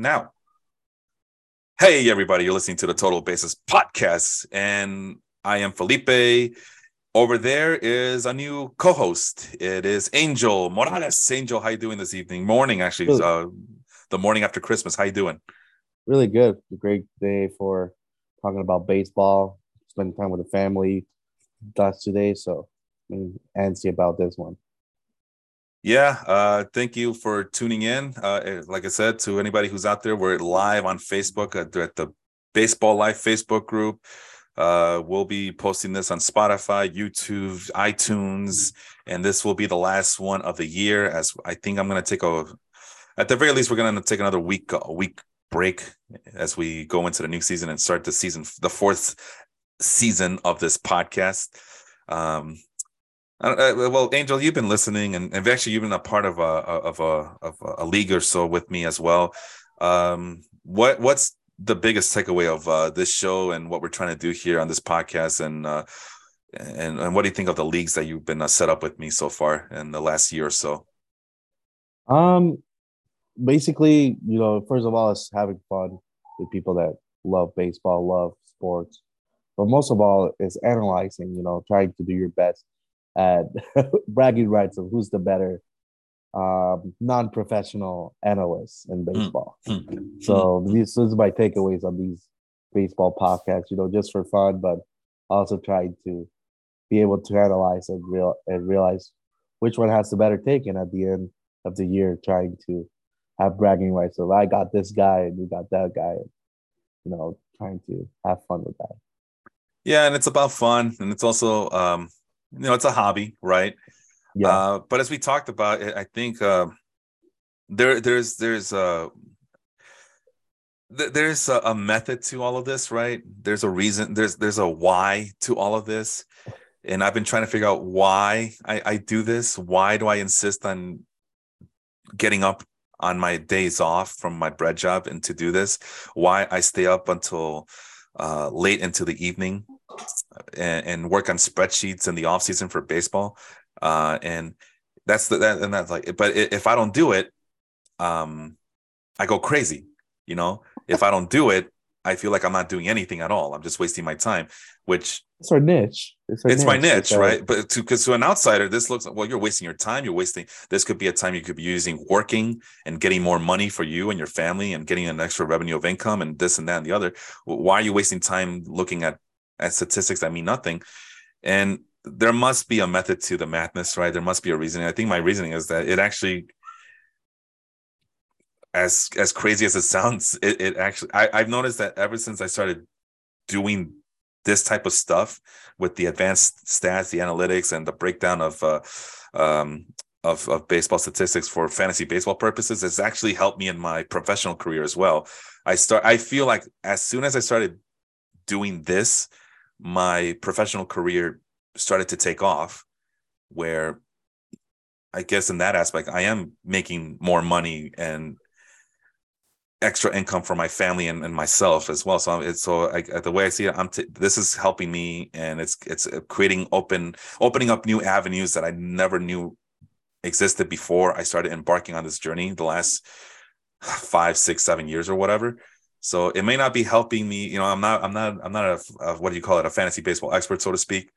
now. Hey, everybody, you're listening to the Total Bases podcast, and I am Felipe. Over there is a new co-host. It is Angel Morales. Angel, how you doing this evening? Morning, actually. Good. Uh, the morning after Christmas. How you doing? Really good. A great day for talking about baseball, spending time with the family last two days. So I'm antsy about this one. Yeah, uh, thank you for tuning in. Uh, eh, like I said, to anybody who's out there, we're live on Facebook at, at the Baseball Life Facebook group. Uh, we'll be posting this on Spotify, YouTube, iTunes, and this will be the last one of the year. As I think I'm going to take a, at the very least, we're going to take another week, a week break as we go into the new season and start the season, the fourth season of this podcast. Um, uh, well, Angel, you've been listening, and, and actually, you've been a part of a of a of a league or so with me as well. Um, what what's the biggest takeaway of uh, this show and what we're trying to do here on this podcast, and uh, and and what do you think of the leagues that you've been uh, set up with me so far in the last year or so? Um, basically, you know, first of all, it's having fun with people that love baseball, love sports, but most of all, it's analyzing. You know, trying to do your best at bragging rights of who's the better um, non-professional analyst in baseball. Hmm. So these, these are my takeaways on these baseball podcasts. You know, just for fun, but also trying to be able to analyze and real and realize which one has the better take. And at the end of the year, trying to have bragging rights of I got this guy and you got that guy. And, you know, trying to have fun with that. Yeah, and it's about fun, and it's also um, you know, it's a hobby, right? Yeah. Uh, but as we talked about, I think uh, there there's there's a th- there's a, a method to all of this, right? There's a reason. There's there's a why to all of this, and I've been trying to figure out why I, I do this. Why do I insist on getting up on my days off from my bread job and to do this? Why I stay up until uh, late into the evening and, and work on spreadsheets in the off season for baseball. Uh, and that's the that, and that's like, but if I don't do it, um, I go crazy. You know, if I don't do it, I feel like I'm not doing anything at all. I'm just wasting my time, which It's our niche. It's, our it's my niche, right? But to because to an outsider, this looks well, you're wasting your time. You're wasting. This could be a time you could be using working and getting more money for you and your family and getting an extra revenue of income and this and that and the other. Why are you wasting time looking at at statistics that mean nothing? And there must be a method to the madness, right? There must be a reasoning. I think my reasoning is that it actually, as as crazy as it sounds, it, it actually I, I've noticed that ever since I started doing this type of stuff with the advanced stats, the analytics, and the breakdown of uh, um, of, of baseball statistics for fantasy baseball purposes, it's actually helped me in my professional career as well. I start. I feel like as soon as I started doing this, my professional career started to take off. Where I guess in that aspect, I am making more money and extra income for my family and, and myself as well. So it's so I, the way I see it, I'm t- this is helping me, and it's it's creating open opening up new avenues that I never knew existed before I started embarking on this journey the last five, six, seven years or whatever. So it may not be helping me. You know, I'm not I'm not I'm not a, a what do you call it a fantasy baseball expert, so to speak,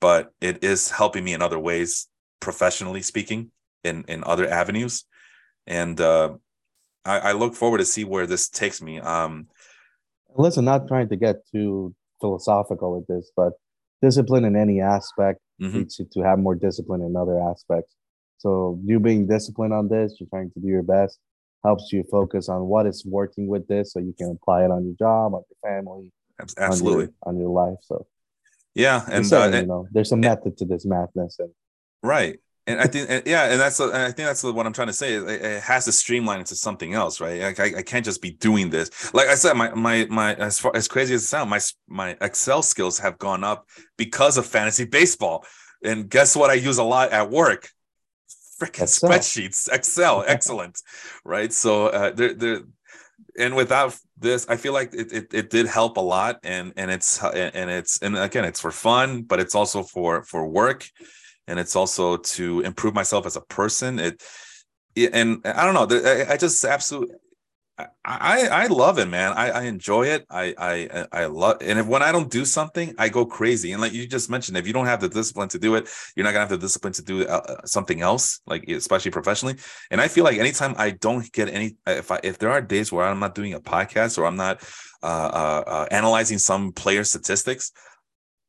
but it is helping me in other ways, professionally speaking, in in other avenues, and. uh I, I look forward to see where this takes me. Um, Listen, not trying to get too philosophical with this, but discipline in any aspect mhm. leads you to have more discipline in other aspects. So you being disciplined on this, you're trying to do your best, helps you focus on what is working with this, so you can apply it on your job, on your family, Abs- on your- Absolutely, on your, life. So yeah, and and, uh, and- you know, there's a method to this madness, and right, and I think, and, yeah, and that's, and I think that's what I'm trying to say. It, it has to streamline into something else, right? Like I, I can't just be doing this. Like I said, my my my as far as crazy as it sounds, my my Excel skills have gone up because of fantasy baseball. And guess what? I use a lot at work. Freaking spreadsheets, Excel, excellent, right? So uh, there, there, and without this, I feel like it, it, it did help a lot, and and it's and it's and again, it's for fun, but it's also for for work, and it's also to improve myself as a person. It, it- and I don't know, I, I just absolutely I I love it, man. I, I enjoy it. I I I love and if when I don't do something, I go crazy. And like you just mentioned, if you don't have the discipline to do it, you're not gonna have the discipline to do uh, uh, something else, like especially professionally. And I feel like anytime I don't get any, if I if there are days where I'm not doing a podcast or I'm not uh, uh, uh analyzing some player statistics,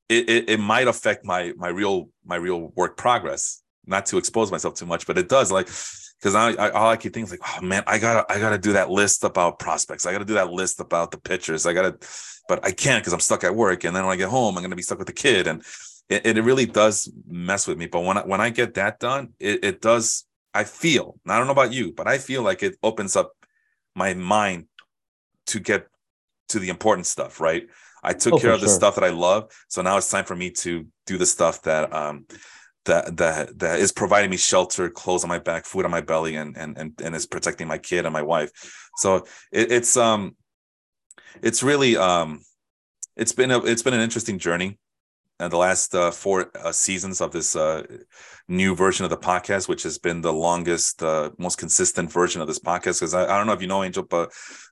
it, it it might affect my my real my real work progress. Not to expose myself too much, but it does. Like because I, I, all I keep thinking is like, oh man, I gotta I gotta do that list about prospects. I gotta do that list about the pitchers. I gotta, but I can't because I'm stuck at work. And then when I get home, I'm gonna be stuck with the kid, and it, it really does mess with me. But when I, when I get that done, it, it does. I feel. I don't know about you, but I feel like it opens up my mind to get to the important stuff. Right. I took oh, care of the stuff that I love, so now it's time for me to do the stuff that um that that that is providing me shelter, clothes on my back, food on my belly, and and and, and is protecting my kid and my wife. So it, it's um it's really um it's been a it's been an interesting journey and the last uh, four uh, seasons of this uh, new version of the podcast, which has been the longest, uh, most consistent version of this podcast. Because I, I, don't know if you know Angel, but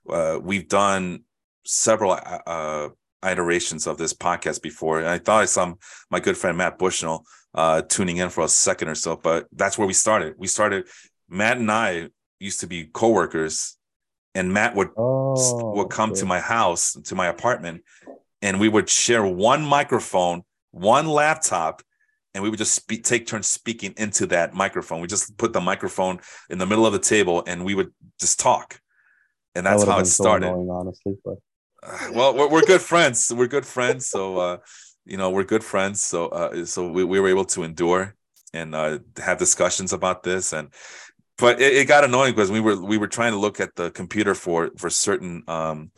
uh, we've done several uh, iterations of this podcast before. And I thought I saw my good friend Matt Bushnell uh, tuning in for a second or so, but that's where we started. We started. Matt and I used to be coworkers, and Matt would oh, would come okay. to my house, to my apartment, and we would share one microphone, one laptop, and we would just speak, take turns speaking into that microphone. We just put the microphone in the middle of the table, and we would just talk, and that's that how it started. So annoying, honestly, but well, we're, we're good friends. We're good friends. So, uh, you know, we're good friends. So, uh, so we, we were able to endure and uh, have discussions about this. And, but it, it got annoying because we were we were trying to look at the computer for for certain um,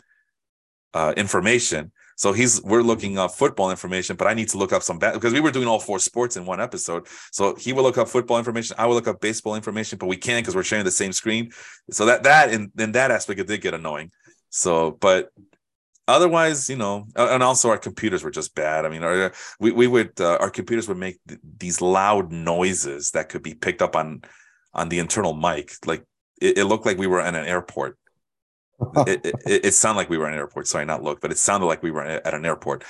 uh, information. So he's we're looking up football information, but I need to look up some bat because we were doing all four sports in one episode. So he will look up football information, I will look up baseball information, but we can't because we're sharing the same screen. So that that in, in that aspect it did get annoying. So, but otherwise you know and also our computers were just bad. I mean our, we, we would uh, our computers would make th- these loud noises that could be picked up on on the internal mic. Like it, it looked like we were in an airport. It, it, it, sounded like we were in an airport. Sorry not look but it sounded like we were at an airport.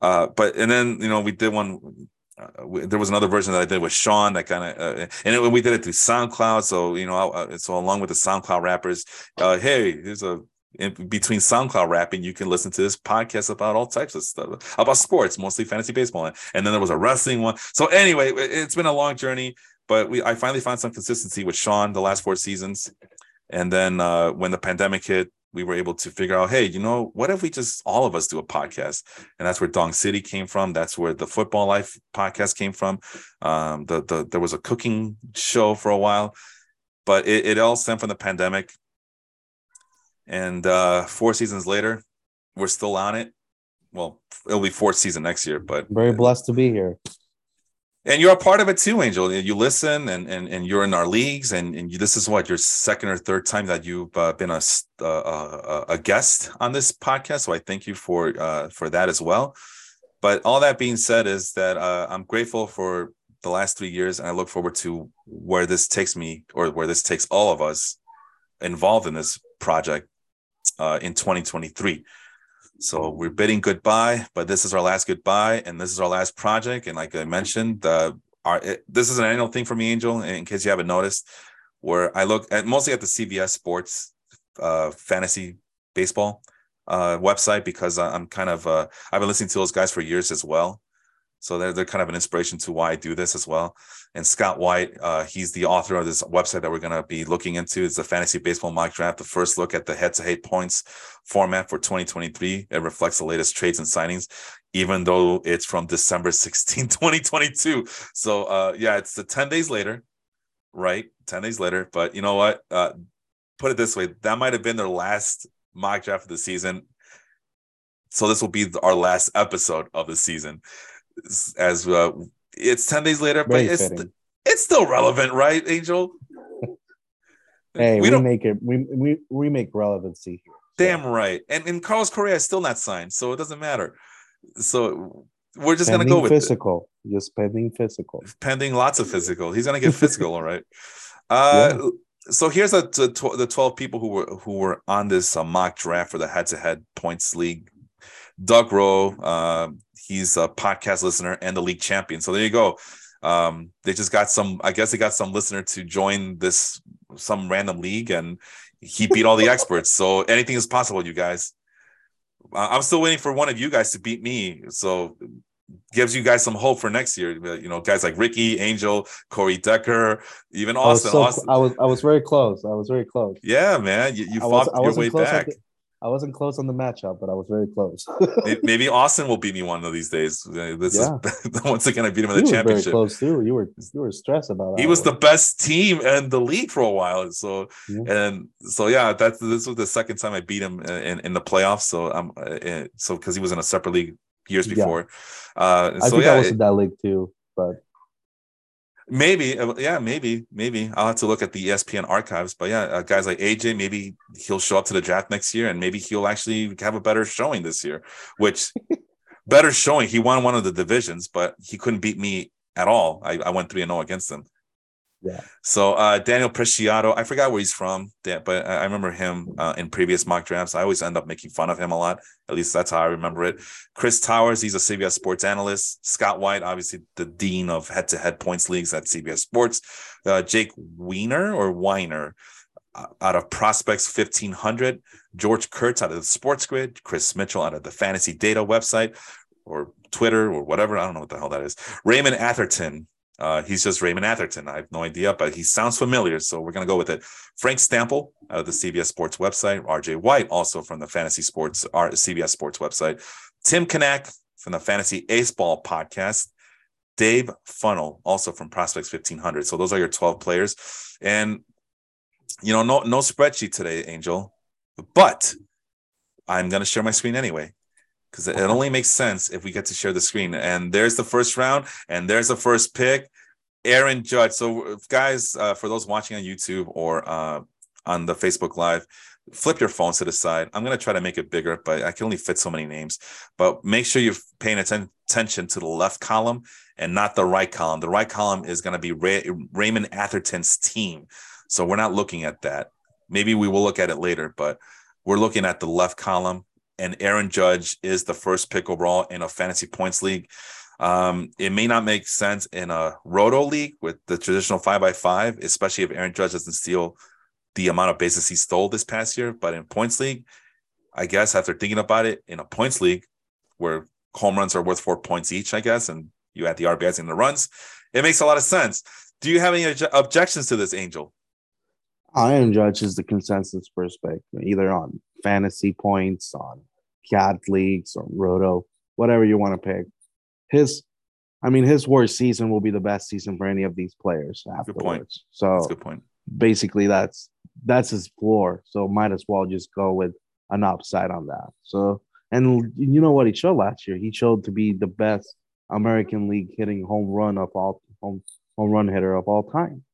Uh, but and then you know we did one uh, we, there was another version that I did with Sean that kind of, uh, and it, we did it through SoundCloud. So you know, uh, so along with the SoundCloud rappers, uh, hey, here's a in between SoundCloud rapping, you can listen to this podcast about all types of stuff about sports, mostly fantasy baseball. And then there was a wrestling one. So anyway, it's been a long journey, but we I finally found some consistency with Sean the last four seasons. And then uh, when the pandemic hit, we were able to figure out, hey, you know, what if we just all of us do a podcast? And that's where Dong City came from. That's where the Football Life podcast came from. Um, the the there was a cooking show for a while, but it, it all stemmed from the pandemic and uh, four seasons later, we're still on it. Well, it'll be fourth season next year, but very blessed to be here. And you're a part of it too, Angel. You listen, and and, and you're in our leagues, and, and you, this is what your second or third time that you've uh, been a, uh, a, a guest on this podcast. So I thank you for uh, for that as well. But all that being said, is that uh, I'm grateful for the last three years, and I look forward to where this takes me, or where this takes all of us involved in this project uh, in 2023. So we're bidding goodbye, but this is our last goodbye, and this is our last project. And like I mentioned, uh, our it, this is an annual thing for me, Angel. In case you haven't noticed, where I look at mostly at the CBS Sports uh, fantasy baseball uh, website because I'm kind of uh, I've been listening to those guys for years as well. So they're, they're kind of an inspiration to why I do this as well. And Scott White, uh, he's the author of this website that we're going to be looking into. It's the Fantasy Baseball Mock Draft, the first look at the head-to-head points format for 2023. It reflects the latest trades and signings, even though it's from December 16, 2022. So uh, yeah, it's the 10 days later, right? 10 days later. But you know what? Uh, put it this way, that might have been their last mock draft of the season. So this will be our last episode of the season as uh, it's 10 days later, but it's it's still relevant, right, Angel? hey, we, we make it we, we we make relevancy here. Damn right. And and Carlos Correa is still not signed, so it doesn't matter. So we're just pending gonna go with physical. It. Just pending physical. Pending lots of physical. He's gonna get physical, all right. Uh yeah. so here's a, the, the 12 people who were who were on this uh, mock draft for the head-to-head points league doug rowe uh, he's a podcast listener and the league champion so there you go um, they just got some i guess they got some listener to join this some random league and he beat all the experts so anything is possible you guys i'm still waiting for one of you guys to beat me so gives you guys some hope for next year. You know, guys like Ricky, Angel, Corey Decker, even Austin. I was, so, Austin. I was I was very close. I was very close. Yeah, man, you, you fought was, your way back. The, I wasn't close on the matchup, but I was very close. Maybe Austin will beat me one of these days. This yeah. is once again I beat him in the you championship. Very close too. You were you were stressed about it. He was the best team in the league for a while. So yeah. and so yeah, that's this was the second time I beat him in, in the playoffs. So I'm uh, so because he was in a separate league years before. Yeah. Uh, I so, think yeah, I was in that league too, but maybe, uh, yeah, maybe, maybe I'll have to look at the ESPN archives. But yeah, uh, guys like AJ, maybe he'll show up to the draft next year, and maybe he'll actually have a better showing this year. Which better showing? He won one of the divisions, but he couldn't beat me at all. I, I went three and zero oh against him. Yeah. So uh, Daniel Preciado, I forgot where he's from, but I remember him uh, in previous mock drafts. I always end up making fun of him a lot. At least that's how I remember it. Chris Towers, he's a CBS Sports analyst. Scott White, obviously the dean of head-to-head points leagues at CBS Sports. Uh, Jake Weiner or Weiner uh, out of Prospects 1500. George Kurtz out of the Sports Grid. Chris Mitchell out of the Fantasy Data website or Twitter or whatever. I don't know what the hell that is. Raymond Atherton uh, he's just Raymond Atherton. I have no idea, but he sounds familiar, so we're going to go with it. Frank Stampfl of the CBS Sports website. RJ White, also from the Fantasy Sports, our CBS Sports website. Tim Kanak from the Fantasy Ace Ball podcast. Dave Funnel, also from Prospects 1500. So those are your 12 players. And, you know, no, no spreadsheet today, Angel, but I'm going to share my screen anyway because it only makes sense if we get to share the screen. And there's the first round, and there's the first pick, Aaron Judge. So, guys, uh, for those watching on YouTube or uh, on the Facebook Live, flip your phones to the side. I'm going to try to make it bigger, but I can only fit so many names. But make sure you're paying atten- attention to the left column and not the right column. The right column is going to be Ray- Raymond Atherton's team. So we're not looking at that. Maybe we will look at it later, but we're looking at the left column and Aaron Judge is the first pick overall in a fantasy points league. Um, it may not make sense in a roto league with the traditional five by five, especially if Aaron Judge doesn't steal the amount of bases he stole this past year. But in points league, I guess after thinking about it, in a points league where home runs are worth four points each, I guess, and you add the RBIs and the runs, it makes a lot of sense. Do you have any objections to this, Angel? Aaron Judge is the consensus perspective, either on fantasy points, on cat leagues, or roto, whatever you want to pick. His, I mean, his worst season will be the best season for any of these players afterwards. Good point. So that's good point. Basically, that's that's his floor. So might as well just go with an upside on that. So and you know what he showed last year? He showed to be the best American League hitting home run of all home home run hitter of all time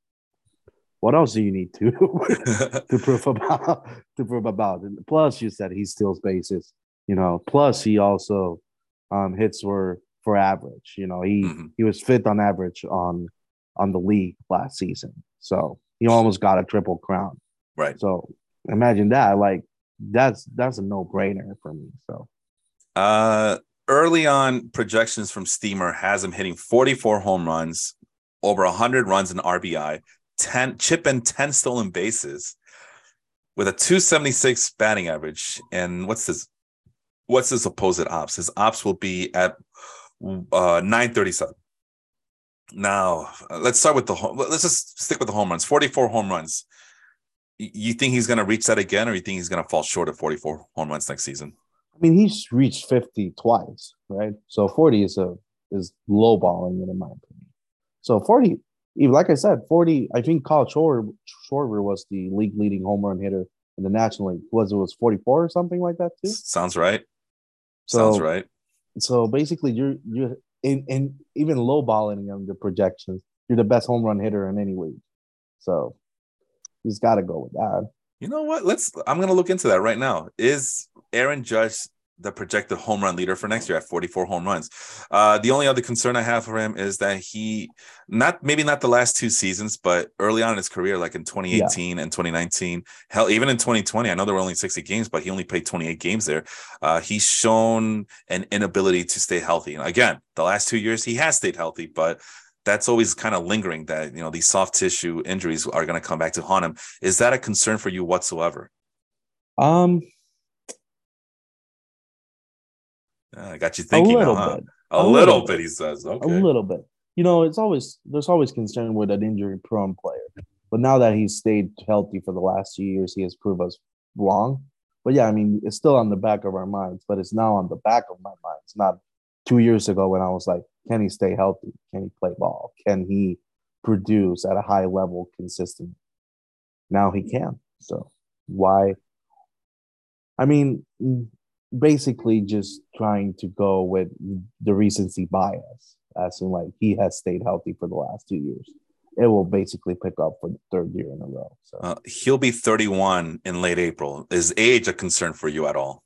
what else do you need to to prove about to prove about? Plus, you said he steals bases, you know. Plus, he also um, hits were for average. You know, he mm-hmm. he was fifth on average on on the league last season, so he almost got a triple crown. Right. So imagine that. Like that's that's a no brainer for me. So. Uh, early on projections from Steamer has him hitting 44 home runs, over 100 runs in RBI, 10 chip and 10 stolen bases with a 276 batting average. And what's this? What's his opposite ops? His ops will be at uh 937. Now, let's start with the home. Let's just stick with the home runs. 44 home runs. You think he's going to reach that again, or you think he's going to fall short of 44 home runs next season? I mean, he's reached 50 twice, right? So 40 is a is low balling in my opinion. So 40, even like I said, 40, I think Kyle Schwarber, Schwarber was the league leading home run hitter in the National League. Was it was 44 or something like that too? Sounds right. So, Sounds right. So basically you're you're in, in even low balling on the projections, you're the best home run hitter in any league. So you just gotta go with that. You know what? Let's I'm gonna look into that right now. Is Aaron Judge the projected home run leader for next year at 44 home runs. Uh, the only other concern I have for him is that he, not maybe not the last two seasons, but early on in his career, like in 2018 yeah. and 2019, hell, even in 2020, I know there were only 60 games, but he only played 28 games there. Uh, he's shown an inability to stay healthy. And again, the last two years he has stayed healthy, but that's always kind of lingering that you know these soft tissue injuries are going to come back to haunt him. Is that a concern for you whatsoever? Um, I got you thinking. A little now, bit. Huh? A, a, little, little bit, bit, he says. Okay. A little bit. You know, it's always there's always concern with an injury prone player. But now that he's stayed healthy for the last few years, he has proved us wrong. But yeah, I mean, it's still on the back of our minds, but it's now on the back of my mind. It's not two years ago when I was like, can he stay healthy? Can he play ball? Can he produce at a high level consistently? Now he can. So why? I mean, basically just trying to go with the recency bias, as in like he has stayed healthy for the last two years. It will basically pick up for the third year in a row. So uh, he'll be 31 in late April. Is age a concern for you at all?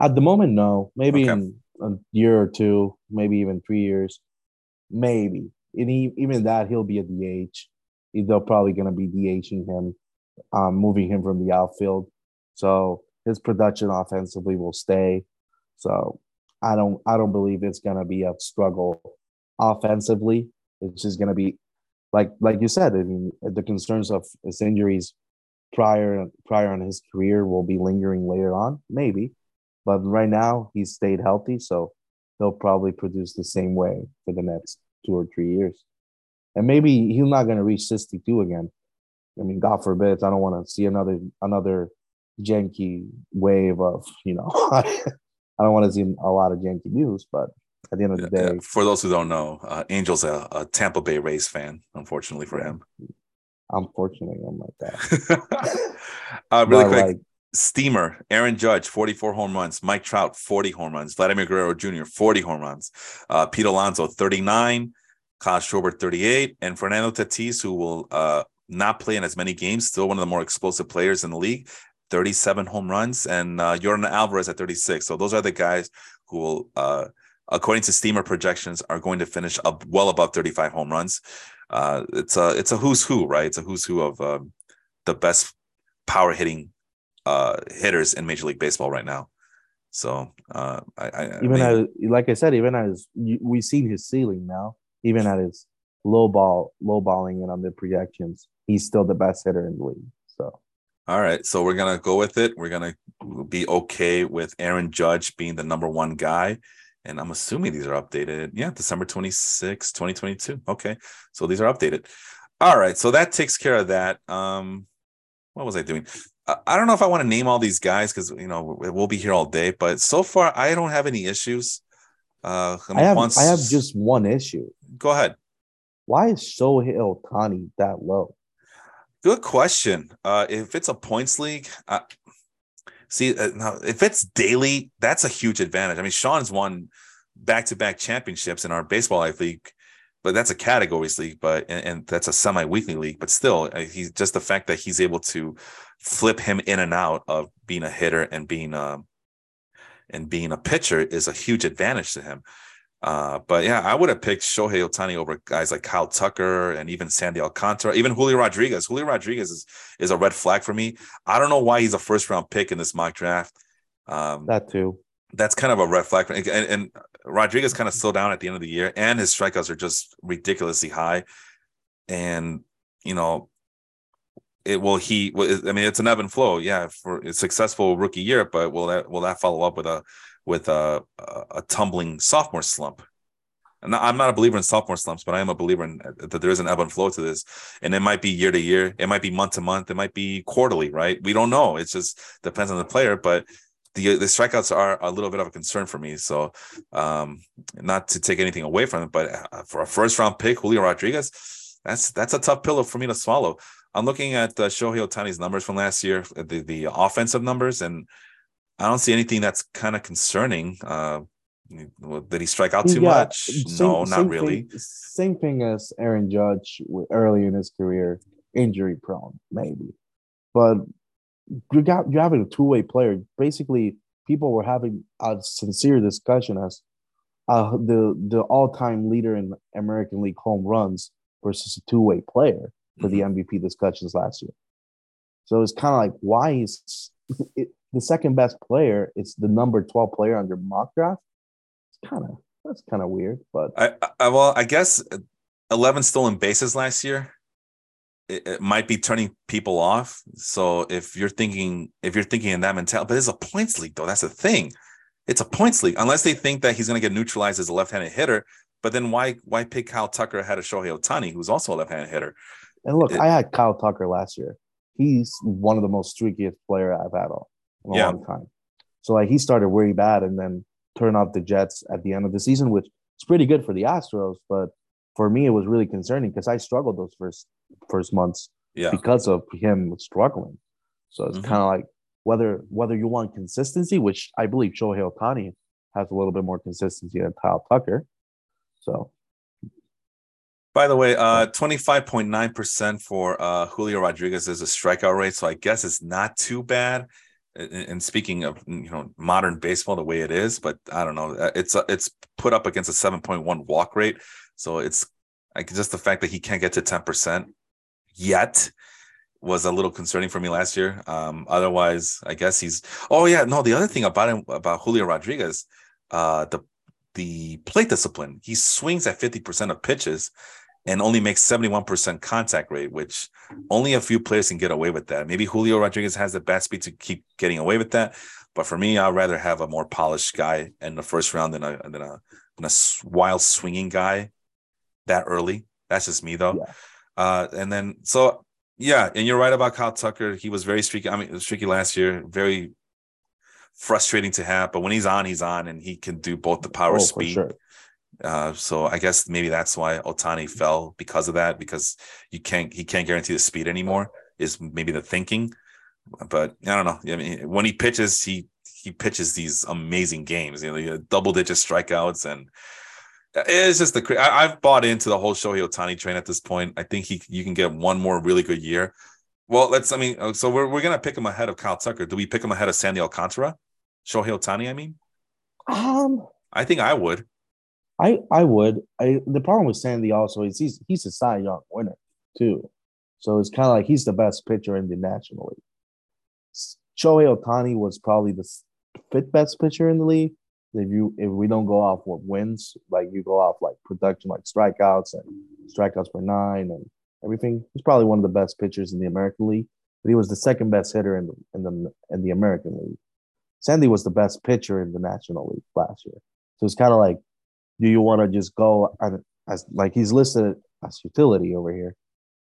At the moment, no. Maybe okay. in a year or two, maybe even three years, maybe. And he, even that, he'll be a DH. They're probably going to be DHing him, um, moving him from the outfield. So his production offensively will stay. So I don't, I don't believe it's going to be a struggle offensively. It's just going to be like, like you said. I mean, the concerns of his injuries prior, prior on his career will be lingering later on, maybe. But right now, he's stayed healthy, so he'll probably produce the same way for the next two or three years. And maybe he's not going to reach 62 again. I mean, God forbid, I don't want to see another another Yankee wave of, you know, I don't want to see a lot of Yankee news, but at the end of the day. Yeah, for those who don't know, uh, Angel's a, a, Tampa Bay Rays fan, unfortunately for him. Unfortunately, I'm like that. uh, really but quick, like, Steamer, Aaron Judge, 44 home runs. Mike Trout, 40 home runs. Vladimir Guerrero Jr., 40 home runs. Uh, Pete Alonso, 39. Kyle Schwarber, 38. And Fernando Tatis, who will uh, not play in as many games, still one of the more explosive players in the league, 37 home runs. And uh, Yordan Alvarez at 36. So those are the guys who will, uh, according to Steamer projections, are going to finish up well above 35 home runs. Uh, it's a it's a who's who, right? It's a who's who of um, the best power hitting uh, hitters in Major League Baseball right now. So uh, I, I even I mean, as like I said, even as we've seen his ceiling now, even at his low ball, low balling and on the projections, he's still the best hitter in the league. All right, so we're gonna go with it. We're gonna be okay with Aaron Judge being the number one guy, and I'm assuming these are updated. Yeah, December 26, 2022. Okay, so these are updated. All right, so that takes care of that. Um, what was I doing? I don't know if I want to name all these guys because you know we'll be here all day, but so far I don't have any issues. Uh, I have once... I have just one issue. Go ahead. Why is Shohei Ohtani that low? Good question. Uh, if it's a points league, uh, see uh, if it's daily, that's a huge advantage. I mean, Sean's won back-to-back championships in our baseball life league but that's a categories league, but and, and that's a semi-weekly league. But still, uh, he's just the fact that he's able to flip him in and out of being a hitter and being a and being a pitcher is a huge advantage to him. Uh, but yeah, I would have picked Shohei Ohtani over guys like Kyle Tucker and even Sandy Alcantara, even Julio Rodriguez. Julio Rodriguez is is a red flag for me. I don't know why he's a first round pick in this mock draft. Um, that too that's kind of a red flag. And, and Rodriguez kind of slowed down at the end of the year, and his strikeouts are just ridiculously high. And you know, it will he. I mean, it's an ebb and flow. Yeah, for a successful rookie year, but will that will that follow up with a with a a, tumbling sophomore slump? And I'm not a believer in sophomore slumps, but I am a believer in that there is an ebb and flow to this, and it might be year to year, it might be month to month, it might be quarterly, right? We don't know. It just depends on the player, but the the strikeouts are a little bit of a concern for me. So, um, not to take anything away from it, but uh, for a first round pick, Julio Rodriguez, that's that's a tough pillow for me to swallow. I'm looking at uh, Shohei Ohtani's numbers from last year, the the offensive numbers, and I don't see anything that's kind of concerning. Uh, did he strike out too yeah, much? Same, no, not really. Thing, same thing as Aaron Judge early in his career, injury prone, maybe. But you got you're having a two way player. Basically, people were having a sincere discussion as uh, the the all time leader in American League home runs versus a two way player for the MVP mm-hmm. discussions last year. So it's kind of like why is it, the second best player? It's the number twelve player under mock draft. It's kind of that's kind of weird, but I, I well I guess eleven stolen bases last year it, it, might be turning people off. So if you're thinking if you're thinking in that mentality, but it's a points league though. That's the thing. It's a points league. Unless they think that he's going to get neutralized as a left-handed hitter, but then why why pick Kyle Tucker ahead of Shohei Ohtani, who's also a left-handed hitter? And look, it, I had Kyle Tucker last year. He's one of the most streakiest player I've had all in a yeah. long time. So like he started really bad and then turned off the Jets at the end of the season, which is pretty good for the Astros. But for me, it was really concerning because I struggled those first first months yeah. because of him struggling. So it's mm-hmm. kind of like whether whether you want consistency, which I believe Shohei Ohtani has a little bit more consistency than Kyle Tucker. So by the way, uh, 25.9% for uh, Julio Rodriguez is a strikeout rate. So I guess it's not too bad. And speaking of you know modern baseball, the way it is, but I don't know, uh, it's uh, it's put up against a 7.1 walk rate. So it's like just the fact that he can't get to 10% yet was a little concerning for me last year. Um, otherwise, I guess he's oh yeah, no, the other thing about him about Julio Rodriguez, uh the the plate discipline, he swings at 50% of pitches and only makes 71% contact rate, which only a few players can get away with that. Maybe Julio Rodriguez has the bat speed to keep getting away with that. But for me, I'd rather have a more polished guy in the first round than a than a, than a wild swinging guy that early. That's just me though. Yeah. Uh, and then so yeah, and you're right about Kyle Tucker. He was very streaky. I mean, streaky last year. Very frustrating to have, but when he's on, he's on, and he can do both the power oh, speed. Sure. Uh, so I guess maybe that's why Ohtani fell because of that, because you can't he can't guarantee the speed anymore. Is maybe the thinking, but I don't know. I mean, when he pitches, he he pitches these amazing games. You know, double digit strikeouts and it's just the I, have bought into the whole Shohei Ohtani train at this point. I think he you can get one more really good year. Well, let's. I mean, uh, so we're we're gonna pick him ahead of Kyle Tucker. Do we pick him ahead of Sandy Alcantara? Shohei Ohtani, I mean. Um, I think I would. I I would. I the problem with Sandy also is he's he's a Cy Young winner too, so it's kind of like he's the best pitcher in the National League. Shohei Ohtani was probably the fifth best pitcher in the league, if you if we don't go off what wins, like you go off like production, like strikeouts and strikeouts per nine and everything, he's probably one of the best pitchers in the American League. But he was the second best hitter in the in the in the American League. Sandy was the best pitcher in the National League last year. So it's kind of like, do you want to just go and as like he's listed as utility over here?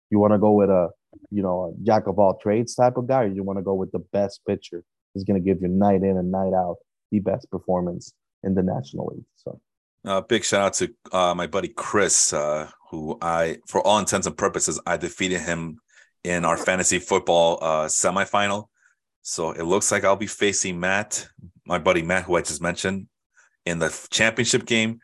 You want to go with a you know a jack of all trades type of guy, or you want to go with the best pitcher who's going to give you night in and night out the best performance in the National League. So, uh, big shout out to uh, my buddy Chris, uh, who I, for all intents and purposes, I defeated him in our fantasy football uh, semifinal. So it looks like I'll be facing Matt, my buddy Matt, who I just mentioned, in the championship game.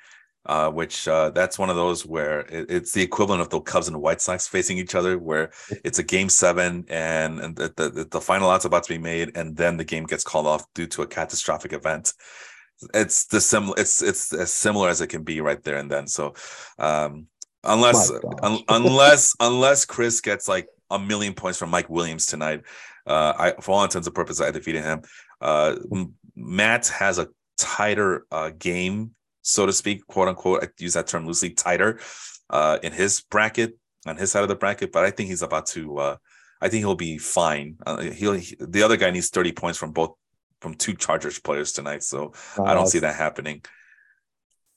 Uh, which uh, that's one of those where it, it's the equivalent of the Cubs and the White Sox facing each other, where it's a game seven and, and the, the, the final out's about to be made, and then the game gets called off due to a catastrophic event. It's the similar it's it's as similar as it can be right there and then. So um unless un, unless unless chris gets like a million points from mike williams tonight uh i for all intents and purposes i defeated him. Uh matt has a tighter uh game so to speak quote unquote i use that term loosely tighter uh in his bracket on his side of the bracket but i think he's about to uh I think he'll be fine. Uh, he'll he, the other guy needs 30 points from both from two Chargers players tonight. So I don't see that happening.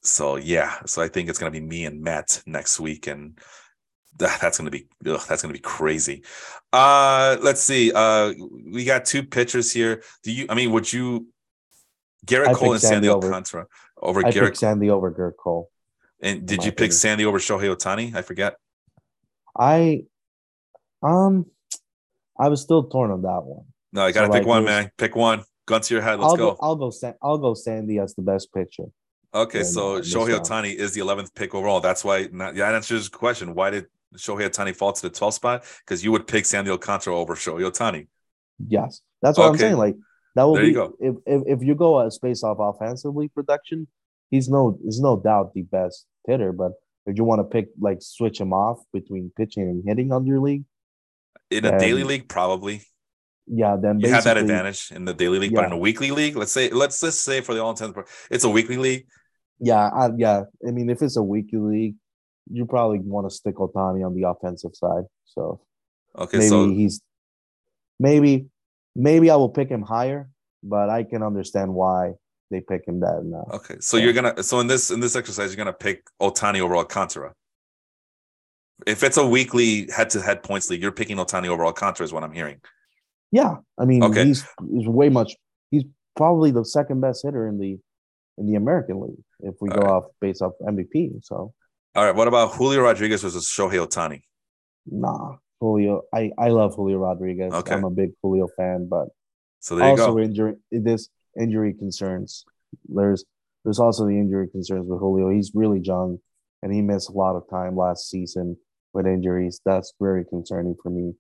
So yeah, so I think it's gonna be me and Matt next week, and that, that's gonna be ugh, that's gonna be crazy. Uh, let's see. Uh, we got two pitchers here. Do you? I mean, would you? Gerrit Cole and Sandy, Sandy Alcantara over, I Gerrit Sandy over Gerrit Cole. And did you pick opinion. Sandy over Shohei Ohtani? I forget. I um I was still torn on that one. No, I gotta so pick like, one, was, man. Pick one. Gun to your head. Let's I'll go. go. I'll go. I'll go. Sandy as the best pitcher. Okay, so Shohei Ohtani is the 11th pick overall. That's why. Not, yeah, that answers the question. Why did Shohei Ohtani fall to the 12th spot? Because you would pick Sandy Alcantara over Shohei Ohtani. Yes, that's what okay. I'm saying. Like That will There be you if, if if you go uh, space off offensively production, he's no he's no doubt the best hitter. But if you want to pick like switch him off between pitching and hitting on your league, In a daily league, probably yeah, then you have that advantage in the daily league. But in Yeah. a weekly league, let's say let's just say for the all intents, it's a weekly league. Yeah, I, yeah. I mean, if it's a weekly league, you probably want to stick Ohtani on the offensive side. So Okay, maybe so he's maybe maybe I will pick him higher, but I can understand why they pick him that now. okay, so Yeah. you're gonna so in this in this exercise, you're gonna pick Ohtani over Alcantara. If it's a weekly head-to-head points league, you're picking Ohtani over Alcantara, is what I'm hearing. Yeah, I mean, Okay. he's he's way much. He's probably the second best hitter in the in the American League if we go All right. off based off MVP. So All right, what about Julio Rodriguez versus Shohei Ohtani? nah, Julio. I I love Julio Rodriguez. Okay. I'm a big Julio fan, but So there you also go. injury this injury concerns. There's there's also the injury concerns with Julio. He's really young, and he missed a lot of time last season with injuries. That's very concerning for me.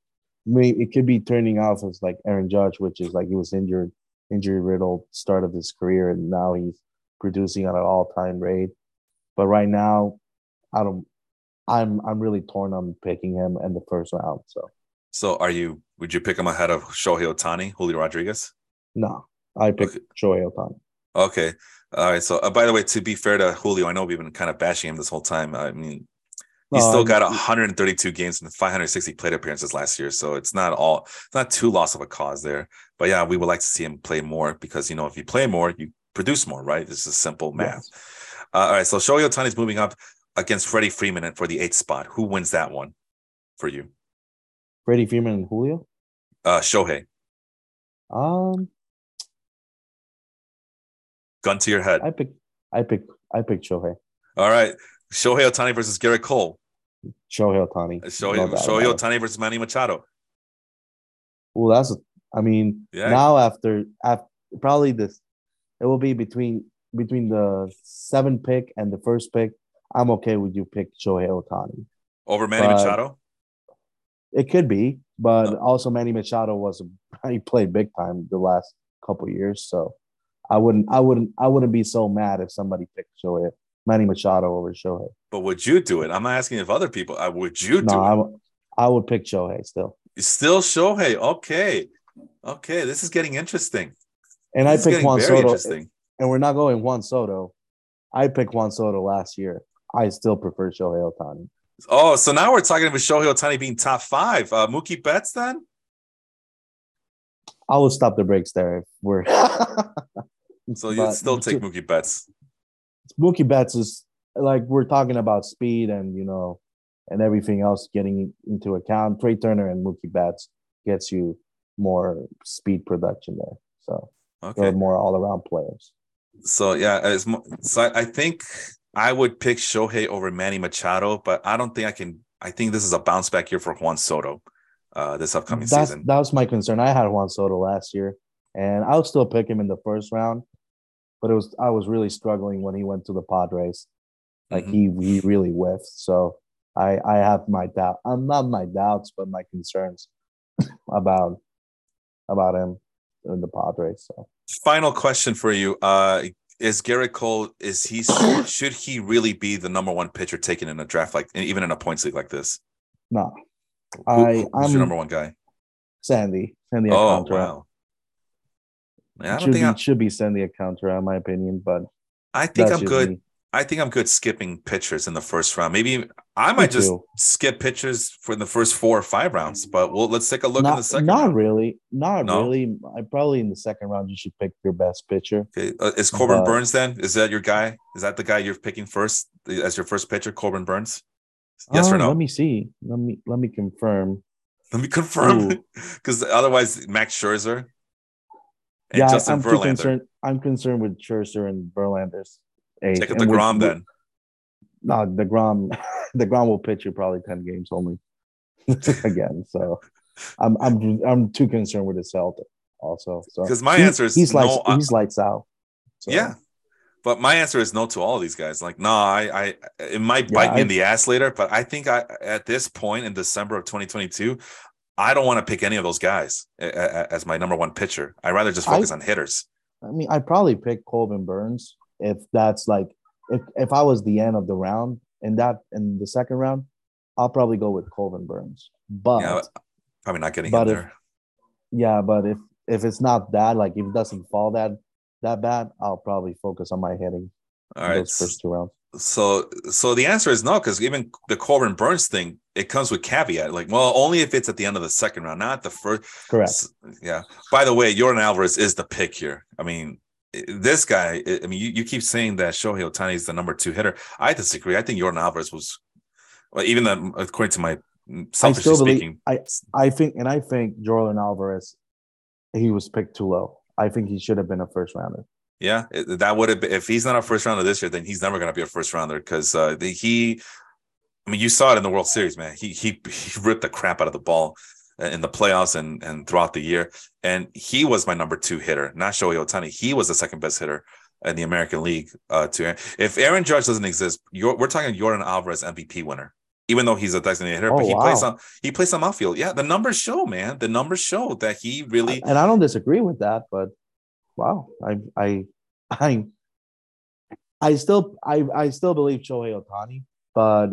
I mean, it could be turning off as like Aaron Judge, which is like he was injured, injury riddled start of his career, and now he's producing at an all time rate. But right now, I don't. I'm I'm really torn on picking him in the first round. So So are you? Would you pick him ahead of Shohei Ohtani, Julio Rodriguez? no, I pick Okay. Shohei Ohtani. Okay. All right. So, uh, by the way, to be fair to Julio, I know we've been kind of bashing him this whole time. I mean, he's still got 132 games and 560 plate appearances last year, so it's not all, it's not too loss of a cause there. But yeah, we would like to see him play more because you know if you play more, you produce more, right? This is simple math. Uh, all right. So Shohei Ohtani's moving up against Freddie Freeman and for the eighth spot. Who wins that one for you? Freddie Freeman and Julio. Uh, Shohei, Um, gun to your head. I pick, I pick, I pick Shohei. All right. Shohei Ohtani versus Gerrit Cole. Shohei Ohtani. Shohei, No Shohei about. Ohtani versus Manny Machado. Well, that's. A, I mean, Yeah. now after after probably this, it will be between between the seven pick and the first pick. I'm okay with you pick Shohei Ohtani. Over Manny But- Machado? It could be, but No. also Manny Machado was he played big time the last couple years, so I wouldn't I wouldn't I wouldn't be so mad if somebody picked Shohei Manny Machado over Shohei. But would you do it? I'm not asking if other people. Uh, would you do No, it? I, would- I would pick Shohei still. Still Shohei. Okay. Okay. This is getting interesting. And I This is picked Juan Soto, and we're not going Juan Soto. I picked Juan Soto last year. I still prefer Shohei Ohtani. Oh, so now we're talking about Shohei Ohtani being top five. Uh, Mookie Betts then? I will stop the brakes there if we're. So you'd still take Mookie Betts. Mookie Betts is like we're talking about speed and you know and everything else getting into account. Trea Turner and Mookie Betts gets you more speed production there. So Okay. they're more all around players. So yeah, as so I, I think I would pick Shohei over Manny Machado, but I don't think I can. I think this is a bounce back year for Juan Soto uh, this upcoming That's season. that was my concern. I had Juan Soto last year, and I'll still pick him in the first round. But it was I was really struggling when he went to the Padres. Like Mhm. he he really whiffed. So I I have my doubt. I'm not my doubts, but my concerns about about him in the Padres. So Final question for you: uh, Is Gerrit Cole? Is he should he really be the number one pitcher taken in a draft like even in a points league like this? no, Who- I who's I'm your number one guy? Sandy Sandy Oh Alcantara. wow! Man, I don't should think be I, should be Sandy Alcantara in my opinion, but I think I'm good. me. I think I'm good skipping pitchers in the first round. Maybe I might just skip pitchers for the first four or five rounds. But well, let's take a look in the second not round. really, not No? really. I probably in the second round you should pick your best pitcher. Okay, uh, is Corbin But- Burnes then? Is that your guy? Is that the guy you're picking first as your first pitcher, Corbin Burnes? Yes or Oh, no? Let me see. Let me let me confirm. Let me confirm, because otherwise, Max Scherzer and yeah, Justin I'm Verlander. concerned. I'm concerned with Scherzer and Verlander's Take and deGrom then. No, deGrom, deGrom will pitch you probably ten games only again. So I'm I'm I'm too concerned with his health also. So because my he- answer is he's lights no, I- he's lights out. So, Yeah. But my answer is no to all of these guys. Like, no, I, I, it might Yeah, bite me I- in the ass later, but I think I, at this point in December of 2022, I don't want to pick any of those guys as my number one pitcher. I rather just focus I, on hitters. I mean, I probably pick Corbin Burnes if that's like if if I was the end of the round in that in the second round, I'll probably go with Corbin Burnes. But yeah, probably not getting but in if, there. Yeah, but if if it's not that, like if it doesn't fall that that bad, I'll probably focus on my hitting. All right, those first two rounds. So, so the answer is no, because even the Corbin Burnes thing, it comes with caveat. Like, well, only if it's at the end of the second round, not the first. Correct. Yeah. By the way, Yordan Alvarez is the pick here. I mean, this guy. I mean, you, you keep saying that Shohei Ohtani is the number two hitter. I disagree. I think Jordan Alvarez was, well, even that according to my selfishly I speaking. Believe, I I think, and I think Jordan Alvarez, he was picked too low. I think he should have been a first rounder. Yeah, that would have been if he's not a first rounder this year, then he's never going to be a first rounder because uh, he. I mean, you saw it in the World Series, man. He he he ripped the crap out of the ball in the playoffs and and throughout the year, and he was my number two hitter, not Shohei Ohtani. He was the second best hitter in the American League. Uh, to if Aaron Judge doesn't exist, we're talking Jordan Alvarez MVP winner even though he's a designated hitter, oh, but he wow. plays on he plays on outfield. Yeah, the numbers show, man. The numbers show that he really and I don't disagree with that, but wow, I I I I still I I still believe Shohei Ohtani, but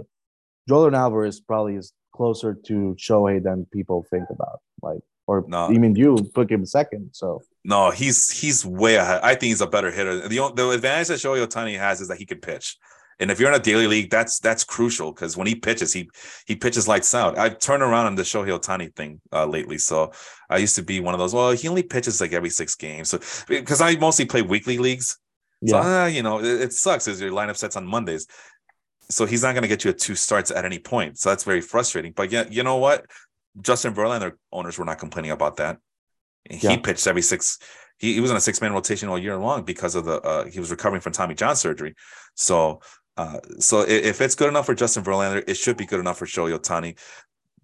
Jordan Alvarez probably is closer to Shohei than people think about. Like, or no. even you put him second. So no, he's he's way ahead. I think he's a better hitter. The the advantage that Shohei Ohtani has is that he can pitch. And if you're in a daily league, that's that's crucial because when he pitches, he he pitches lights out. I've turned around on the Shohei Ohtani thing uh, lately. So I used to be one of those. Well, he only pitches like every six games. So because I mostly play weekly leagues, yeah. so uh, you know it, it sucks as your lineup sets on Mondays. So he's not going to get you a two starts at any point. So that's very frustrating. But yeah, you know what? Justin Verlander owners were not complaining about that. He yeah. pitched every six. He, he was on a six man rotation all year long because of the uh, he was recovering from Tommy John surgery. So uh, so if it's good enough for Justin Verlander, it should be good enough for Shohei Ohtani.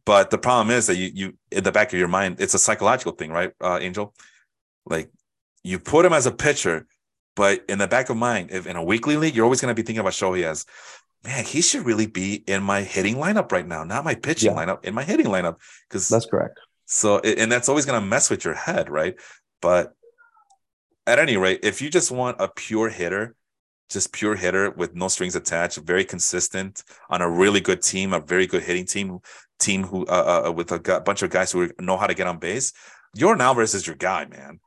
But the problem is that you you in the back of your mind, it's a psychological thing, right, uh, Angel? Like you put him as a pitcher, but in the back of mind, if in a weekly league, you're always going to be thinking about Shohei as, man, he should really be in my hitting lineup right now, not my pitching yeah. lineup, in my hitting lineup. Because that's correct. So and that's always going to mess with your head, right? But at any rate, if you just want a pure hitter just pure hitter with no strings attached, very consistent on a really good team, a very good hitting team, team who uh, uh, with a bunch of guys who know how to get on base. Yordan Alvarez is your guy, man.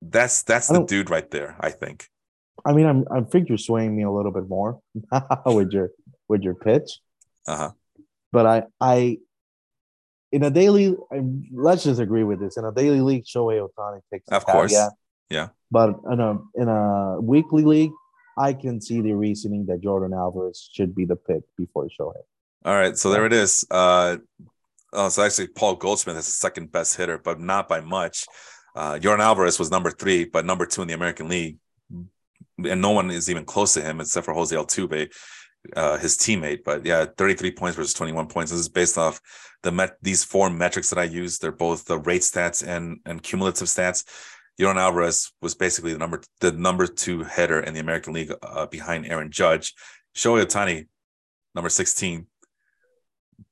That's that's the dude right there. I think. I mean, I'm I think you're swaying me a little bit more with your with your pitch. Uh huh. But I I in a daily, let's just agree with this. In a daily league, Shohei Ohtani takes. Of course. Yeah. Yeah. But in a in a weekly league, I can see the reasoning that Jordan Alvarez should be the pick before Shohei. All right, so there it is. Uh, oh, so actually, Paul Goldschmidt is the second best hitter, but not by much. Uh, Jordan Alvarez was number three, but number two in the American League, and no one is even close to him except for Jose Altuve, uh, his teammate. But yeah, 33 points versus 21 points. This is based off the met these four metrics that I use. They're both the rate stats and and cumulative stats. Yordan Alvarez was basically the number the number two header in the American League uh, behind Aaron Judge. Shohei Ohtani, number 16,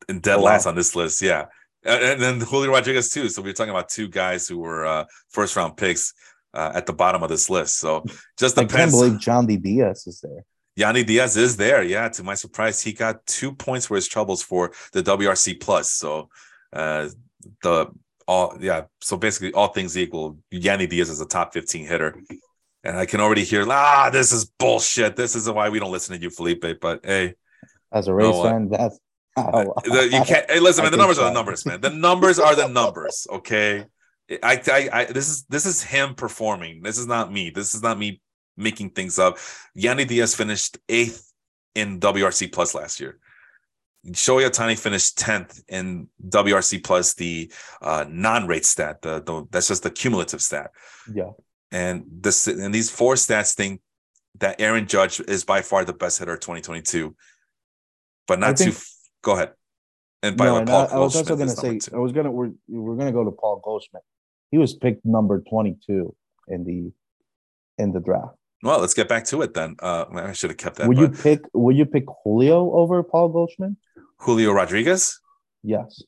and dead oh, last wow. on this list. Yeah. And, then Julio Rodriguez, too. So we are talking about two guys who were uh, first round picks uh, at the bottom of this list. So just depends. I can't believe Yandy Diaz is there. Yandy Diaz is there. Yeah. To my surprise, he got two points for his troubles for the WRC plus. So uh, the all yeah. So basically, all things equal, Yandy Diaz is a top 15 hitter. And I can already hear, ah, this is bullshit. This is why we don't listen to you, Felipe. But hey, as a Rays fan, that's how, you can't. Hey, listen, man. The numbers are the numbers, man. The numbers are the numbers. Okay. I, I, I, this is this is him performing. This is not me. This is not me making things up. Yandy Diaz finished eighth in WRC plus last year. Shohei Ohtani finished 10th in WRC plus the uh, non-rate stat. The, the, that's just the cumulative stat. Yeah. And this and these four stats think that Aaron Judge is by far the best hitter of 2022, but not think, too. Go ahead. And by no, the Paul I, I was also going to say I was going to we're we're going to go to Paul Goldschmidt. He was picked number 22 in the in the draft. Well, let's get back to it then. Uh, I should have kept that. Would but... you pick? Would you pick Julio over Paul Goldschmidt? Julio Rodriguez? Yes.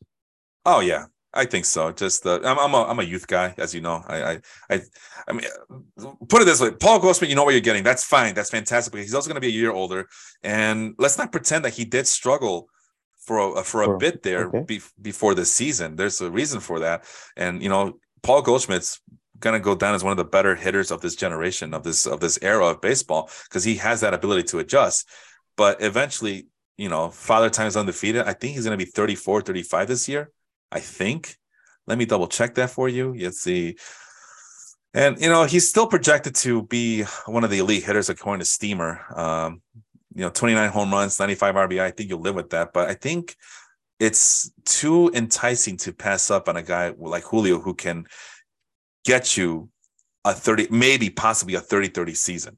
Oh yeah, I think so. Just uh, I'm I'm a, I'm a youth guy, as you know. I I I, I mean, put it this way: Paul Goldschmidt, you know what you're getting. That's fine. That's fantastic. But he's also going to be a year older, and let's not pretend that he did struggle for a for a bit there okay. be, before the season. There's a reason for that, and you know, Paul Goldschmidt's going to go down as one of the better hitters of this generation of this of this era of baseball because he has that ability to adjust. But eventually, you know, Father Time is undefeated. I think he's going to be 34, 35 this year. I think. Let me double check that for you. Let's see. And you know, he's still projected to be one of the elite hitters according to Steamer. Um, you know, 29 home runs, 95 RBI. I think you'll live with that. But I think it's too enticing to pass up on a guy like Julio who can get you a 30, maybe possibly a 30 30 season.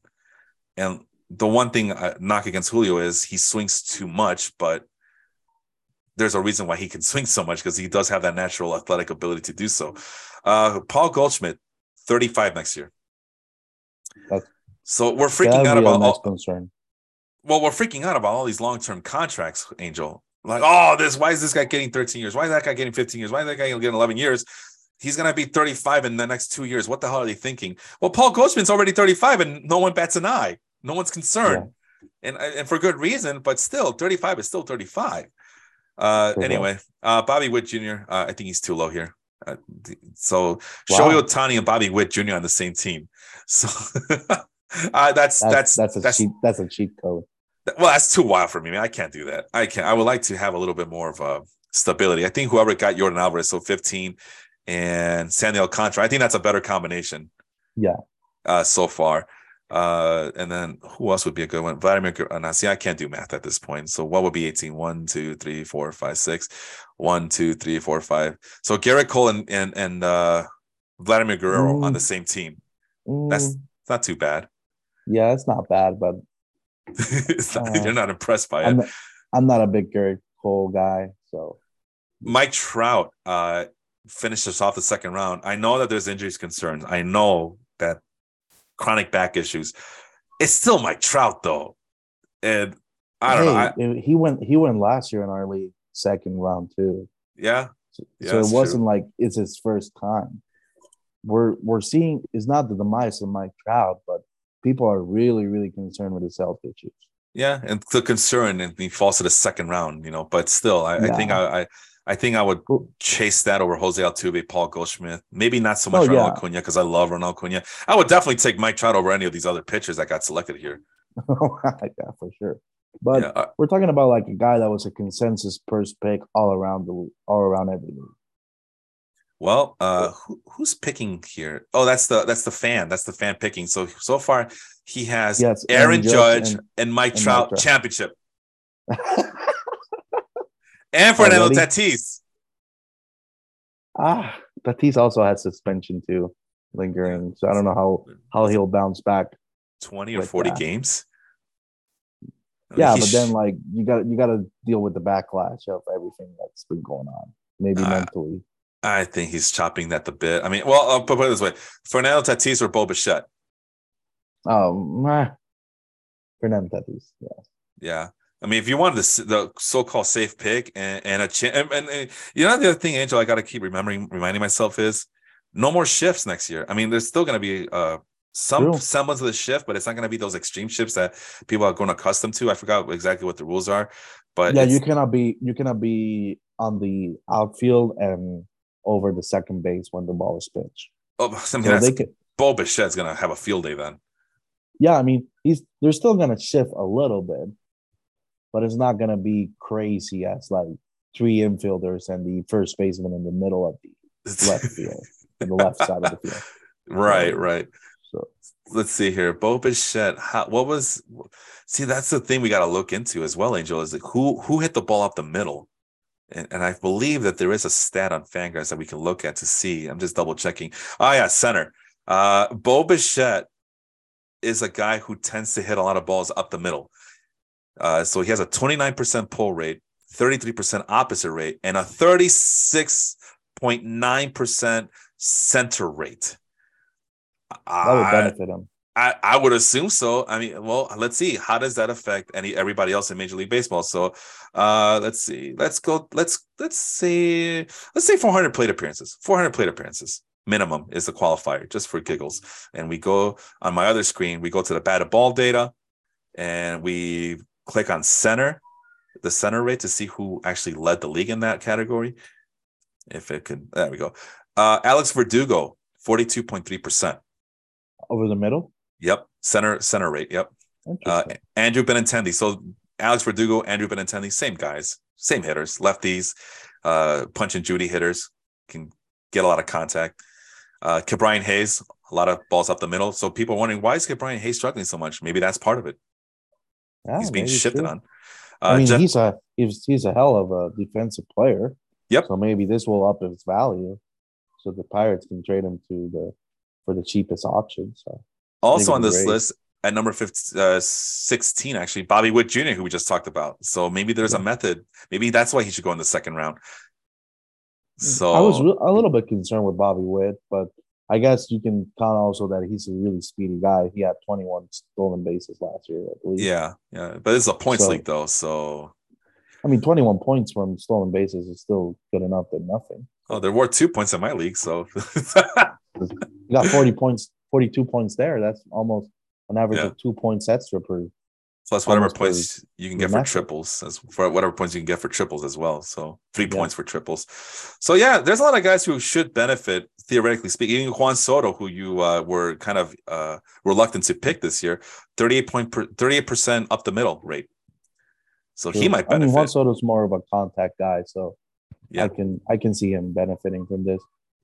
And the one thing I knock against Julio is he swings too much, but there's a reason why he can swing so much because he does have that natural athletic ability to do so. Uh, Paul Goldschmidt, 35 next year. That's, so we're freaking out about all, concern. Well, we're freaking out about all these long-term contracts, Angel. Like, oh, this why is this guy getting 13 years? Why is that guy getting 15 years? Why is that guy getting 11 years? He's gonna be 35 in the next two years. What the hell are they thinking? Well, Paul Goldschmidt's already 35 and no one bats an eye. No one's concerned. Yeah. And, and for good reason, but still, 35 is still 35. Uh, anyway, uh, Bobby Witt Jr. Uh, I think he's too low here. Uh, so wow. Shohei Ohtani and Bobby Witt Jr. on the same team. So uh, that's, that's that's a that's, cheap that's a cheap code. Well, that's too wild for me, man. I can't do that. I can't. I would like to have a little bit more of a stability. I think whoever got Jordan Alvarez, so 15, and Sandy Alcantara, I think that's a better combination. Yeah. Uh, so far. Uh, and then who else would be a good one? Vladimir. Uh, now, see, I can't do math at this point. So what would be 18? 1, 2, 3, 4, 5, 6. 1, 2, 3, 4, 5. So Gerrit Cole and and, and uh, Vladimir Guerrero mm. on the same team. Mm. That's not too bad. Yeah, it's not bad, but not, uh, you're not impressed by I'm it. Not, I'm not a big Gerrit Cole guy, so Mike Trout uh, finishes off the second round. I know that there's injuries concerns. I know that chronic back issues. It's still Mike Trout though, and I don't hey, know. I, he went he went last year in our league second round too. Yeah. So, yeah, so it wasn't true. like it's his first time. We're we're seeing it's not the demise of Mike Trout, but people are really really concerned with his health issues. Yeah, and the concern and he falls to the second round, you know. But still, I, yeah. I think I, I I think I would chase that over Jose Altuve, Paul Goldschmidt. Maybe not so much oh, Ronald yeah. Acuna because I love Ronald Acuna. I would definitely take Mike Trout over any of these other pitchers that got selected here. yeah, for sure. But yeah, we're talking about like a guy that was a consensus first pick all around the all around every league. Well, uh, who, who's picking here? Oh, that's the that's the fan. That's the fan picking. So so far he has yes, Aaron, Judge and, and Mike and Trout Mike championship. and Fernando Already? Tatis. Ah, Tatis also has suspension too, lingering. So I don't know how how he'll bounce back. Twenty or forty that. games. Yeah, but then like you got you got to deal with the backlash of everything that's been going on, maybe uh, mentally. I think he's chopping that the bit. I mean, well, I'll put it this way: Fernando Tatis or Bo Bichette. Um, Fernando Tatis, yeah. Yeah, I mean, if you wanted the, the so-called safe pick and, and a chance, and, and, and, you know the other thing, Angel, I got to keep remembering, reminding myself is no more shifts next year. I mean, there's still going to be uh, some True. semblance of the shift, but it's not going to be those extreme shifts that people are going accustomed to. I forgot exactly what the rules are, but yeah, you cannot be you cannot be on the outfield and over the second base when the ball is pitched. Oh, mean, so they could, Bo Bichette's going to have a field day then. Yeah, I mean, he's they're still going to shift a little bit but it's not going to be crazy as like three infielders and the first baseman in the middle of the left field, in the left side of the field. Right, right. So let's see here. Bo Bichette, how, what was? See, that's the thing we got to look into as well, Angel. Is like who who hit the ball up the middle? And, and I believe that there is a stat on Fangraphs that we can look at to see. I'm just double checking. Oh yeah, center. Uh, Bo Bichette is a guy who tends to hit a lot of balls up the middle. Uh, so he has a 29% pull rate, 33% opposite rate, and a 36.9% center rate. That would benefit him. I, I would assume so. I mean, well, let's see. How does that affect any everybody else in Major League Baseball? So, uh, let's see. Let's go. Let's let's say let's say 400 plate appearances. 400 plate appearances minimum is the qualifier, just for giggles. And we go on my other screen. We go to the batted ball data, and we click on center, the center rate to see who actually led the league in that category. If it could, there we go. Uh, Alex Verdugo, 42.3 percent over the middle. Yep, center center rate. Yep. Uh, Andrew Benintendi. So Alex Verdugo, Andrew Benintendi, same guys, same hitters, lefties, uh, punch and Judy hitters can get a lot of contact. Uh, Ke'Bryan Hayes, a lot of balls up the middle. So people are wondering why is Ke'Bryan Hayes struggling so much? Maybe that's part of it. Yeah, he's being shifted on. Uh, I mean, Jeff, he's a he's he's a hell of a defensive player. Yep. So maybe this will up his value, so the Pirates can trade him to the for the cheapest option. So also on this great. list at number 15, uh, 16, actually, Bobby Witt Jr., who we just talked about. So maybe there's yeah. a method. Maybe that's why he should go in the second round. So I was a little bit concerned with Bobby Witt, but I guess you can count also that he's a really speedy guy. He had 21 stolen bases last year, I believe. Yeah, yeah, but it's a points so, league though, so I mean, 21 points from stolen bases is still good enough than nothing. Oh, there were two points in my league, so you got 40 points, 42 points there. That's almost an average yeah. of two points extra per plus whatever points you can get for triples as for whatever points you can get for triples as well so three yeah. points for triples so yeah there's a lot of guys who should benefit theoretically speaking even juan soto who you uh, were kind of uh, reluctant to pick this year 38 point per, 38% up the middle rate so he might benefit. I mean, Juan Soto's more of a contact guy, so yeah. I can I can see him benefiting from this.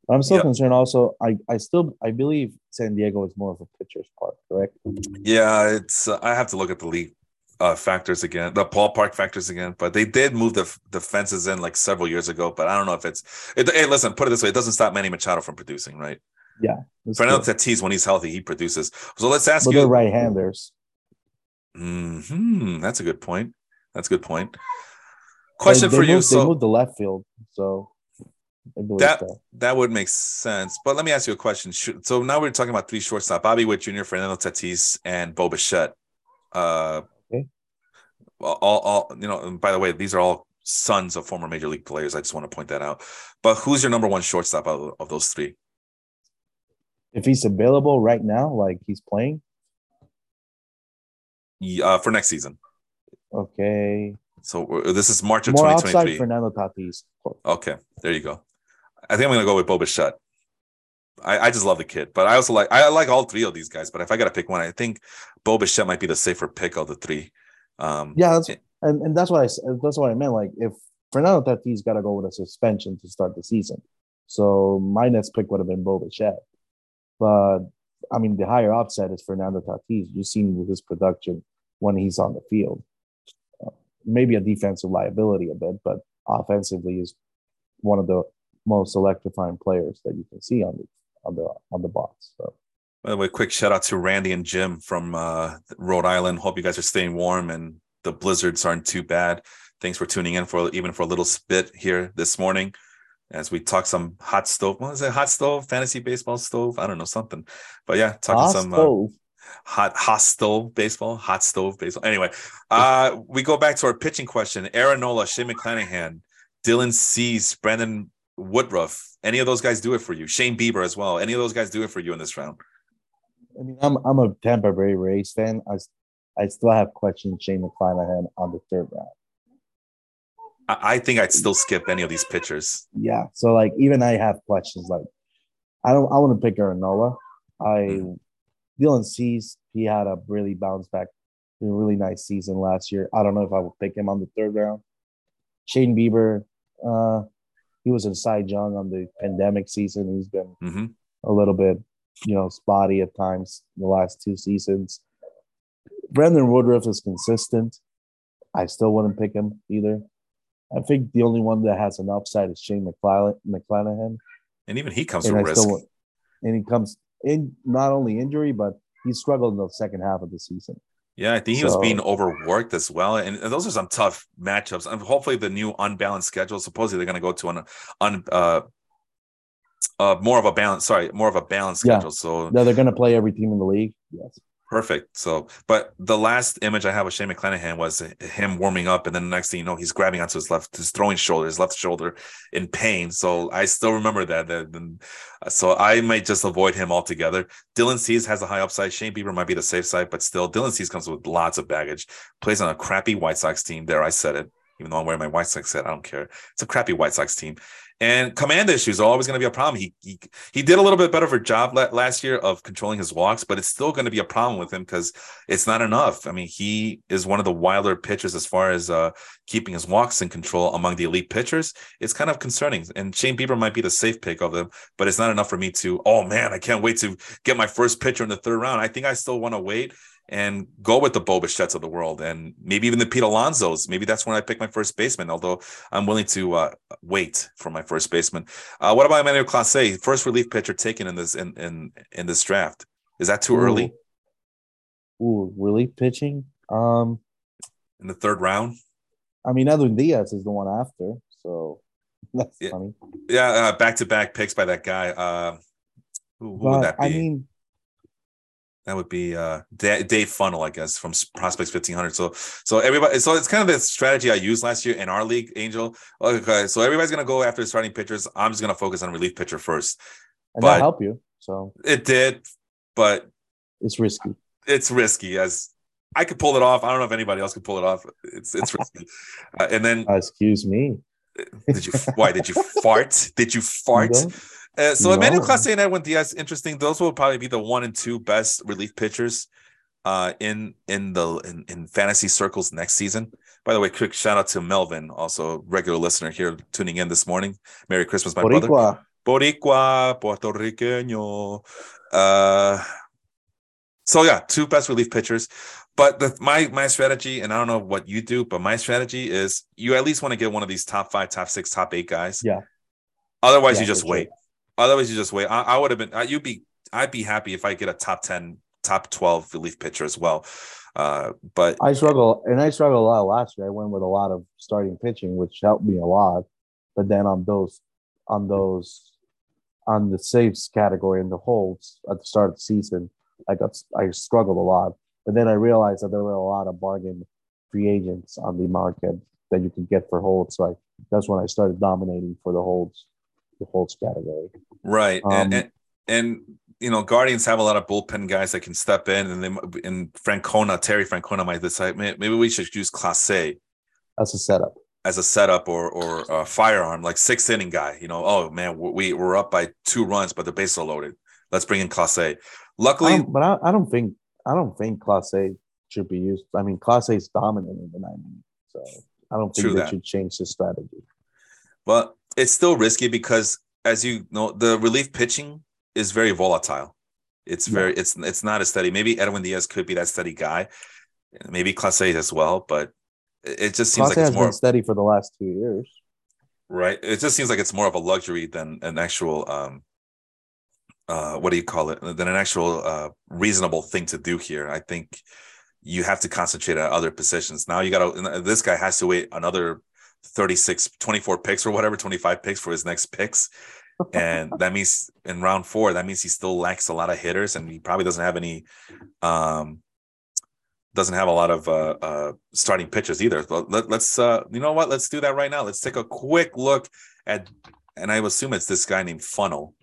But I'm still yep. concerned. Also, I I still I believe San Diego is more of a pitcher's park, correct? Yeah, it's uh, I have to look at the league uh, factors again, the ballpark factors again. But they did move the the fences in like several years ago. But I don't know if it's. It, hey, listen, put it this way: it doesn't stop Manny Machado from producing, right? Yeah. Fernando Tatis, when he's healthy, he produces. So let's ask but you. Right-handers. Hmm. That's a good point. That's a good point. Question they, they for moved, you. So they moved the left field, so that that would make sense. But let me ask you a question. So now we're talking about three shortstop: Bobby Witt Jr., Fernando Tatis, and Bo Bichette. Uh, okay. All, all, you know. And by the way, these are all sons of former major league players. I just want to point that out. But who's your number one shortstop of, of those three? If he's available right now, like he's playing, uh, for next season. Okay. So uh, this is March of More 2023. outside Fernando Tatis. Okay, there you go. I think I'm gonna go with Bo Bichette. I, I just love the kid, but I also like I like all three of these guys. But if I gotta pick one, I think Bo Bichette might be the safer pick of the three. Um, yeah, that's, and, and that's what I that's what I meant. Like if Fernando Tatis got to go with a suspension to start the season, so my next pick would have been Bo Bichette. But I mean, the higher upside is Fernando Tatis. You've seen with his production when he's on the field. Uh, maybe a defensive liability a bit, but offensively is one of the most electrifying players that you can see on the on the on the box. So. By the way, quick shout out to Randy and Jim from uh, Rhode Island. Hope you guys are staying warm and the blizzards aren't too bad. Thanks for tuning in for even for a little spit here this morning as we talk some hot stove. What is it? Hot stove, fantasy baseball stove? I don't know something, but yeah, talking hot some uh, hot hostile baseball, hot stove baseball. Anyway, uh, we go back to our pitching question. Aaron Nola, Shane McClanahan, Dylan Cease, Brandon Woodruff, any of those guys do it for you? Shane Bieber as well. Any of those guys do it for you in this round? I mean, I'm I'm a Tampa Bay Rays fan. I I still have questions Shane McClanahan on the third round. I, I think I'd still skip any of these pitchers. Yeah. So like even I have questions like I don't I want to pick Aaron Nola. I mm. Dylan Cease, he had a really bounce back, a really nice season last year. I don't know if I would pick him on the third round. Shane Bieber, uh, he was in Cy Young on the pandemic season. He's been mm-hmm. a little bit, you know, spotty at times the last two seasons. Brandon Woodruff is consistent. I still wouldn't pick him either. I think the only one that has an upside is Shane McClanahan. And even he comes and with risk. Still, and he comes in not only injury, but he struggled in the second half of the season. Yeah, I think he so, was being overworked as well, and those are some tough matchups. And hopefully, the new unbalanced schedule. Supposedly, they're going to go to an un uh, uh, more of a balance. Sorry, more of a balanced Yeah. schedule. So No, they're going to play every team in the league. Yes. Perfect. So, but the last image I have of Shane McClanahan was him warming up, and then the next thing you know, he's grabbing onto his left, his throwing shoulder, his left shoulder in pain. So I still remember that. That then, uh, so I might just avoid him altogether. Dylan Cease has a high upside. Shane Bieber might be the safe side, but still, Dylan Cease comes with lots of baggage. Plays on a crappy White Sox team. There, I said it. Even though I'm wearing my White Sox set, I don't care. It's a crappy White Sox team. And command issues are always going to be a problem. He, he he did a little bit better of a job last year of controlling his walks, but it's still going to be a problem with him because it's not enough. I mean, he is one of the wilder pitchers as far as uh, keeping his walks in control among the elite pitchers. It's kind of concerning. And Shane Bieber might be the safe pick of them, but it's not enough for me to. Oh man, I can't wait to get my first pitcher in the third round. I think I still want to wait and go with the Bo Bichette's of the world, and maybe even the Pete Alonsos. Maybe that's when I pick my first baseman. Although I'm willing to uh, wait for my first baseman. Uh, what about Emmanuel Clase, first relief pitcher taken in this in in, in this draft? Is that too early Ooh, relief pitching. Um, in the third round? I mean, Edwin Diaz is the one after, so that's Yeah. funny. Yeah, back to back picks by that guy. Uh, who, who would that be? I mean, that would be uh, Da- Dave Funnel, I guess, from Prospects fifteen hundred. So, so everybody, so it's kind of the strategy I used last year in our league, Angel. Okay, so everybody's gonna go after starting pitchers. I'm just gonna focus on relief pitcher first. and but- that help you, so It did, but it's risky. it's risky. As I could pull it off, I don't know if anybody else could pull it off. It's it's risky. Uh, and then, Uh, excuse me. did you? Why did you fart? Did you fart? No? Uh, so Emmanuel No. Clase and Edwin Diaz, interesting. Those will probably be the one and two best relief pitchers uh, in in the in, in fantasy circles next season. By the way, quick shout out to Melvin, also regular listener here tuning in this morning. Merry Christmas, my brother. Boricua. Boricua, Puerto Riqueño. Uh, so yeah, two best relief pitchers. But the, my my strategy, and I don't know what you do, but my strategy is you at least want to get one of these top five, top six, top eight guys. Yeah. Otherwise, Yeah, you just wait. sure. Otherwise, you just wait. I, I would have been. I, you'd be. I'd be happy if I get a top ten, top twelve relief pitcher as well. Uh, but I struggle, and I struggled a lot last year. I went with a lot of starting pitching, which helped me a lot. But then on those, on those, on the saves category and the holds at the start of the season, I got I struggled a lot. But then I realized that there were a lot of bargain free agents on the market that you could get for holds. So I, that's when I started dominating for the holds, the holds category. Right, Um, and, and and you know, Guardians have a lot of bullpen guys that can step in, and they and Francona, Terry Francona might decide "May- maybe we should use Clase as a setup. as a setup or or a fireman, like sixth inning guy. You know, oh man, we we're up by two runs, but the bases are loaded. Let's bring in Clase. I Luckily, don't- but I, I don't think I don't think Clase should be used. I mean, Clase is dominant in the nine so I don't think they that. should change the strategy. but it's still risky because, as you know, the relief pitching is very volatile. It's Yeah. very it's it's not a steady. Maybe Edwin Diaz could be that steady guy, maybe Clase as well, but it just seems Class like A it's more been steady for the last two years. right it just seems like it's more of a luxury than an actual um uh what do you call it than an actual uh reasonable thing to do here i think you have to concentrate on other positions now you gotta this guy has to wait another 36 24 picks or whatever 25 picks for his next picks and that means in round four that means he still lacks a lot of hitters and he probably doesn't have any um doesn't have a lot of uh, uh, starting pitchers either. But let, us uh, you know what? Let's do that right now. Let's take a quick look at, and I assume it's this guy named Funnel.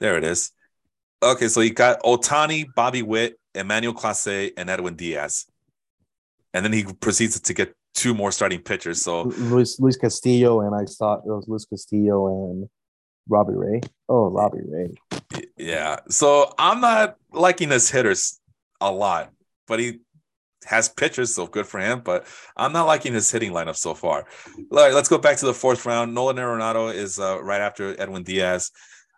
There it is. Okay, so you got Ohtani, Bobby Witt, Emmanuel Clase, and Edwin Diaz, and then he proceeds to get two more starting pitchers. So Luis Luis Castillo and I thought it was Luis Castillo and Robbie Ray. Oh, Robbie Ray. yeah, so I'm not liking his hitters a lot, but he has pitchers, so good for him. But I'm not liking his hitting lineup so far. All right, let's go back to the fourth round. Nolan Arenado is uh, right after Edwin Diaz.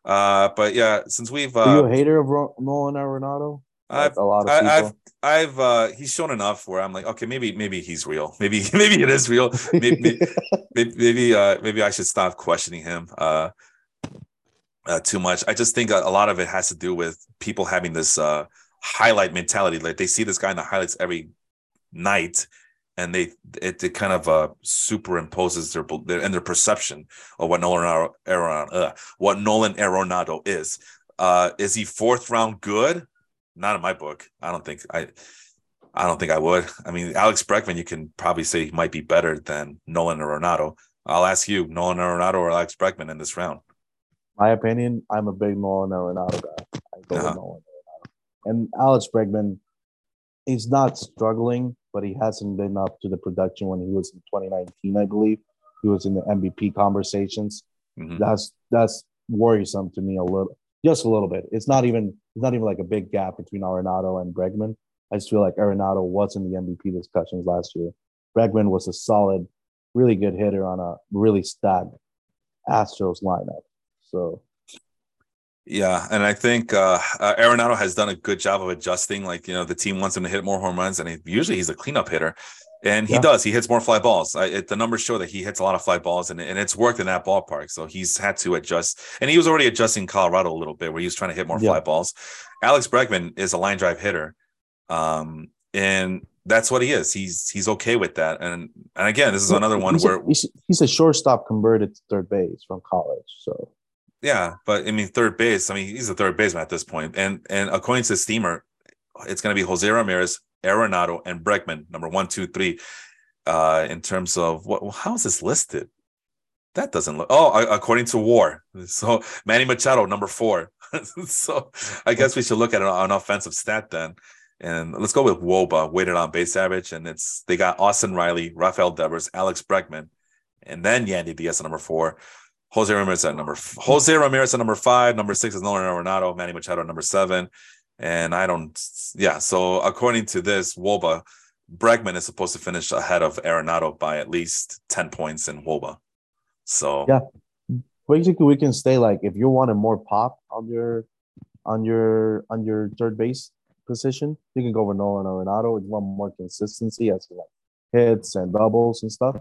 Uh, but yeah, since we've Are you uh, a hater of Ro- Nolan Arenado? I've a lot of I, people. I've I've uh, he's shown enough where I'm like, okay, maybe maybe he's real. Maybe maybe it is real. Maybe maybe, maybe, uh maybe I should stop questioning him uh, uh too much. I just think a, a lot of it has to do with people having this uh highlight mentality. Like they see this guy in the highlights every night, and they it, it kind of uh, superimposes their their and their perception of what Nolan Arenado, uh, what Nolan Arenado is. Uh, is he fourth round good? Not in my book. I don't think I. I don't think I would. I mean, Alex Bregman, you can probably say he might be better than Nolan Arenado. I'll ask you, Nolan or Arenado or Alex Bregman in this round? My opinion, I'm a big Nolan or Arenado guy. I go uh-huh. with Nolan Arenado. And Alex Bregman, he's not struggling, but he hasn't been up to the production when he was in 2019, I believe. He was in the MVP conversations. Mm-hmm. That's that's worrisome to me a little, just a little bit. It's not even it's not even like a big gap between Arenado and Bregman. I just feel like Arenado was in the MVP discussions last year. Bregman was a solid, really good hitter on a really stacked Astros lineup. So yeah, and I think uh, uh, Arenado has done a good job of adjusting. Like you know, the team wants him to hit more home runs, and he, usually he's a cleanup hitter, and he yeah. does. He hits more fly balls. I, it, the numbers show that he hits a lot of fly balls, and, and it's worked in that ballpark. So he's had to adjust, and he was already adjusting Colorado a little bit, where he was trying to hit more yeah. fly balls. Alex Bregman is a line drive hitter, um, and that's what he is. He's he's okay with that. And and again, this is another one he's where a, he's a shortstop converted to third base from college. So yeah, but I mean, third base. I mean, he's a third baseman at this point, and and according to Steamer, it's going to be Jose Ramirez, Arenado, and Bregman, number one, two, three. Uh, in terms of what, how is this listed? That doesn't look. Oh, according to WAR, so Manny Machado, number four. so I guess we should look at an, an offensive stat then. And let's go with Woba, weighted on base average. And it's they got Austin Riley, Rafael Devers, Alex Bregman, and then Yandy Diaz at number four. Jose Ramirez at number Jose Ramirez at number five. Number six is Nolan Arenado. Manny Machado at number seven. And I don't, yeah. So according to this, Woba, Bregman is supposed to finish ahead of Arenado by at least 10 points in Woba. So yeah, basically we can stay like if you wanted more pop on your on your on your third base position, you can go with Nolan Arenado. If you want more consistency as like hits and doubles and stuff,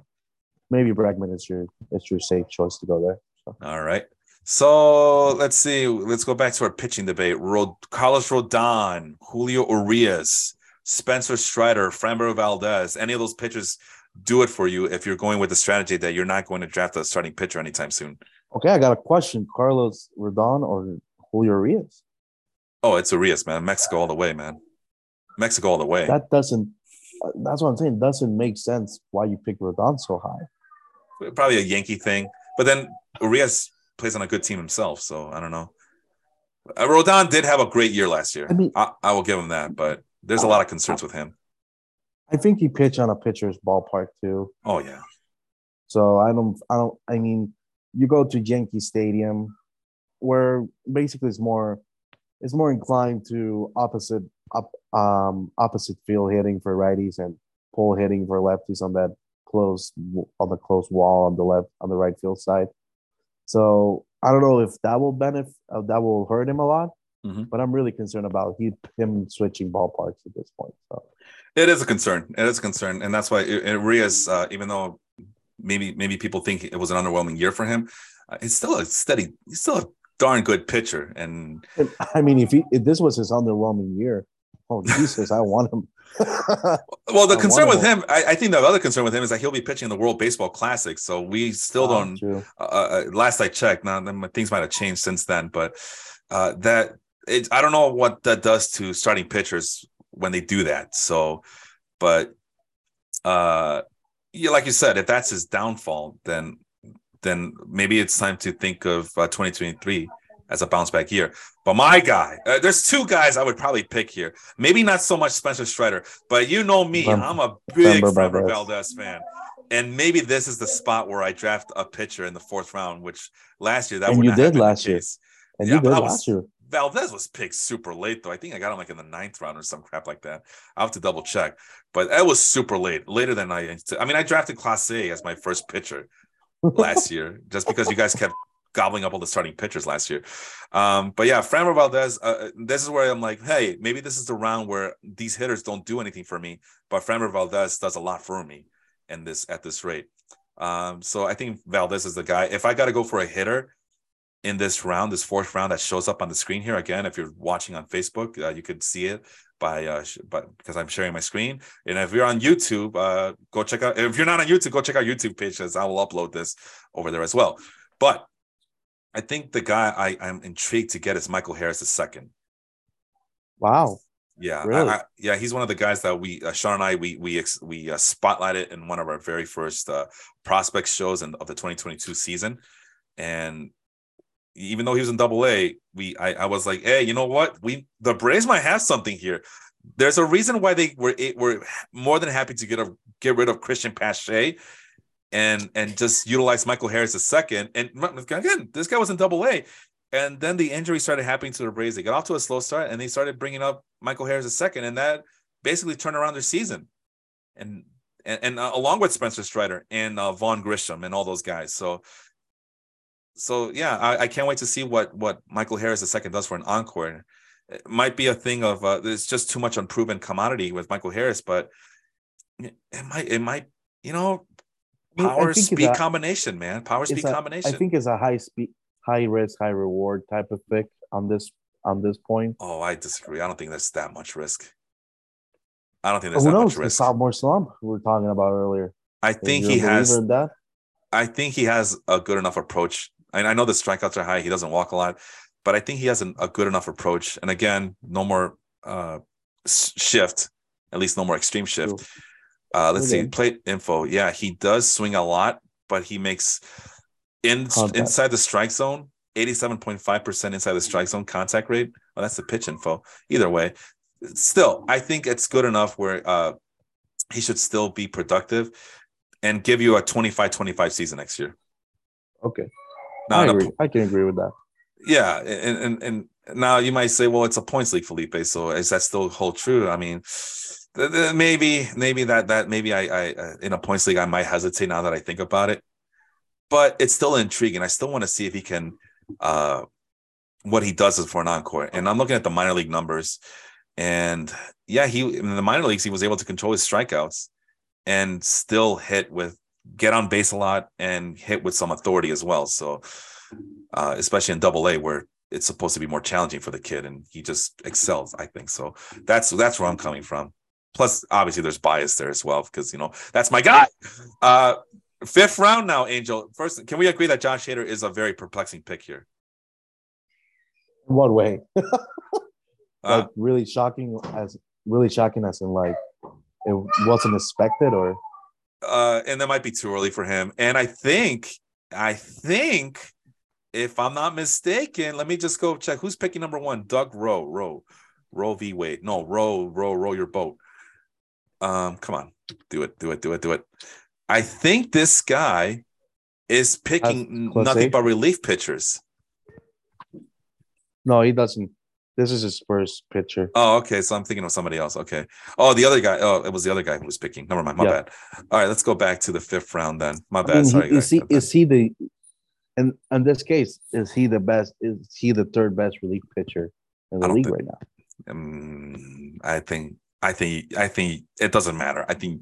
maybe Bregman is your it's your safe choice to go there. So. All right. So let's see. Let's go back to our pitching debate. Rod- Carlos Rodon, Julio Urias, Spencer Strider, Framber Valdez. Any of those pitchers do it for you if you're going with the strategy that you're not going to draft a starting pitcher anytime soon. Okay, I got a question. Carlos Rodon or Julio Urias? Oh, it's Urias, man. Mexico all the way, man. Mexico all the way. That doesn't. That's what I'm saying. Doesn't make sense why you pick Rodon so high probably a Yankee thing. But then Urias plays on a good team himself, so I don't know. Uh, Rodon did have a great year last year. I mean, I, I will give him that, but there's a lot of concerns with him. I think he pitched on a pitcher's ballpark too. Oh yeah. So I don't, I don't. I mean, you go to Yankee Stadium, where basically it's more, it's more inclined to opposite up, um, opposite field hitting for righties and pull hitting for lefties on that close on the close wall on the left on the right field side. So I don't know if that will benefit uh, that will hurt him a lot, mm-hmm. but I'm really concerned about he, him switching ballparks at this point. So it is a concern. It is a concern, and that's why Urias, uh, even though maybe maybe people think it was an underwhelming year for him, uh, it's still a steady. He's still a darn good pitcher. And I mean, if, he, if this was his underwhelming year, oh Jesus, I want him well, the concern with him, I, I, think the other concern with him is that he'll be pitching the World Baseball Classic. So we still oh, don't. Uh, uh, last I checked, now things might have changed since then, but uh, that it, I don't know what that does to starting pitchers when they do that. So, but uh, yeah, like you said, if that's his downfall, then then maybe it's time to think of uh, 2023 as a bounce back year. But my guy, uh, there's two guys I would probably pick here. Maybe not so much Spencer Strider, but you know me, I'm a big Framber Valdez fan. And maybe this is the spot where I draft a pitcher in the fourth round, which last year that and you did last year. And yeah, you did last year. Valdez was picked super late though. I think I got him like in the ninth round or some crap like that. I'll have to double check, but that was super late, later than I. I mean, I drafted Clase as my first pitcher last year, just because you guys kept gobbling up all the starting pitchers last year. Um, but yeah, Framber Valdez, uh, uh, this is where I'm like, hey, maybe this is the round where these hitters don't do anything for me, but Framber Valdez does a lot for me in this at this rate. Um, so I think Valdez is the guy. If I got to go for a hitter, in this round, this fourth round that shows up on the screen here. Again, if you're watching on Facebook, uh, you could see it by uh but because I'm sharing my screen. And if you're on YouTube, uh go check out if you're not on YouTube, go check out YouTube page because I will upload this over there as well. But I think the guy I, I'm intrigued to get is Michael Harris the second. Wow. Yeah, Really? I, I, yeah, he's one of the guys that we uh, Sean and I we we ex, we uh, spotlighted in one of our very first uh, prospects shows in, of the 2022 season, and even though he was in Double A, we I, I was like, hey, you know what? We the Braves might have something here. There's a reason why they were it, were more than happy to get a, get rid of Cristian Pache and and just utilize Michael Harris a second. And again, this guy was in Double A, and then the injury started happening to the Braves. They got off to a slow start, and they started bringing up Michael Harris a second, and that basically turned around their season. And and, and uh, along with Spencer Strider and uh, Vaughn Grissom and all those guys. So so yeah, I, I can't wait to see what what Michael Harris II does for an encore. It might be a thing of uh, there's just too much unproven commodity with Michael Harris, but it might it might you know power speed a- combination, man, power speed a- combination. I think it's a high speed, high risk, high reward type of pick on this on this point. oh, I disagree. I don't think there's that much risk. I don't think there's that knows? much The risk. sophomore slump we were talking about earlier. I think he has. that. I think he has a good enough approach. And I know the strikeouts are high. He doesn't walk a lot, but I think he has an, a good enough approach. And again, no more uh, shift, at least no more extreme shift. True. Uh, let's see, Okay. plate info. Yeah, he does swing a lot, but he makes in Contact. inside the strike zone, 87.5% inside the strike zone contact rate. Well, that's the pitch info. Either way, still, I think it's good enough where uh, he should still be productive and give you a 25 25 season next year. Okay, Now, I agree. I can agree with that. yeah, and, and and now you might say, well, it's a points league, Felipe. So is that still hold true? I mean, maybe maybe that that maybe I I uh, in a points league I might hesitate now that I think about it, but it's still intriguing. I still want to see if he can uh what he does is for an encore. And I'm looking at the minor league numbers, and yeah, he in the minor leagues he was able to control his strikeouts and still hit with get on base a lot and hit with some authority as well. So uh, especially in double A where it's supposed to be more challenging for the kid and he just excels, I think. So that's that's where I'm coming from. Plus, obviously, there's bias there as well, because you know, that's my guy. Uh fifth round now, Angel. First, can we agree that Josh Hader is a very perplexing pick here? In what way? Uh, like really shocking as really shocking as in like it wasn't expected or uh, and that might be too early for him. And I think, I think, if I'm not mistaken, let me just go check who's picking number one. Doug Rowe, Rowe, Roe v. Wade. No, row, row, row your boat. Um, come on, do it, do it, do it, do it. I think this guy is picking nothing but relief pitchers. no, he doesn't. This is his first picture. Oh, okay. So I'm thinking of somebody else. Okay. Oh, the other guy. Oh, it was the other guy who was picking. Never mind. My Yeah. bad. All right, let's go back to the fifth round then. My I bad. mean, Sorry, he, is he is he the and in this case is he the best? Is he the third best relief pitcher in the league think- right now? Um, I think I think I think it doesn't matter. I think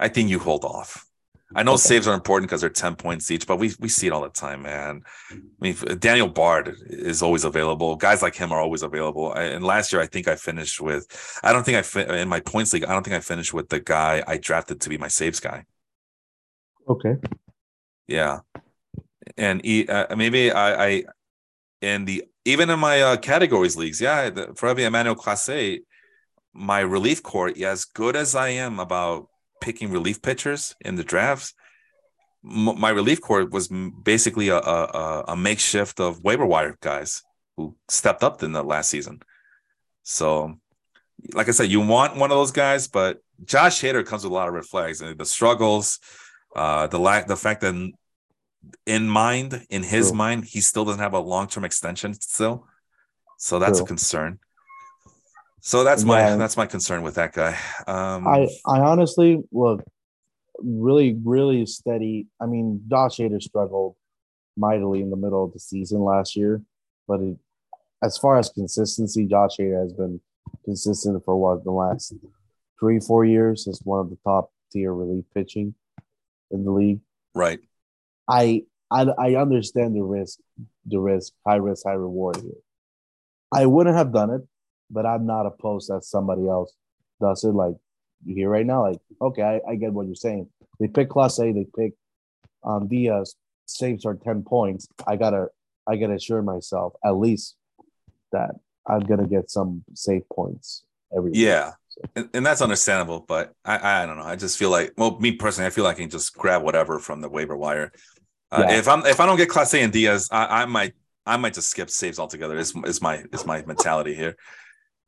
I think you hold off. I know Okay. saves are important because they're 10 points each, but we we see it all the time, man. I mean, Daniel Bard is always available. Guys like him are always available. I, and last year, I think I finished with, I don't think I fin- in my points league, I don't think I finished with the guy I drafted to be my saves guy. Okay. Yeah, and he, uh, maybe I, I, in the even in my uh, categories leagues, yeah, the, for every Emmanuel Clase, my relief court, yeah, as good as I am about picking relief pitchers in the drafts, m- my relief court was basically a, a a- makeshift of waiver wire guys who stepped up in the last season. So, like I said, you want one of those guys, but Josh Hader comes with a lot of red flags and the struggles, uh, the lack, the fact that in mind, in his True. mind, he still doesn't have a long term extension still. So that's a concern. So that's my Yeah. that's my concern with that guy. Um, I I honestly look really really steady. I mean, Josh Hader struggled mightily in the middle of the season last year, but it, as far as consistency, Josh Hader has been consistent for what the last three four years as one of the top tier relief pitching in the league. right. I I I understand the risk, the risk, high risk, high reward here. I wouldn't have done it, but I'm not opposed that somebody else does it. Like you hear right now, like okay, I, I get what you're saying. They pick Clase, they pick um Diaz, saves are 10 points. I gotta I gotta assure myself at least that I'm gonna get some save points every yeah. And, and, that's understandable, but I, I don't know. I just feel like, well, me personally, I feel like I can just grab whatever from the waiver wire. Uh, yeah. If I'm if I don't get Clase and Diaz, I, I might I might just skip saves altogether. Is is my is my mentality here?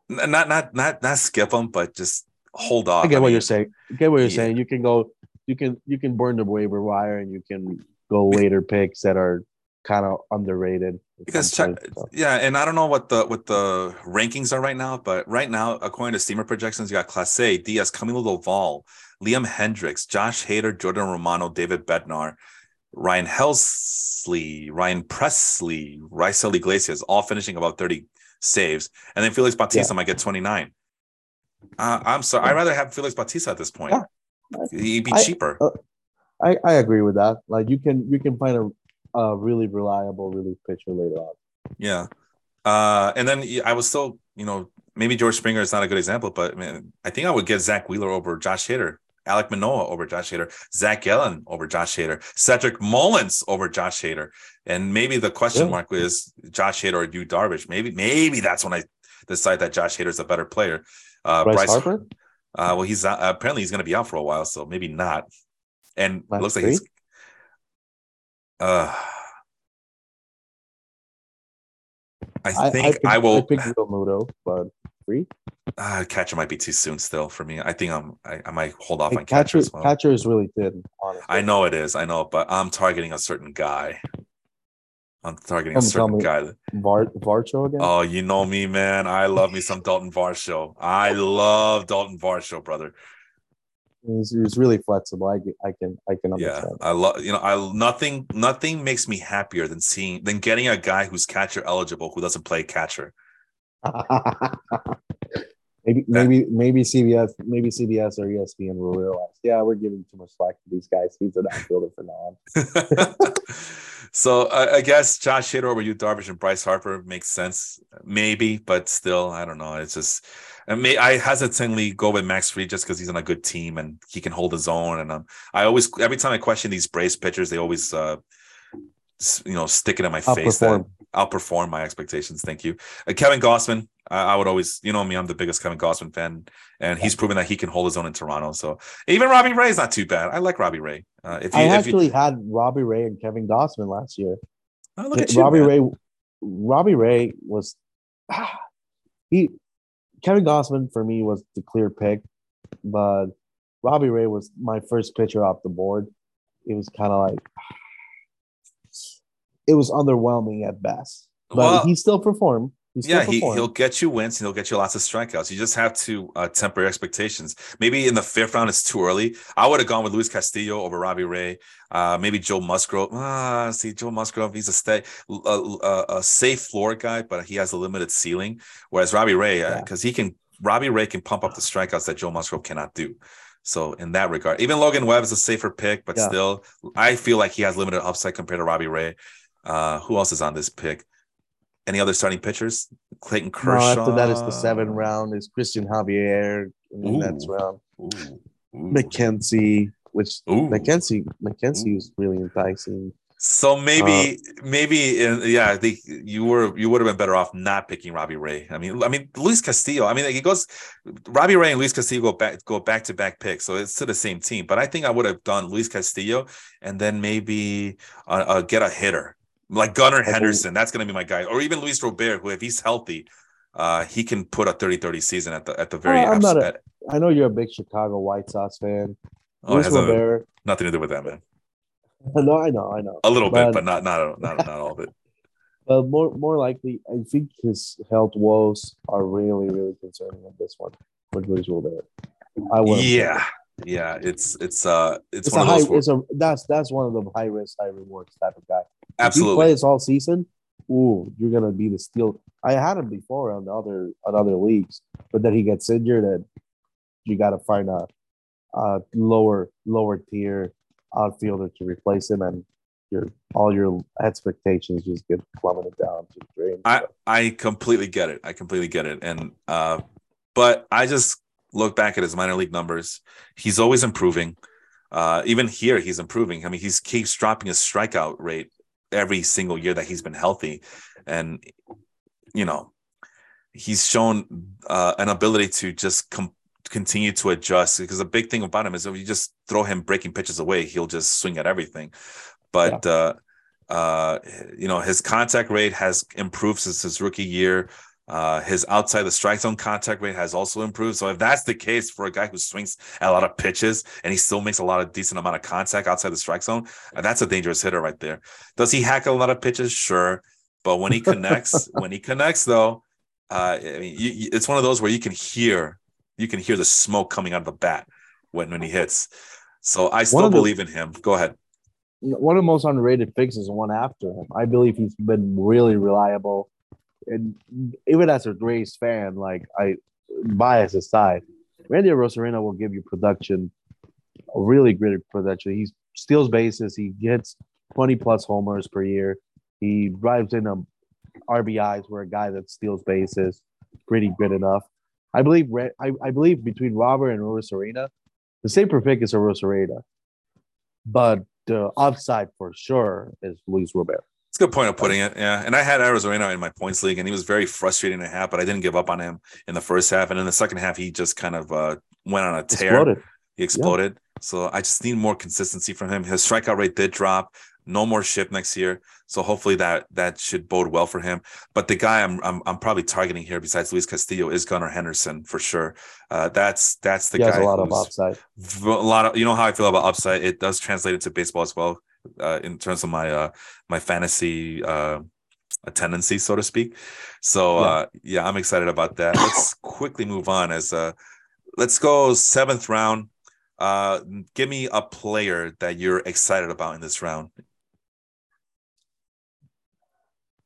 Not not not not skip them, but just hold off. I get I what mean, you're saying. I get what you're yeah. saying. You can go, you can you can burn the waiver wire, and you can go later picks that are kind of underrated because check, so. yeah and i don't know what the what the rankings are right now but right now according to steamer projections you got Clase diaz camilo doval liam Hendriks, josh hader jordan romano david bednar ryan helsley ryan pressly raisel iglesias all finishing about 30 saves and then felix bautista yeah. might get 29 uh, i'm sorry i'd rather have felix bautista at this point yeah. he'd be I, cheaper uh, I, I agree with that. Like you can you can find a, a really reliable relief pitcher later on. Yeah. Uh, and then I was still, you know, maybe George Springer is not a good example, but man, I think I would get Zack Wheeler over Josh Hader, Alek Manoah over Josh Hader, Zach Gallen over Josh Hader, Cedric Mullins over Josh Hader. And maybe the question yeah. mark is Josh Hader or Yu Darvish. Maybe, maybe that's when I decide that Josh Hader is a better player. Uh, Bryce, Bryce Harper. Uh, well, he's uh, apparently he's going to be out for a while, so maybe not and Last looks like he's. Uh, I think I, I, I will. I picked Realmuto, but free. Uh, catcher might be too soon still for me. I think I'm. I, I might hold off like on catcher. Catcher, well. catcher is really thin. Honestly. I know it is. I know, but I'm targeting a certain guy. I'm targeting a certain guy. Var- Varsho again? Oh, you know me, man. I love me some Dalton Varsho. I love Dalton Varsho, brother. He's, he's really flexible. I, I can I can understand. Yeah, I love you know I nothing nothing makes me happier than seeing than getting a guy who's catcher eligible who doesn't play catcher. Maybe maybe maybe CBS maybe CBS or ESPN will realize yeah we're giving too much slack to these guys. He's an outfielder for now on. so I, I, guess Josh Hader over Yu, Darvish and Bryce Harper makes sense, maybe, but still I don't know. It's just I may I hesitantly go with Max Fried just because he's on a good team and he can hold his own. And um, I always every time I question these Braves pitchers, they always uh, you know stick it in my face that outperform my expectations. Thank you, uh, Kevin Gausman. I, I, would always, you know me, I'm the biggest Kevin Gausman fan, and he's proven that he can hold his own in Toronto. So even Robbie Ray is not too bad. I like Robbie Ray. Uh, if you, I actually you... had Robbie Ray and Kevin Gausman last year. Oh, look at you, Robbie man. Ray. Robbie Ray was ah, he Kevin Gausman for me was the clear pick, but Robbie Ray was my first pitcher off the board. It was kind of like it was underwhelming at best, but well, he still performed. He still yeah, he, he'll get you wins and he'll get you lots of strikeouts. You just have to uh, temper your expectations. Maybe in the fifth round, it's too early. I would have gone with Luis Castillo over Robbie Ray. Uh, maybe Joe Musgrove. Ah, see, Joe Musgrove, he's a stay, a, a, a, safe floor guy, but he has a limited ceiling. Whereas Robbie Ray, because uh, he can, Robbie Ray can pump up the strikeouts that Joe Musgrove cannot do. So in that regard, even Logan Webb is a safer pick, but yeah. still, I feel like he has limited upside compared to Robbie Ray. Uh, who else is on this pick? Any other starting pitchers? Clayton Kershaw. No, after that is the seventh round. Is Cristian Javier in the Ooh. next round? Ooh. Ooh. McKenzie, which Ooh. McKenzie McKenzie was really enticing. So maybe, uh, maybe, yeah, the, you were you would have been better off not picking Robbie Ray. I mean, I mean, Luis Castillo. I mean, it goes, Robbie Ray and Luis Castillo go back go back to back picks, so it's to the same team. But I think I would have done Luis Castillo and then maybe uh, uh, get a hitter like Gunnar Henderson, that's going to be my guy, or even Luis Robert, who if he's healthy, uh, he can put a 30-30 season at the at the very. I'm not a, I know you're a big Chicago White Sox fan. Oh, Luis Robert, a, nothing to do with that, man. No, I know, I know. A little but, bit, but not not not not all of it. But more more likely, I think his health woes are really really concerning on this one with Luis Robert. I. Yeah. Yeah, it's it's uh it's, it's one of those. High, it's a that's that's one of the high risk, high rewards type of guy. Absolutely. If you play this all season, ooh, you're gonna be the steal. I had him before on the other on other leagues, but then he gets injured, and you got to find a, a lower lower tier outfielder to replace him, and your all your expectations just get plummeted down to drain. I I completely get it. I completely get it. And uh, but I just look back at his minor league numbers. He's always improving. Uh, even here, he's improving. I mean, he's keeps dropping his strikeout rate every single year that he's been healthy, and you know, he's shown uh, an ability to just com- continue to adjust. Because the big thing about him is if you just throw him breaking pitches away, he'll just swing at everything. But yeah. uh, uh, you know, his contact rate has improved since his rookie year. Uh, his outside the strike zone contact rate has also improved. So if that's the case for a guy who swings a lot of pitches and he still makes a lot of decent amount of contact outside the strike zone, uh, that's a dangerous hitter right there. Does he hack a lot of pitches? Sure, but when he connects, when he connects though, uh, I mean, you, you, it's one of those where you can hear you can hear the smoke coming out of the bat when when he hits. So I still believe the, in him. Go ahead. One of the most underrated picks is one after him. I believe he's been really reliable and even as a Rays fan, like I bias aside, Randy Arozarena will give you production, a really great production. He steals bases, he gets 20 plus homers per year. He drives in um, a RBIs where a guy that steals bases, pretty good enough. I believe I, I believe between Robert and Arozarena, the safer pick is Arozarena, but the upside for sure is Luis Robert. It's a good point of putting it. Yeah. And I had Arozarena in my points league, and he was very frustrating to have, but I didn't give up on him in the first half. And in the second half, he just kind of uh, went on a tear. Exploded. He exploded. Yeah. So I just need more consistency from him. His strikeout rate did drop. No more ship next year. So hopefully that that should bode well for him. But the guy I'm I'm, I'm probably targeting here besides Luis Castillo is Gunnar Henderson for sure. Uh, that's that's the he guy. Has a lot of upside. A lot of you know how I feel about upside. It does translate into baseball as well uh, in terms of my uh, my fantasy uh, tendency, so to speak. So yeah. Uh, yeah, I'm excited about that. Let's quickly move on. As uh, let's go seventh round. Uh, give me a player that you're excited about in this round.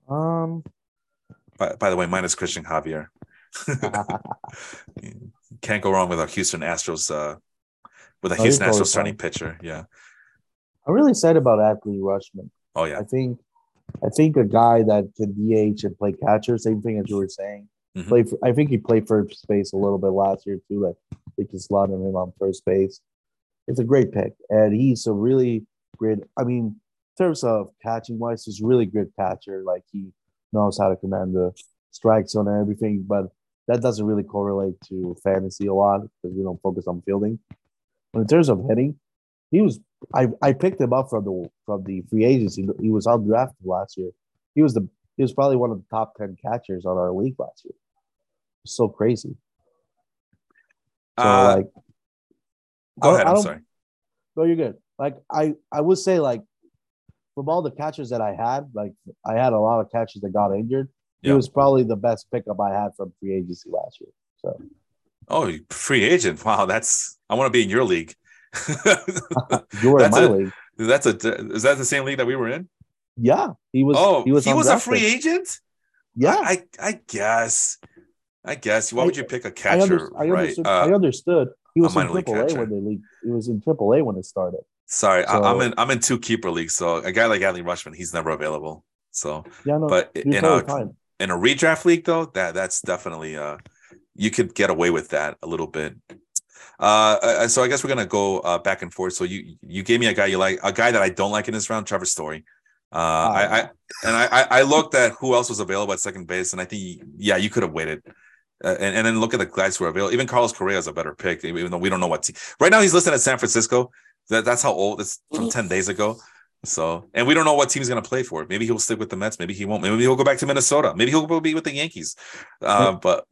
Um. By, by the way, mine is Cristian Javier. Can't go wrong with a Houston Astros. Uh, with a oh, Houston Astros starting pitcher. Yeah. I'm really excited about Adley Rutschman. Oh yeah, I think I think a guy that can DH and play catcher, same thing as you were saying. Mm-hmm. Play for, I think he played first base a little bit last year too. Like they can slot him on first base. It's a great pick, and he's a really great. I mean, in terms of catching wise, he's a really good catcher. Like he knows how to command the strike zone and everything, but that doesn't really correlate to fantasy a lot because we don't focus on fielding. But in terms of hitting, he was I, I picked him up from the from the free agency. He was undrafted last year. He was the he was probably one of the top ten catchers on our league last year. So crazy. So uh, like, go ahead. I'm sorry. No, you're good. Like I I would say like from all the catchers that I had, like I had a lot of catchers that got injured. Yep. He was probably the best pickup I had from free agency last year. So. Oh, free agent! Wow, that's I want to be in your league. you were in my a, league. That's a is that the same league that we were in? Yeah, he was. Oh, he was. He was a free agent. Yeah, I, I guess. I guess. Why would you pick a catcher? I, under, I understood. Uh, I understood. He was in Triple A when they league. He was in Triple A when it started. Sorry, so, I, am in. I'm in two keeper leagues. So a guy like Adley Rutschman, he's never available. So yeah, no, but in a in a redraft league though, that that's definitely uh, you could get away with that a little bit. Uh, uh, so I guess we're gonna go uh, back and forth. So you you gave me a guy you like, a guy that I don't like in this round, Trevor Story. Uh, I, I and I I looked at who else was available at second base, and I think yeah, you could have waited. Uh, and, and then look at the guys who are available. Even Carlos Correa is a better pick, even though we don't know what team. Right now, he's listed at San Francisco. That, that's how old. It's from ten days ago. So, and we don't know what team he's going to play for. Maybe he'll stick with the Mets. Maybe he won't. Maybe he'll go back to Minnesota. Maybe he'll be with the Yankees. Uh, but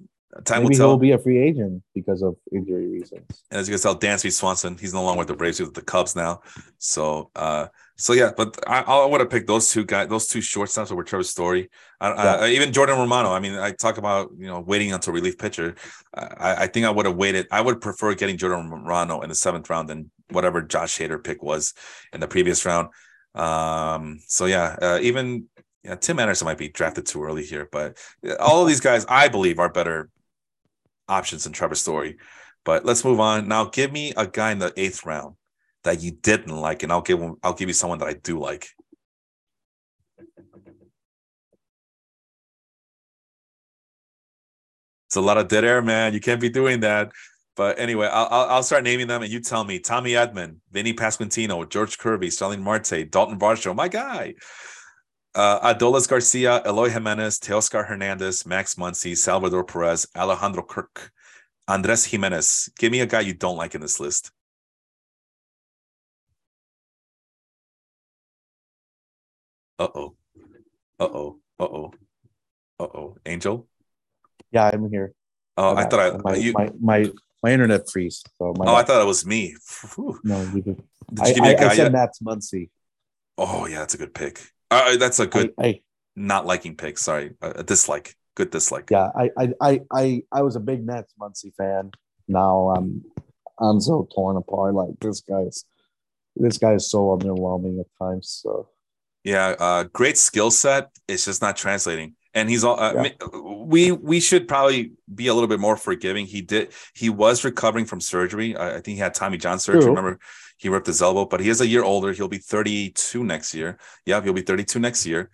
Time Maybe will tell. He'll be a free agent because of injury reasons. And as you can tell, Dansby Swanson, he's no longer with the Braves, he's with the Cubs now. So, uh, so yeah, but I, I would have picked those two guys, those two shortstops over Trevor Story. I, yeah. I, even Jordan Romano. I mean, I talk about you know waiting until relief pitcher. I, I think I would have waited. I would prefer getting Jordan Romano in the seventh round than whatever Josh Hader pick was in the previous round. Um, so yeah, uh, even yeah, Tim Anderson might be drafted too early here, but all of these guys, I believe, are better options in Trevor Story. But let's move on. Now give me a guy in the eighth round that you didn't like, and I'll give him, I'll give you someone that I do like. It's a lot of dead air, man. You can't be doing that. But anyway, I'll, I'll start naming them, and you tell me: Tommy Edman, Vinny Pasquantino, George Kirby, Starling Marte, Dalton Varsho, my guy, uh, Adolis Garcia, Eloy Jimenez, Teoscar Hernandez, Max Muncy, Salvador Perez, Alejandro Kirk, Andres Gimenez. Give me a guy you don't like in this list. Uh oh. Uh oh. Uh oh. Uh oh. Angel? Yeah, I'm here. Oh, I, I thought I my, you, my, my my internet freeze. So my oh, I thought it was me. Whew. No, you did. Did you give me a guy I said yet? Max Muncy. Oh yeah, that's a good pick. Uh, that's a good I, I, not liking pick. Sorry, a dislike. Good dislike. Yeah, I, I, I, I, I was a big Nets Muncy fan. Now I'm, I'm so torn apart. Like this guy's, this guy is so underwhelming at times. So yeah, uh, great skill set. It's just not translating. And he's all. Uh, yeah. We we should probably be a little bit more forgiving. He did. He was recovering from surgery. I, I think he had Tommy John surgery. True. Remember, he ripped his elbow. But he is a year older. He'll be 32 next year. Yeah, he'll be 32 next year.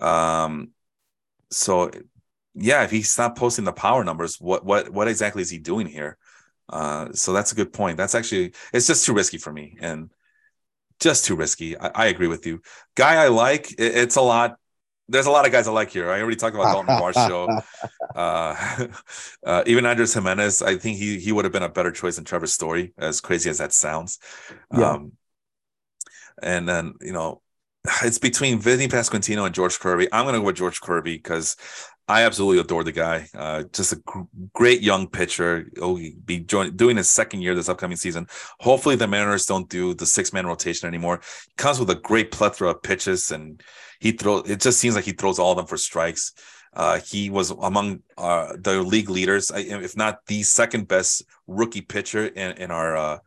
Um, so yeah, if he's not posting the power numbers, what what what exactly is he doing here? Uh, so that's a good point. That's actually it's just too risky for me, and just too risky. I, I agree with you. Guy I like, it, it's a lot. There's a lot of guys I like here. I already talked about Dalton Varsho. Uh, uh, even Andres Gimenez. I think he he would have been a better choice than Trevor Story, as crazy as that sounds. Yeah. Um, and then you know, it's between Vinny Pasquantino and George Kirby. I'm going to go with George Kirby because I absolutely adore the guy. Uh, just a gr- great young pitcher. He'll be join- doing his second year this upcoming season. Hopefully, the Mariners don't do the six man rotation anymore. He comes with a great plethora of pitches, and he throws. It just seems like he throws all of them for strikes. Uh, he was among uh, the league leaders, if not the second best rookie pitcher in, in our uh,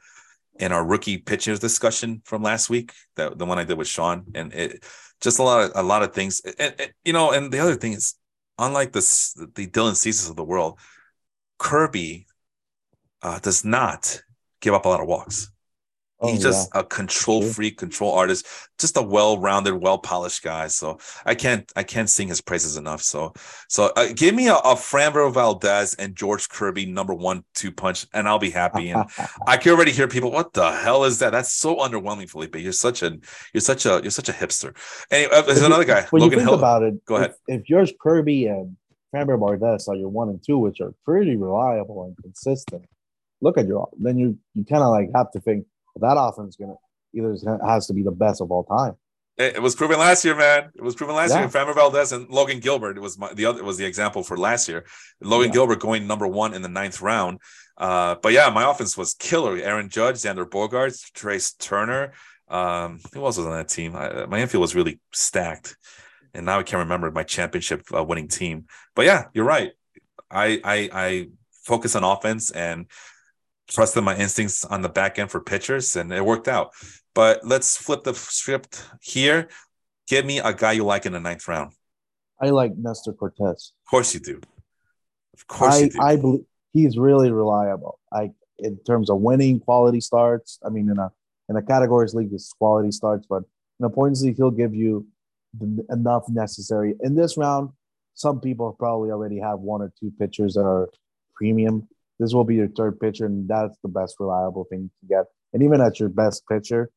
in our rookie pitchers discussion from last week. That the one I did with Sean, and it just a lot of a lot of things. And, and you know, and the other thing is unlike the the Dylan Ceases of the world, Kirby uh, does not give up a lot of walks. Oh, He's just yeah. a control freak, control artist, just a well-rounded, well-polished guy. So I can't, I can't sing his praises enough. So, so uh, give me a, a Framber Valdez and George Kirby number one two punch, and I'll be happy. And I can already hear people, "What the hell is that? That's so underwhelming, Felipe. You're such a, you're such a, you're such a hipster." Anyway, uh, there's another guy. When Logan you think Hill. about it, go ahead. If, if George Kirby and Framber Valdez are your one and two, which are pretty reliable and consistent, look at your, then you you kind of like have to think but that offense is gonna either has to be the best of all time. It was proven last year, man. It was proven last yeah. year. Framber Valdez and Logan Gilbert. It was my, the other was the example for last year. Logan yeah. Gilbert going number one in the ninth round. Uh, but yeah, my offense was killer. Aaron Judge, Xander Bogaerts, Trea Turner. Um, who else was on that team? I, my infield was really stacked, and now I can't remember my championship uh, winning team. But yeah, you're right. I I, I focus on offense and trusted my instincts on the back end for pitchers, and it worked out. But let's flip the script here. Give me a guy you like in the ninth round. I like Nestor Cortes. Of course you do. Of course I, you do. I believe he's really reliable. I in terms of winning quality starts. I mean, in a in a categories league, it's quality starts, but in a points league, he'll give you the, enough necessary. In this round, some people probably already have one or two pitchers that are premium this will be your third pitcher, and that's the best reliable thing to get. And even at your best pitcher,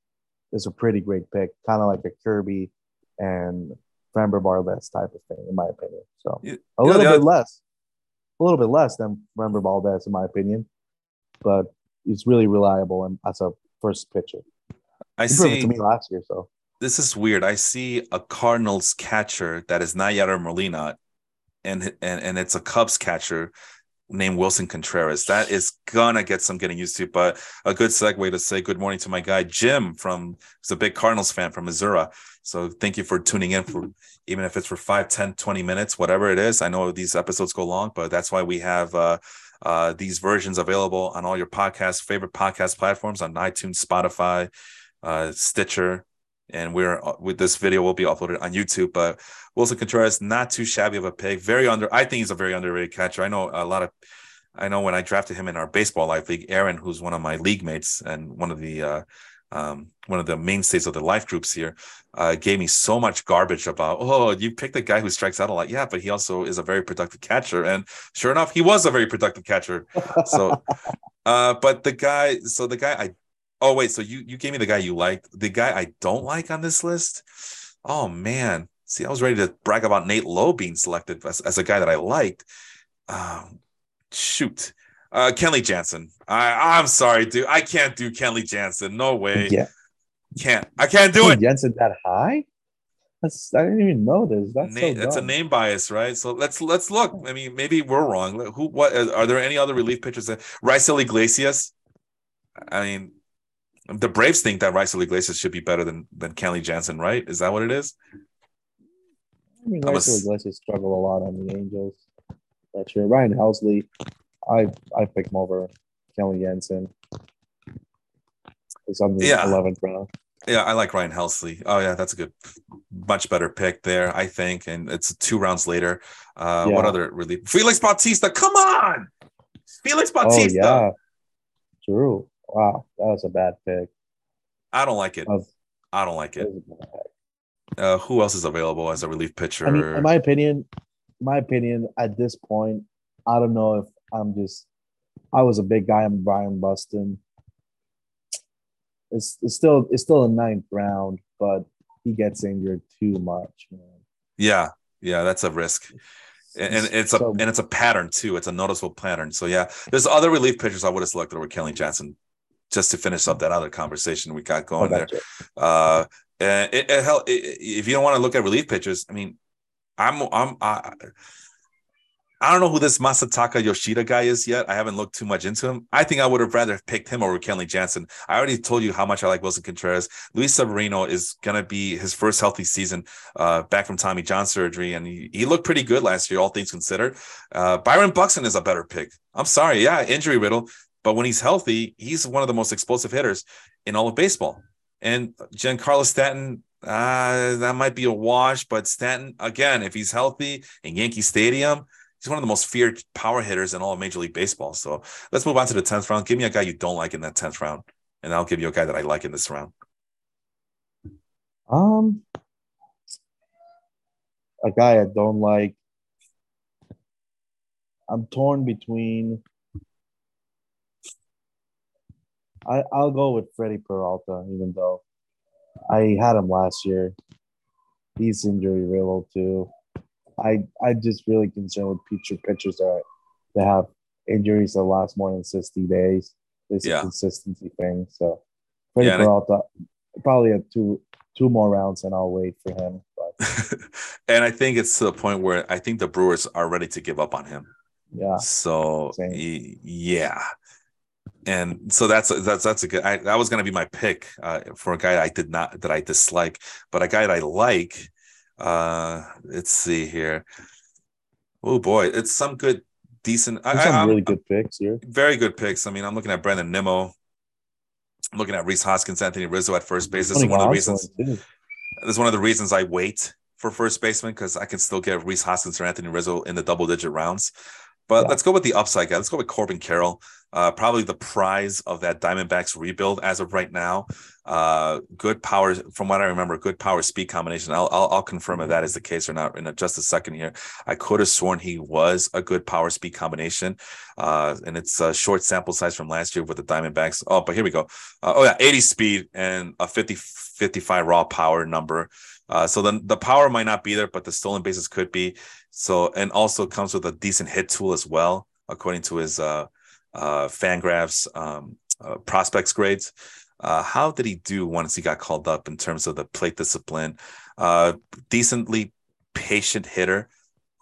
it's a pretty great pick, kind of like a Kirby and Framber Valdez type of thing, in my opinion. So a little bit less, a little bit less than Framber Valdez, in my opinion, but it's really reliable and as a first pitcher. I see. to me last year, so this is weird. I see a Cardinals catcher that is not Yadier Molina, and and and it's a Cubs catcher named Willson Contreras. That is gonna get some getting used to, but a good segue to say good morning to my guy Jim from he's a big Cardinals fan from Missouri. So thank you for tuning in for even if it's for 5, 10, 20 minutes, whatever it is. I know these episodes go long, but that's why we have uh, uh, these versions available on all your podcast, favorite podcast platforms on iTunes, Spotify, uh, Stitcher, and we're uh, with this video will be uploaded on YouTube. But Willson Contreras, not too shabby of a pick. Very under. I think he's a very underrated catcher. I know a lot of. I know when I drafted him in our baseball life league, Aaron, who's one of my league mates and one of the uh, um, one of the mainstays of the life groups here, uh, gave me so much garbage about, oh, you picked a guy who strikes out a lot. Yeah, but he also is a very productive catcher. And sure enough, he was a very productive catcher. So, uh, but the guy, so the guy I, oh, wait, so you, you gave me the guy you liked. The guy I don't like on this list, oh, man. See, I was ready to brag about Nate Lowe being selected as, as a guy that I liked. Um, shoot. Uh, Kenley Jansen. I I'm sorry, dude. I can't do Kenley Jansen. No way. Yeah. Can't. I can't do it. Jansen that high? That's I didn't even know this. That's Na- so that's a name bias, right? So let's let's look. I mean, maybe we're wrong. Who? What? Are there any other relief pitchers? That Raisel Iglesias. I mean, the Braves think that Raisel Iglesias should be better than than Kenley Jansen, right? Is that what it is? I mean, I'm a Iglesias struggle a lot on the Angels. That's true. Ryan Helsley, I I pick him over Kenley Jansen. It's on the Yeah. eleventh round. Yeah, I like Ryan Helsley. Oh yeah, that's a good, much better pick there, I think. And it's two rounds later. Uh, What other relief? Felix Bautista. Come on, Felix Bautista. Oh Bautista. yeah, true. Wow, that was a bad pick. I don't like it. Was- I don't like it. was a bad pick. Uh, who else is available as a relief pitcher? I mean, in my opinion, my opinion at this point, I don't know if I'm just. I was a big guy on Byron Buxton. It's, it's still it's still a ninth round, but he gets injured too much, man. yeah, yeah, that's a risk. And, it's a So- and it's a pattern too. It's a noticeable pattern. So yeah, there's other relief pitchers I would have selected over Kenley Jansen, just to finish up that other conversation we got Oh, going there. gotcha. Uh, and it, it, hell, if you don't want to look at relief pitchers, I mean, I'm I'm I, I don't know who this Masataka Yoshida guy is yet. I haven't looked too much into him. I think I would have rather picked him over Kenley Jansen. I already told you how much I like Willson Contreras. Luis Severino is gonna be his first healthy season uh, back from Tommy John surgery, and he, he looked pretty good last year, all things considered. Uh, Byron Buxton is a better pick. I'm sorry, yeah, injury riddle, but when he's healthy, he's one of the most explosive hitters in all of baseball. And Giancarlo Stanton, uh, that might be a wash, but Stanton, again, if he's healthy in Yankee Stadium, he's one of the most feared power hitters in all of Major League Baseball. So let's move on to the 10th round. Give me a guy you don't like in that 10th round, and I'll give you a guy that I like in this round. Um, a guy I don't like. I'm torn between. I I'll go with Freddie Peralta, even though I had him last year. He's injury riddle too. I I just really concerned with future pitchers that that have injuries that last more than sixty days. This Yeah. consistency thing. So Freddie Yeah, and I- Peralta probably have two two more rounds and I'll wait for him. But and I think it's to the point where I think the Brewers are ready to give up on him. yeah, So y- yeah, and so that's that's that's a good. I, that was going to be my pick uh, for a guy I did not that I dislike, but a guy that I like. Uh, let's see here. Oh boy, it's some good, decent. I, some I, really good picks here. very good picks. I mean, I'm looking at Brandon Nimmo. I'm looking at Rhys Hoskins, Anthony Rizzo at first base. This is one of the reasons. This is one of the reasons I wait for first baseman because I can still get Rhys Hoskins or Anthony Rizzo in the double digit rounds. But Yeah. let's go with the upside guy. Let's go with Corbin Carroll. Uh, probably the prize of that Diamondbacks rebuild as of right now. Uh, good power, from what I remember, good power speed combination. I'll, I'll I'll confirm if that is the case or not in a, just a second here. I could have sworn he was a good power speed combination, uh, and it's a short sample size from last year with the Diamondbacks. Oh, but here we go. Uh, oh yeah, 80 speed and a 50 55 raw power number. Uh, so then the power might not be there, but the stolen bases could be. So and also comes with a decent hit tool as well, according to his uh, uh, Fangraphs um, uh, prospects grades. Uh, how did he do once he got called up in terms of the plate discipline? Uh, decently patient hitter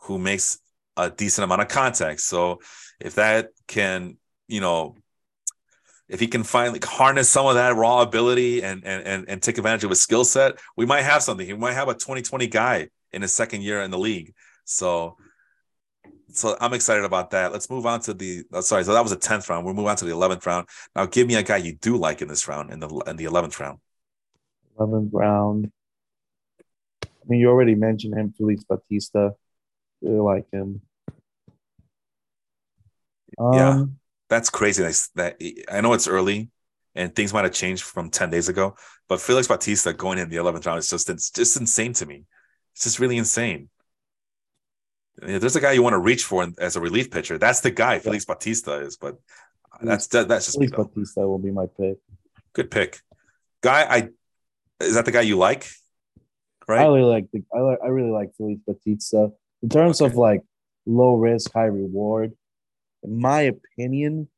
who makes a decent amount of contact. So if that can, you know, if he can finally harness some of that raw ability and and and, and take advantage of his skill set, we might have something. He might have a 2020 guy in his second year in the league. So so I'm excited about that. Let's move on to the oh, sorry, so that was a 10th round. We'll move on to the 11th round. Now give me a guy you do like in this round in the in the 11th round. Eleventh round. I mean, you already mentioned him, Felix Bautista. Really like him. Um, Yeah. That's crazy. That I know it's early and things might have changed from 10 days ago. But Felix Bautista going in the 11th round is just it's just insane to me. It's just really insane. There's a guy you want to reach for as a relief pitcher, that's the guy Felix Bautista is. But that's that, that's just Felix Bautista will be my pick. Good pick, guy. I is that the guy you like? Right. I really like the I, like, I really like Felix Bautista in terms okay. of like low risk, high reward. In my opinion,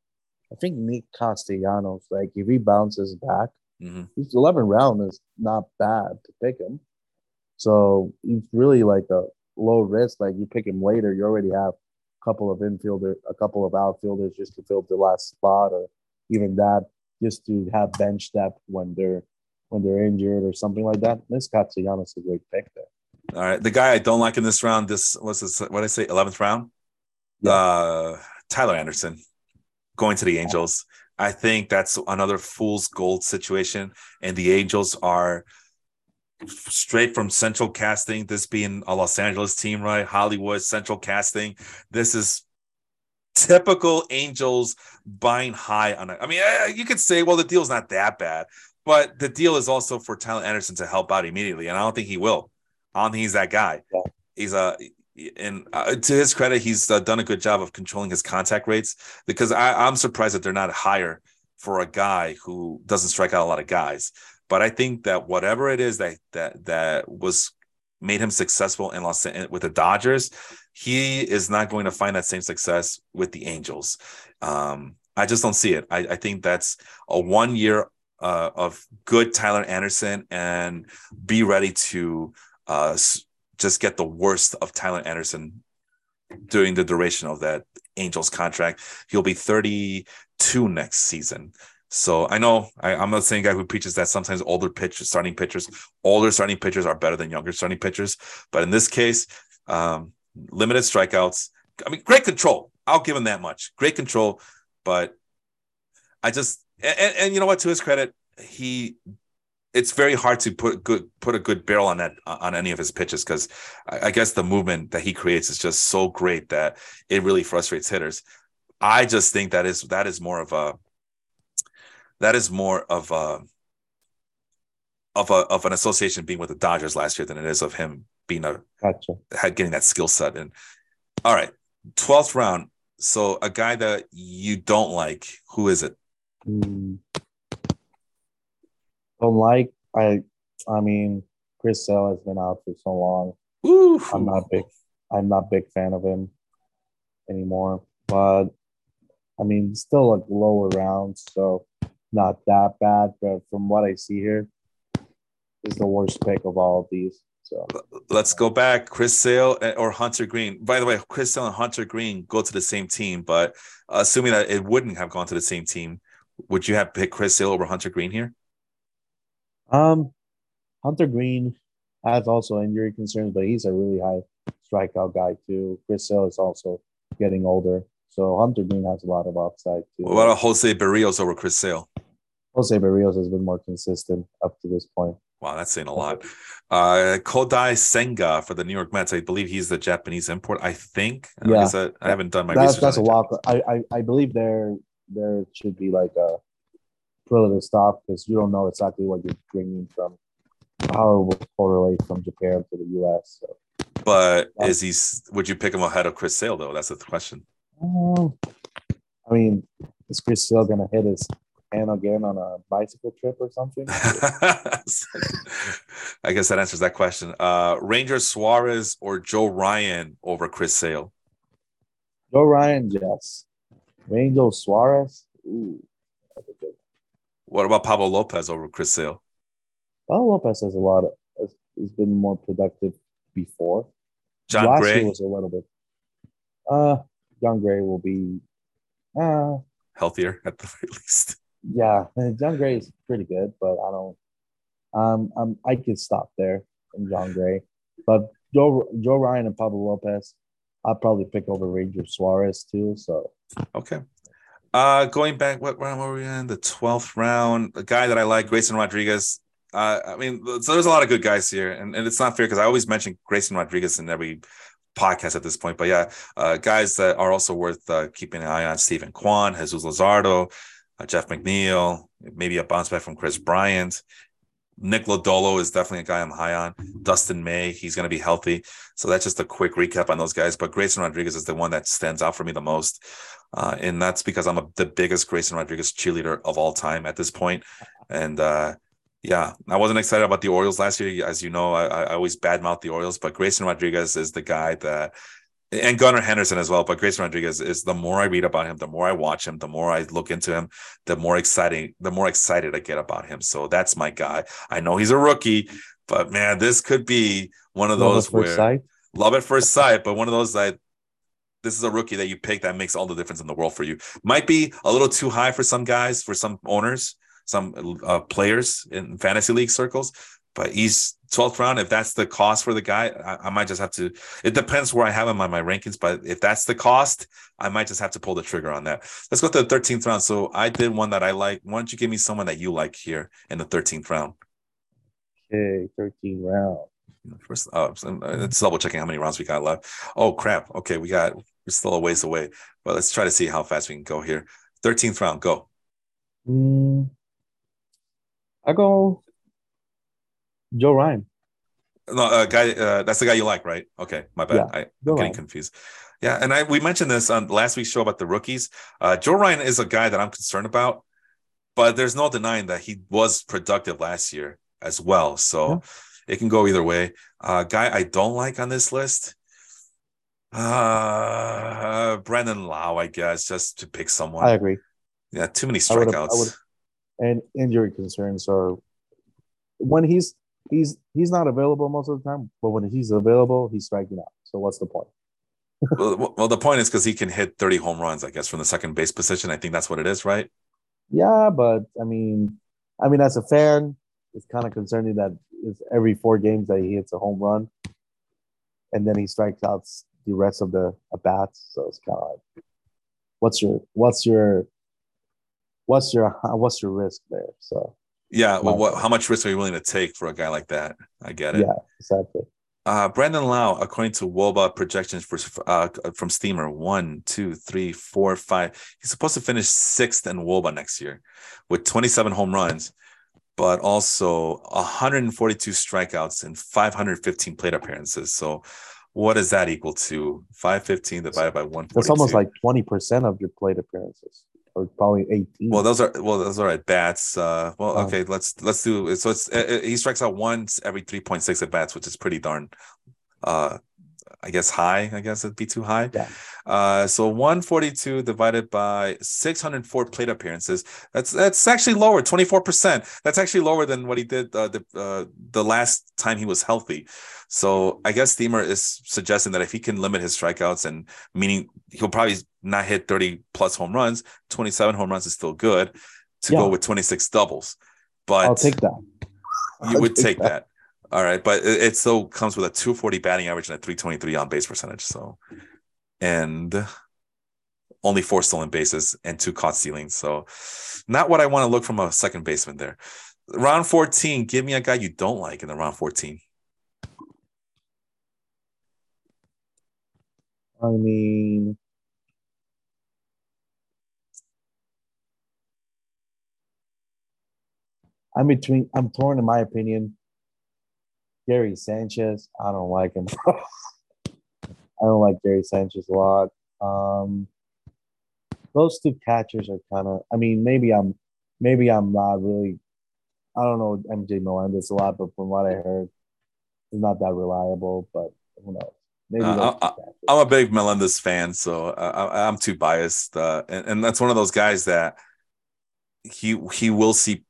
I think Nick Castellanos, like if he bounces back, mm-hmm. his 11 round is not bad to pick him. So he's really like a low risk. Like you pick him later, you already have a couple of infielder, a couple of outfielders just to fill the last spot, or even that just to have bench depth when they're when they're injured or something like that. This Castellanos is a great pick there. All right, the guy I don't like in this round, this what's this? What did I say? Eleventh round. Yeah. Uh, Tyler Anderson going to the Angels. I think that's another fool's gold situation, and the Angels are straight from central casting. This being a Los Angeles team, right? Hollywood central casting. This is typical Angels buying high on it. I mean, you could say, well, the deal's not that bad, but the deal is also for Tyler Anderson to help out immediately, and I don't think he will. I don't think he's that guy. Yeah. He's a and uh, to his credit, he's uh, done a good job of controlling his contact rates because I, I'm surprised that they're not higher for a guy who doesn't strike out a lot of guys. But I think that whatever it is that that that was made him successful in Los with the Dodgers, he is not going to find that same success with the Angels. Um, I just don't see it. I, I think that's a one year uh, of good Tyler Anderson and be ready to uh, just get the worst of Tyler Anderson during the duration of that Angels contract. He'll be 32 next season. So I know I, am not same guy who preaches that sometimes older pitchers, starting pitchers, older starting pitchers are better than younger starting pitchers. But in this case, um, limited strikeouts. I mean, great control. I'll give him that much. Great control. But I just and, and you know what? To his credit, he it's very hard to put good put a good barrel on that on any of his pitches because I, I, guess the movement that he creates is just so great that it really frustrates hitters. I just think that is that is more of a that is more of a of a of an association being with the Dodgers last year than it is of him being a gotcha. getting that skill set. And all right, twelfth round. So a guy that you don't like, who is it? Mm don't like. I I mean, Chris Sale has been out for so long. Ooh. I'm not big. I'm not big fan of him anymore. But I mean, still like lower rounds, so not that bad. But from what I see here, is the worst pick of all of these. So let's go back. Chris Sale or Hunter Greene. By the way, Chris Sale and Hunter Greene go to the same team, but assuming that it wouldn't have gone to the same team, would you have picked Chris Sale over Hunter Greene here? Um, Hunter Greene has also injury concerns, but he's a really high strikeout guy too. Chris Sale is also getting older, so Hunter Greene has a lot of upside too. What about Jose Berrios over Chris Sale? Jose Berrios has been more consistent up to this point. Wow, that's saying a lot. Uh, Kodai Senga for the New York Mets. I believe he's the Japanese import. I think. Yeah, I, I haven't done my that's, research. That's a walk. I, I I believe there there should be like a to stop because you don't know exactly what you're bringing from how it will correlate from Japan to the U.S. So. But is he? Would you pick him ahead of Chris Sale though? That's the question. Um, I mean, is Chris Sale gonna hit his hand again on a bicycle trip or something? I guess that answers that question. Uh, Ranger Suarez or Joe Ryan over Chris Sale? Joe Ryan, yes. Ranger Suarez, ooh, what about Pablo Lopez over Chris Sale? Pablo Lopez has a lot of has, been more productive before. Jon Last Gray was a little bit. Uh, Jon Gray will be uh healthier at the very least. Yeah, Jon Gray is pretty good, but I don't. Um, um, I could stop there in Jon Gray, but Joe Joe Ryan and Pablo Lopez, I'd probably pick over Ranger Suarez too. So okay, uh, going back, what round were we in? The 12th round. The guy that I like, Grayson Rodriguez. Uh, I mean, so there's a lot of good guys here, and, and it's not fair because I always mention Grayson Rodriguez in every podcast at this point. But yeah, uh, guys that are also worth uh, keeping an eye on: Steven Kwan, Jesus Luzardo, uh, Jeff McNeil, maybe a bounce back from Kris Bryant. Nick Lodolo is definitely a guy I'm high on. Dustin May, he's going to be healthy. So that's just a quick recap on those guys. But Grayson Rodriguez is the one that stands out for me the most. Uh, and that's because I'm a, the biggest Grayson Rodriguez cheerleader of all time at this point. And uh, yeah, I wasn't excited about the Orioles last year. As you know, I, I always badmouth the Orioles, but Grayson Rodriguez is the guy that and Gunnar Henderson as well. But Grayson Rodriguez is the more I read about him, the more I watch him, the more I look into him, the more exciting, the more excited I get about him. So that's my guy. I know he's a rookie, but man, this could be one of love those where sight. love at first sight, but one of those that this is a rookie that you pick that makes all the difference in the world for you. Might be a little too high for some guys, for some owners, some uh, players in fantasy league circles, but he's 12th round. If that's the cost for the guy, I, I, might just have to. It depends where I have him on my rankings, but if that's the cost, I might just have to pull the trigger on that. Let's go to the 13th round. So I did one that I like. Why don't you give me someone that you like here in the 13th round? Okay, 13th round. First, oh, let's double checking how many rounds we got left. Oh crap! Okay, we got we're still a ways away, but let's try to see how fast we can go here. 13th round, go. Mm, I go Joe Ryan. No, uh, guy. Uh, that's the guy you like, right? Okay, my bad. Yeah, I, am getting Ryan. confused. Yeah, and I we mentioned this on last week's show about the rookies. Uh, Joe Ryan is a guy that I'm concerned about, but there's no denying that he was productive last year as well. So yeah. it can go either way. Uh, guy I don't like on this list, uh, Brandon Lowe, I guess, just to pick someone. I agree. Yeah, too many strikeouts. and injury concerns are when he's he's he's not available most of the time, but when he's available, he's striking out. So what's the point? well, well, the point is because he can hit 30 home runs, I guess, from the second base position. I think that's what it is, right? Yeah, but I mean, I mean, as a fan, it's kind of concerning that it's every four games that he hits a home run, and then he strikes out the rest of the at bats. So it's kind of like, what's your what's your what's your what's your risk there? So yeah. Well, what, how much risk are you willing to take for a guy like that? I get it. Yeah, exactly. Uh, Brandon Lowe, according to WOBA projections for uh, from Steamer, one, two, three, four, five. He's supposed to finish sixth in WOBA next year with 27 home runs, but also 142 strikeouts and 515 plate appearances. So, what does that equal to? 515 divided by one. That's almost like 20% of your plate appearances or probably 18. Well, those are well, those are at bats. Uh, well, oh. okay, let's let's do so. It's it, it, he strikes out once every 3.6 at bats, which is pretty darn uh I guess high. I guess it'd be too high. Yeah. Uh, so 142 divided by 604 plate appearances. That's that's actually lower, 24 percent. That's actually lower than what he did uh, the uh, the last time he was healthy. So I guess Steamer is suggesting that if he can limit his strikeouts and meaning he'll probably not hit 30 plus home runs, 27 home runs is still good to yeah. go with 26 doubles. But I'll take that. I'll you would take, take that. that. All right, but it, it, still comes with a 240 batting average and a 323 on base percentage. So, and only four stolen bases and two caught stealing. So, not what I want to look from a second baseman there. Round 14, give me a guy you don't like in the round 14. I mean, I'm between. I'm torn in my opinion Gary Sanchez, I don't like him. I don't like Gary Sanchez a lot. Um, those two catchers are kind of. I mean, maybe I'm, maybe I'm not really. I don't know MJ Melendez a lot, but from what I heard, he's not that reliable. But who knows? Maybe uh, I, am a big Melendez fan, so I, am too biased, uh, and, and that's one of those guys that he he will see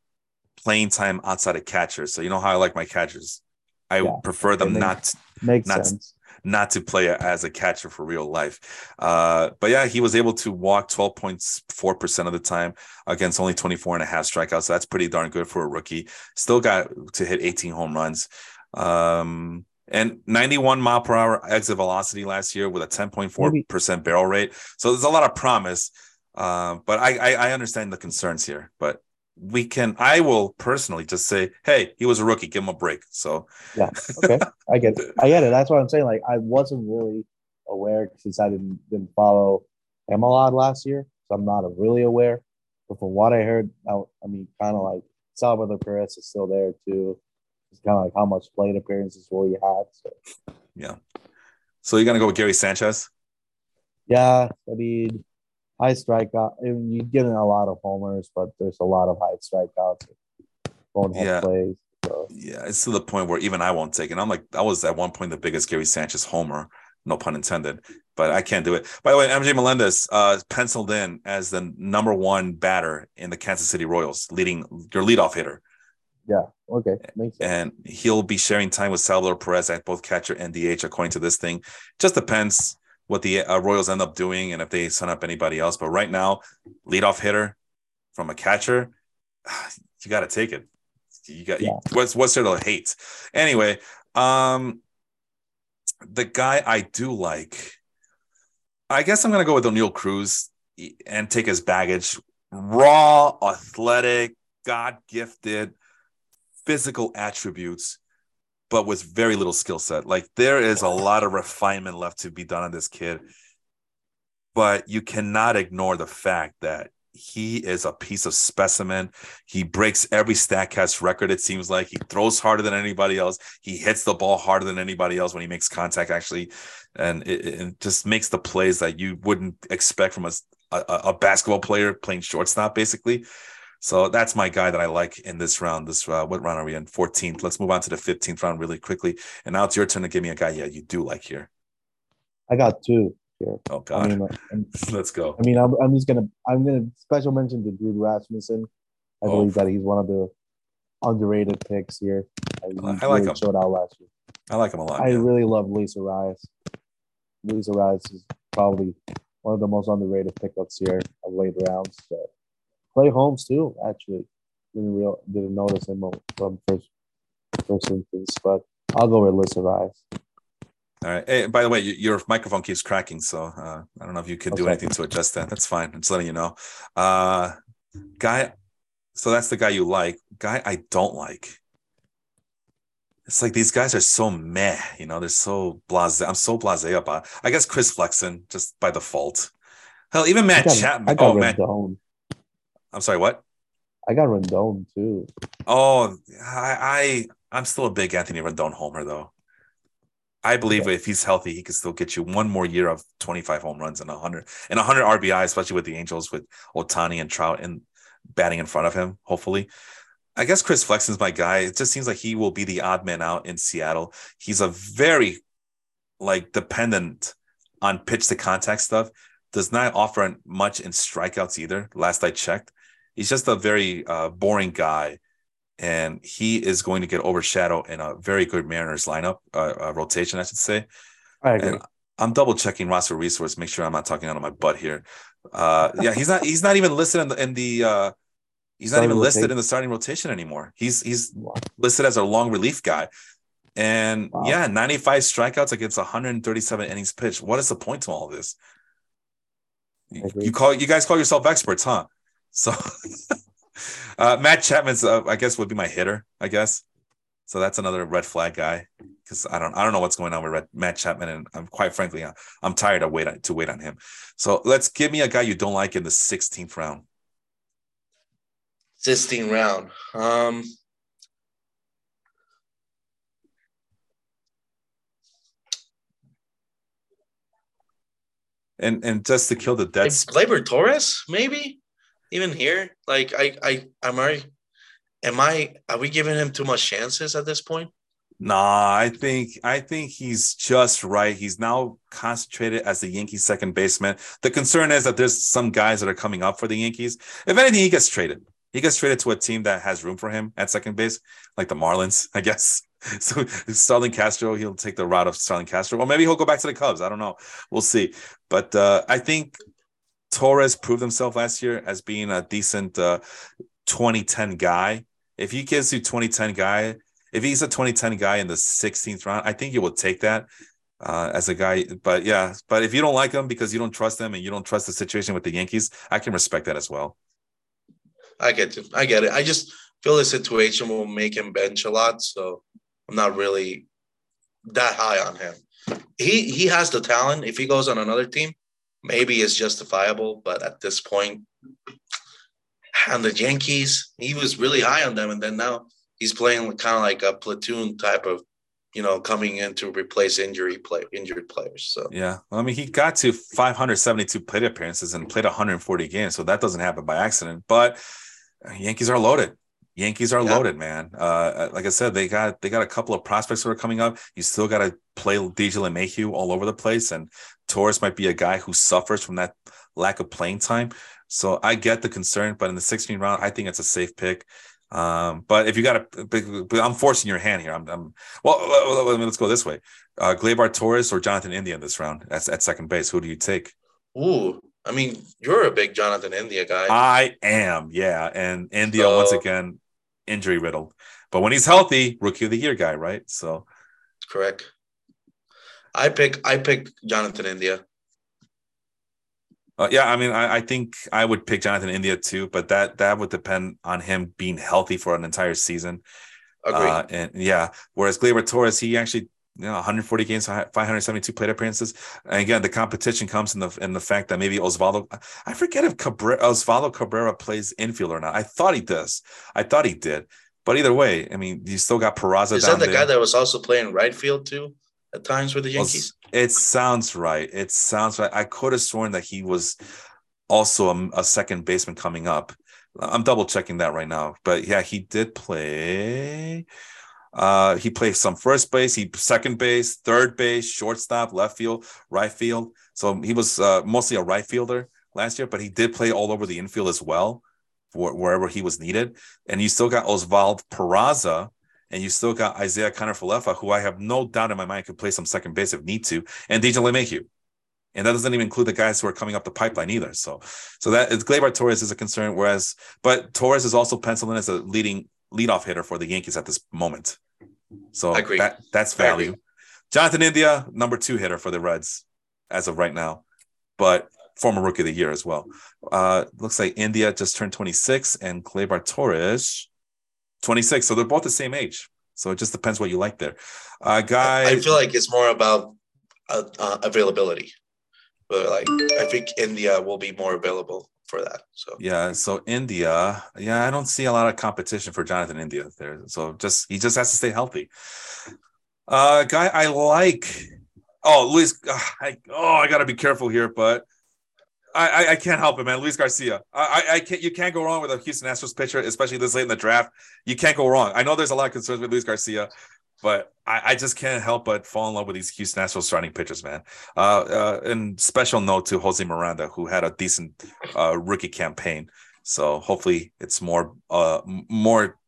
playing time outside of catchers. So you know how I like my catchers. I yeah, prefer them not makes not, sense. not to play as a catcher for real life. Uh, but yeah, he was able to walk 12.4% of the time against only 24 and a half strikeouts. So that's pretty darn good for a rookie. Still got to hit 18 home runs. Um, and 91 mile per hour exit velocity last year with a 10.4% barrel rate. So there's a lot of promise. Uh, but I, I, I understand the concerns here. But we can i will personally just say hey he was a rookie give him a break so yeah okay i get it i get it that's what i'm saying like i wasn't really aware since i didn't didn't follow him a lot last year so i'm not really aware but from what i heard I, I mean, kind of like Salvador Perez is still there too. It's kind of like how much plate appearances will he have. So yeah. So you're gonna go with Gary Sanchez? Yeah, I mean, high strikeout. I mean, you're getting a lot of homers, but there's a lot of high strikeouts, bonehead Yeah. plays. So Yeah, it's to the point where even I won't take it. I'm like, I was at one point the biggest Gary Sanchez homer, no pun intended, but I can't do it. By the way, MJ Melendez uh, penciled in as the number one batter in the Kansas City Royals, leading your leadoff hitter, yeah, okay, makes sense. and he'll be sharing time with Salvador Perez at both catcher and DH, according to this thing. Just depends what the uh, Royals end up doing and if they sign up anybody else. But right now, leadoff hitter from a catcher, you got to take it. You got Yeah. what's what's there to hate? Anyway, um, the guy I do like, I guess I'm gonna go with Oneil Cruz and take his baggage. Raw, athletic, God gifted, physical attributes, but with very little skill set. Like there is a lot of refinement left to be done on this kid, but you cannot ignore the fact that he is a piece of specimen. He breaks every Statcast record. It seems like he throws harder than anybody else. He hits the ball harder than anybody else when he makes contact, actually, and it, it just makes the plays that you wouldn't expect from a, a, a basketball player playing shortstop, basically. So that's my guy that I like in this round. This uh, what round are we in? 14th. Let's move on to the 15th round really quickly. And now it's your turn to give me a guy. Yeah, you do like here. I got two here. Oh I God, mean, I'm, let's go. I mean, I'm, I'm just gonna I'm gonna special mention to Drew Rasmussen. I Oh. believe that he's one of the underrated picks here. I like really him. Showed out last year. I like him a lot. I yeah. really love Luis Arraez. Luis Arraez is probably one of the most underrated pickups here of late rounds. So Clay Holmes too, actually. Didn't real didn't notice him from first first instance, but I'll go with Luis Arraez. All right. Hey, by the way, y- your microphone keeps cracking, so uh, I don't know if you could do anything to adjust that. That's fine. I'm just letting you know. Uh, guy, so that's the guy you like. Guy I don't like. It's like these guys are so meh, you know. They're so blasé. I'm so blasé about. I guess Chris Flexen just by default. Hell, even I Matt got, Chapman. I got Oh man, Rendon. I'm sorry. What? I got Rendon too. Oh, I, I I'm still a big Anthony Rendon homer though. I believe Okay. if he's healthy, he can still get you one more year of 25 home runs and 100 and 100 RBI, especially with the Angels with Ohtani and Trout and batting in front of him. Hopefully, I guess Chris Flexen's my guy. It just seems like he will be the odd man out in Seattle. He's a very like dependent on pitch to contact stuff. Does not offer much in strikeouts either. Last I checked, he's just a very uh, boring guy and he is going to get overshadowed in a very good Mariners lineup uh, uh, rotation, I should say. I agree. And I'm double checking roster resource, make sure I'm not talking out of my butt here. Uh, yeah, he's not. He's not even listed in the. In the uh, he's not Starting even listed rotation? in the starting rotation anymore. He's he's Wow. listed as a long relief guy. And Wow. yeah, 95 strikeouts against 137 innings pitched. What is the point to all this? You, you call you guys call yourself experts, huh? So uh, Matt Chapman's uh, I guess would be my hitter, I guess. So that's another red flag guy because I don't I don't know what's going on with Red, Matt Chapman, and I'm quite frankly I'm, I'm tired of wait on, to wait on him. So let's give me a guy you don't like in the 16th round. 16th round. Um, And and just to kill the dead Gleyber Torres, maybe even here. Like I, I, am I, am I? Are we giving him too much chances at this point? Nah, I think I think he's just right. He's now concentrated as the Yankees second baseman. The concern is that there's some guys that are coming up for the Yankees. If anything, he gets traded. He gets traded to a team that has room for him at second base, like the Marlins, I guess. So Starlin Castro, he'll take the route of Starlin Castro, or maybe he'll go back to the Cubs. I don't know. We'll see. But uh, I think Torres proved himself last year as being a decent uh, 2010 guy. If he gives you 2010 guy, if he's a 2010 guy in the 16th round, I think you will take that uh, as a guy. But yeah, but if you don't like him because you don't trust him and you don't trust the situation with the Yankees, I can respect that as well. I get it. I get it. I just feel the situation will make him bench a lot, so I'm not really that high on him. He he has the talent. If he goes on another team, maybe it's justifiable. But at this point, on the Yankees, he was really high on them, and then now he's playing kind of like a platoon type of, you know, coming in to replace injury play injured players. So Yeah, well, I mean, he got to 572 plate appearances and played 140 games, so that doesn't happen by accident. But Yankees are loaded. Yankees are Yeah. loaded, man. Uh, like I said, they got they got a couple of prospects that are coming up. You still got to play DJ LeMahieu all over the place, and Torres might be a guy who suffers from that lack of playing time. So I get the concern, but in the 16th round, I think it's a safe pick. Um, but if you got a big, but I'm forcing your hand here. I'm, I'm well, let's go this way. Uh, Torres or Jonathan India in this round at, at second base. Who do you take? Ooh, I mean, you're a big Jonathan India guy. I am, yeah. And India once again injury riddled, but when he's healthy, rookie of the year guy, right? So Correct. I pick I pick Jonathan India. uh, yeah, I mean, I, I think I would pick Jonathan India too, but that that would depend on him being healthy for an entire season. Agree. Uh, and yeah, whereas Gleyber Torres, he actually you know 140 games, 572 plate appearances. And again, the competition comes in the in the fact that maybe Oswaldo, I forget if Cabrera, Oswaldo Cabrera plays infield or not. I thought he does. I thought he did. But either way, I mean, you still got Peraza Is that the there. guy that was also playing right field too at times with the Yankees? It sounds right. It sounds right. I could have sworn that he was also a, a second baseman coming up. I'm double checking that right now. But yeah, he did play. Uh, he played some first base, he second base, third base, shortstop, left field, right field. So he was uh, mostly a right fielder last year, but he did play all over the infield as well, for wherever he was needed. And you still got Oswald Peraza, and you still got Isiah Falefa, who I have no doubt in my mind could play some second base if need to, and DJ LeMahieu. And that doesn't even include the guys who are coming up the pipeline either. So, so that is Gleyber Torres is a concern. Whereas, but Torres is also penciled in as a leading leadoff hitter for the Yankees at this moment. So I agree. that that's value. Jonathan India, number two hitter for the Reds as of right now, but former rookie of the year as well. Uh, looks like India just turned 26 and Gleyber Torres 26. So they're both the same age. So it just depends what you like there. Uh, guy, I feel like it's more about uh, uh, availability. But like, I think India will be more available for that. So yeah. So India, yeah, I don't see a lot of competition for Jonathan India there. So just he just has to stay healthy. Uh, guy I like. Oh, Luis. Uh, I, oh, I gotta be careful here, but I, I, I can't help it, man. Luis Garcia. I, I, I can't. You can't go wrong with a Houston Astros pitcher, especially this late in the draft. You can't go wrong. I know there's a lot of concerns with Luis Garcia, but I, I just can't help but fall in love with these Houston Astros starting pitchers, man. Uh, uh, and special note to Jose Miranda, who had a decent uh, rookie campaign. So hopefully it's more uh more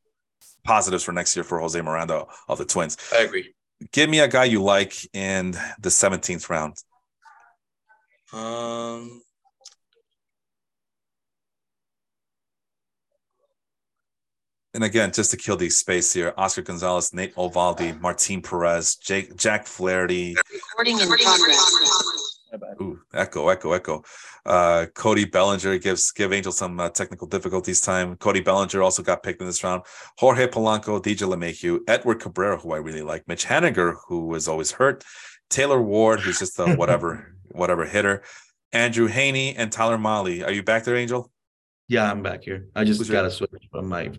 positives for next year for Jose Miranda of the Twins. I agree. Give me a guy you like in the 17th round. Um, And again, just to kill the space here, Oscar Gonzalez, Nate Eovaldi, Martin Perez, Jake, Jack Flaherty, Recording in progress. Ooh, echo, echo, echo. Uh, Cody Bellinger gives give Angel some uh, technical difficulties time. Cody Bellinger also got picked in this round. Jorge Polanco, DJ LeMahieu, Edward Cabrera, who I really like, Mitch Haniger, who was always hurt, Taylor Ward, who's just a whatever, whatever hitter, Andrew Heaney, and Tyler Mahle. Are you back there, Angel? Yeah, I'm back here. I just got to switch from my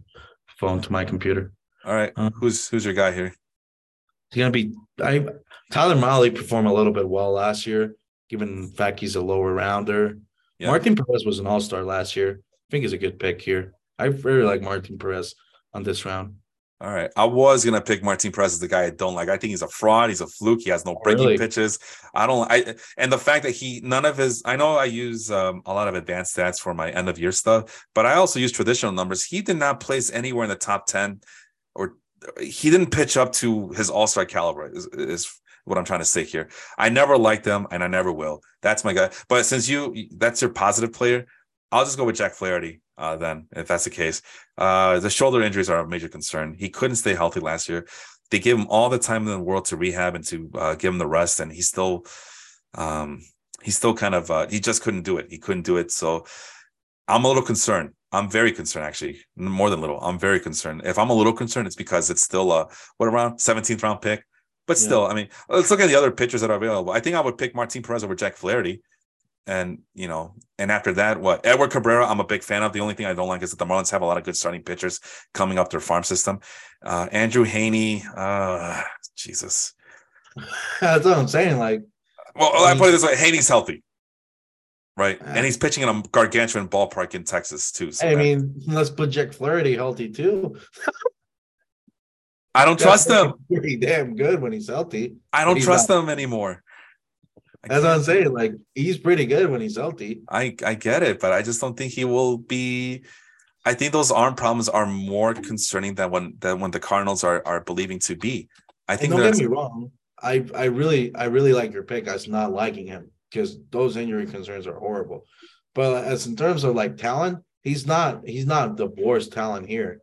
phone to my computer. All right. Uh, who's who's your guy here? It's gonna be I Tyler Mahle performed a little bit well last year, given the fact he's a lower rounder. Yeah. Martin Perez was an all-star last year. I think he's a good pick here. I really like Martin Perez on this round. All right. I was gonna pick Martin Perez as the guy I don't like. I think he's a fraud. He's a fluke. He has no breaking Really? pitches. I don't I and the fact that he none of his I know I use um, a lot of advanced stats for my end of year stuff, but I also use traditional numbers. He did not place anywhere in the top 10 or he didn't pitch up to his all-star caliber is, is what I'm trying to say here. I never liked him and I never will. That's my guy. But since you that's your positive player, I'll just go with Jack Flaherty uh, then, if that's the case. Uh, the shoulder injuries are a major concern. He couldn't stay healthy last year. They gave him all the time in the world to rehab and to uh, give him the rest, and he still, um, he still kind of, uh, he just couldn't do it. He couldn't do it. So I'm a little concerned. I'm very concerned, actually, more than little. I'm very concerned. If I'm a little concerned, it's because it's still a what around 17th round pick. But Yeah. still, I mean, let's look at the other pitchers that are available. I think I would pick Martin Perez over Jack Flaherty. And you know, and after that, what Edward Cabrera, I'm a big fan of. The only thing I don't like is that the Marlins have a lot of good starting pitchers coming up their farm system. Uh, Andrew Heaney, uh, Jesus. That's what I'm saying. Like, Well, I put it this way: Heaney's healthy, right? Uh, and he's pitching in a gargantuan ballpark in Texas too. So I that- mean, let's put Jack Flaherty healthy too. I don't trust them. Pretty damn good when he's healthy. I don't he's trust not. them anymore. I That's what I'm saying. Like, he's pretty good when he's healthy. I I get it, but I just don't think he will be. I think those arm problems are more concerning than when than when the Cardinals are are believing to be. I And think don't that's get me wrong. I I really I really like your pick as not liking him because those injury concerns are horrible. But as in terms of like talent, he's not he's not the worst talent here.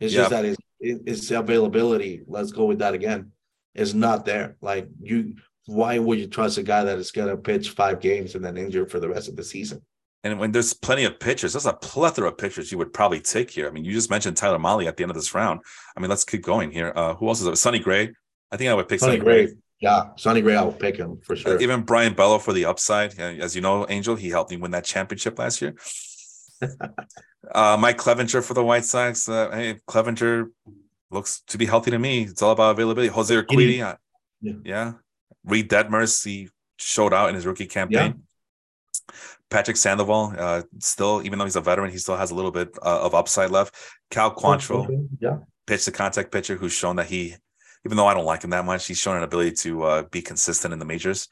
It's just that his his availability. Let's go with that again. Is not there. Like you, why would you trust a guy that is gonna pitch five games and then injure for the rest of the season? and when there's plenty of pitchers, there's a plethora of pitchers you would probably take here. I mean, you just mentioned Tyler Mahle at the end of this round. I mean, let's keep going here. Uh, who else is it? Sonny Gray. I think I would pick Sonny Sonny, Gray. Gray, yeah, Sonny Gray, I will pick him for Uh, sure. even Brayan Bello for the upside. Uh, As you know, Angel, he helped me win that championship last year. uh, Mike Clevinger for the White Sox. Uh, hey, Clevinger looks to be healthy to me. It's all about availability. Jose Urquidy, uh, Yeah. yeah. Reid Detmers, he showed out in his rookie campaign. Patrick Sandoval, uh, still, even though he's a veteran, he still has a little bit uh, of upside left. Cal Quantrill, yeah. pitch the contact pitcher who's shown that he, even though I don't like him that much, he's shown an ability to uh, be consistent in the majors.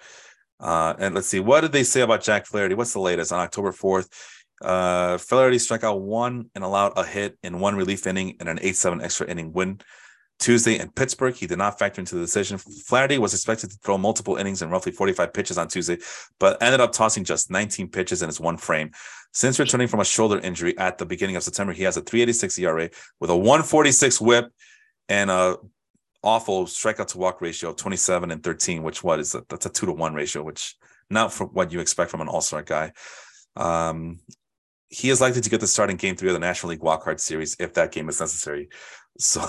Uh, and let's see, what did they say about Jack Flaherty? What's the latest on October 4th? Uh, Flaherty struck out one and allowed a hit in one relief inning and an 8 7 extra inning win. Tuesday in Pittsburgh, he did not factor into the decision. Flaherty was expected to throw multiple innings and roughly 45 pitches on Tuesday, but ended up tossing just 19 pitches in his one frame. Since returning from a shoulder injury at the beginning of September, he has a 386 ERA with a 146 whip and a awful strikeout to walk ratio of 27 and 13, which what is that? That's a two to one ratio, which not for what you expect from an all-star guy. Um, he is likely to get the start in game three of the National League wildcard series if that game is necessary. So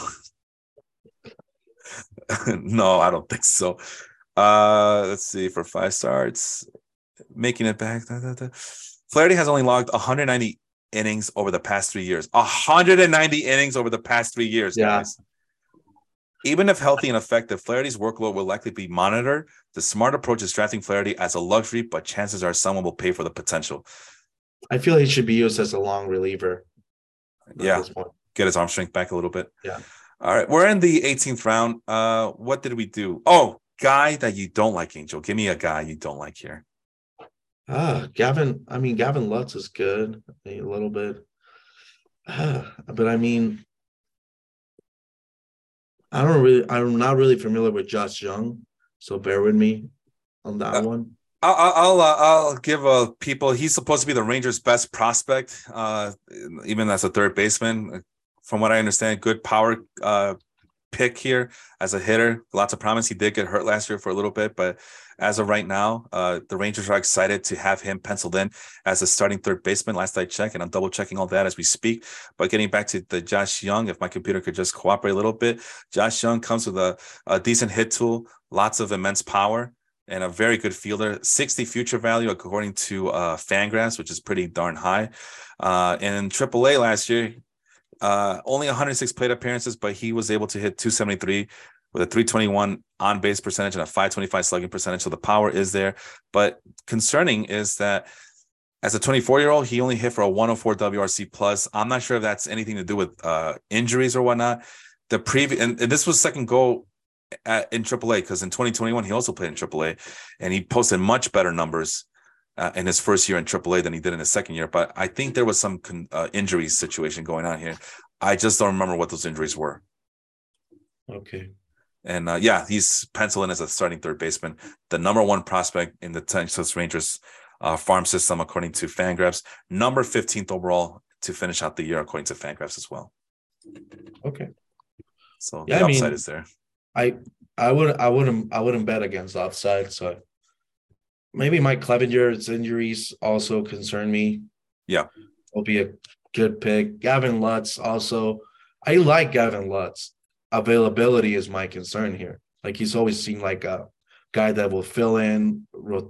no, I don't think so. Uh let's see for five starts, making it back. da, da, da. Flaherty has only logged 190 innings over the past three years. 190 innings over the past three years, Yeah. guys. Even if healthy and effective, Flaherty's workload will likely be monitored. The smart approach is drafting Flaherty as a luxury, but chances are someone will pay for the potential. I feel he should be used as a long reliever. Yeah. get his arm strength back a little bit. Yeah. All right. We're in the 18th round. Uh, what did we do? Oh, guy that you don't like, Angel. Give me a guy you don't like here. Ah, Gavin. I mean, Gavin Lux is good a little bit, Ah, but I mean, I don't really. I'm not really familiar with Josh Jung, so bear with me on that Uh, one. I'll I'll I'll, uh, I'll give uh, people. He's supposed to be the Rangers' best prospect, uh, even as a third baseman. From what I understand, good power uh, pick here as a hitter. Lots of promise. He did get hurt last year for a little bit, but as of right now, uh, the Rangers are excited to have him penciled in as a starting third baseman. Last I checked, and I'm double checking all that as we speak. But getting back to the Josh Jung, if my computer could just cooperate a little bit, Josh Jung comes with a, a decent hit tool, lots of immense power and a very good fielder. 60 future value according to uh, Fangraphs, which is pretty darn high. Uh, in AAA last year, uh, only 106 plate appearances, but he was able to hit 273 with a 321 on base percentage and a 525 slugging percentage. So the power is there. But concerning is that as a 24 year old, he only hit for a 104 WRC plus. I'm not sure if that's anything to do with uh, injuries or whatnot. The previous, and, and this was second goal at, in AAA because in 2021 he also played in AAA, and he posted much better numbers uh, in his first year in AAA than he did in his second year. But I think there was some con- uh, injury situation going on here. I just don't remember what those injuries were. Okay. And uh, yeah, he's penciled in as a starting third baseman, the number one prospect in the Texas Rangers uh, farm system, according to Fangraphs, number 15th overall to finish out the year, according to Fangraphs as well. Okay. So Yeah, the I mean- upside is there. I I would I wouldn't I wouldn't bet against offside. So maybe Mike Clevinger's injuries also concern me. Yeah. will be a good pick. Gavin Lux also. I like Gavin Lux. Availability is my concern here. Like he's always seemed like a guy that will fill in,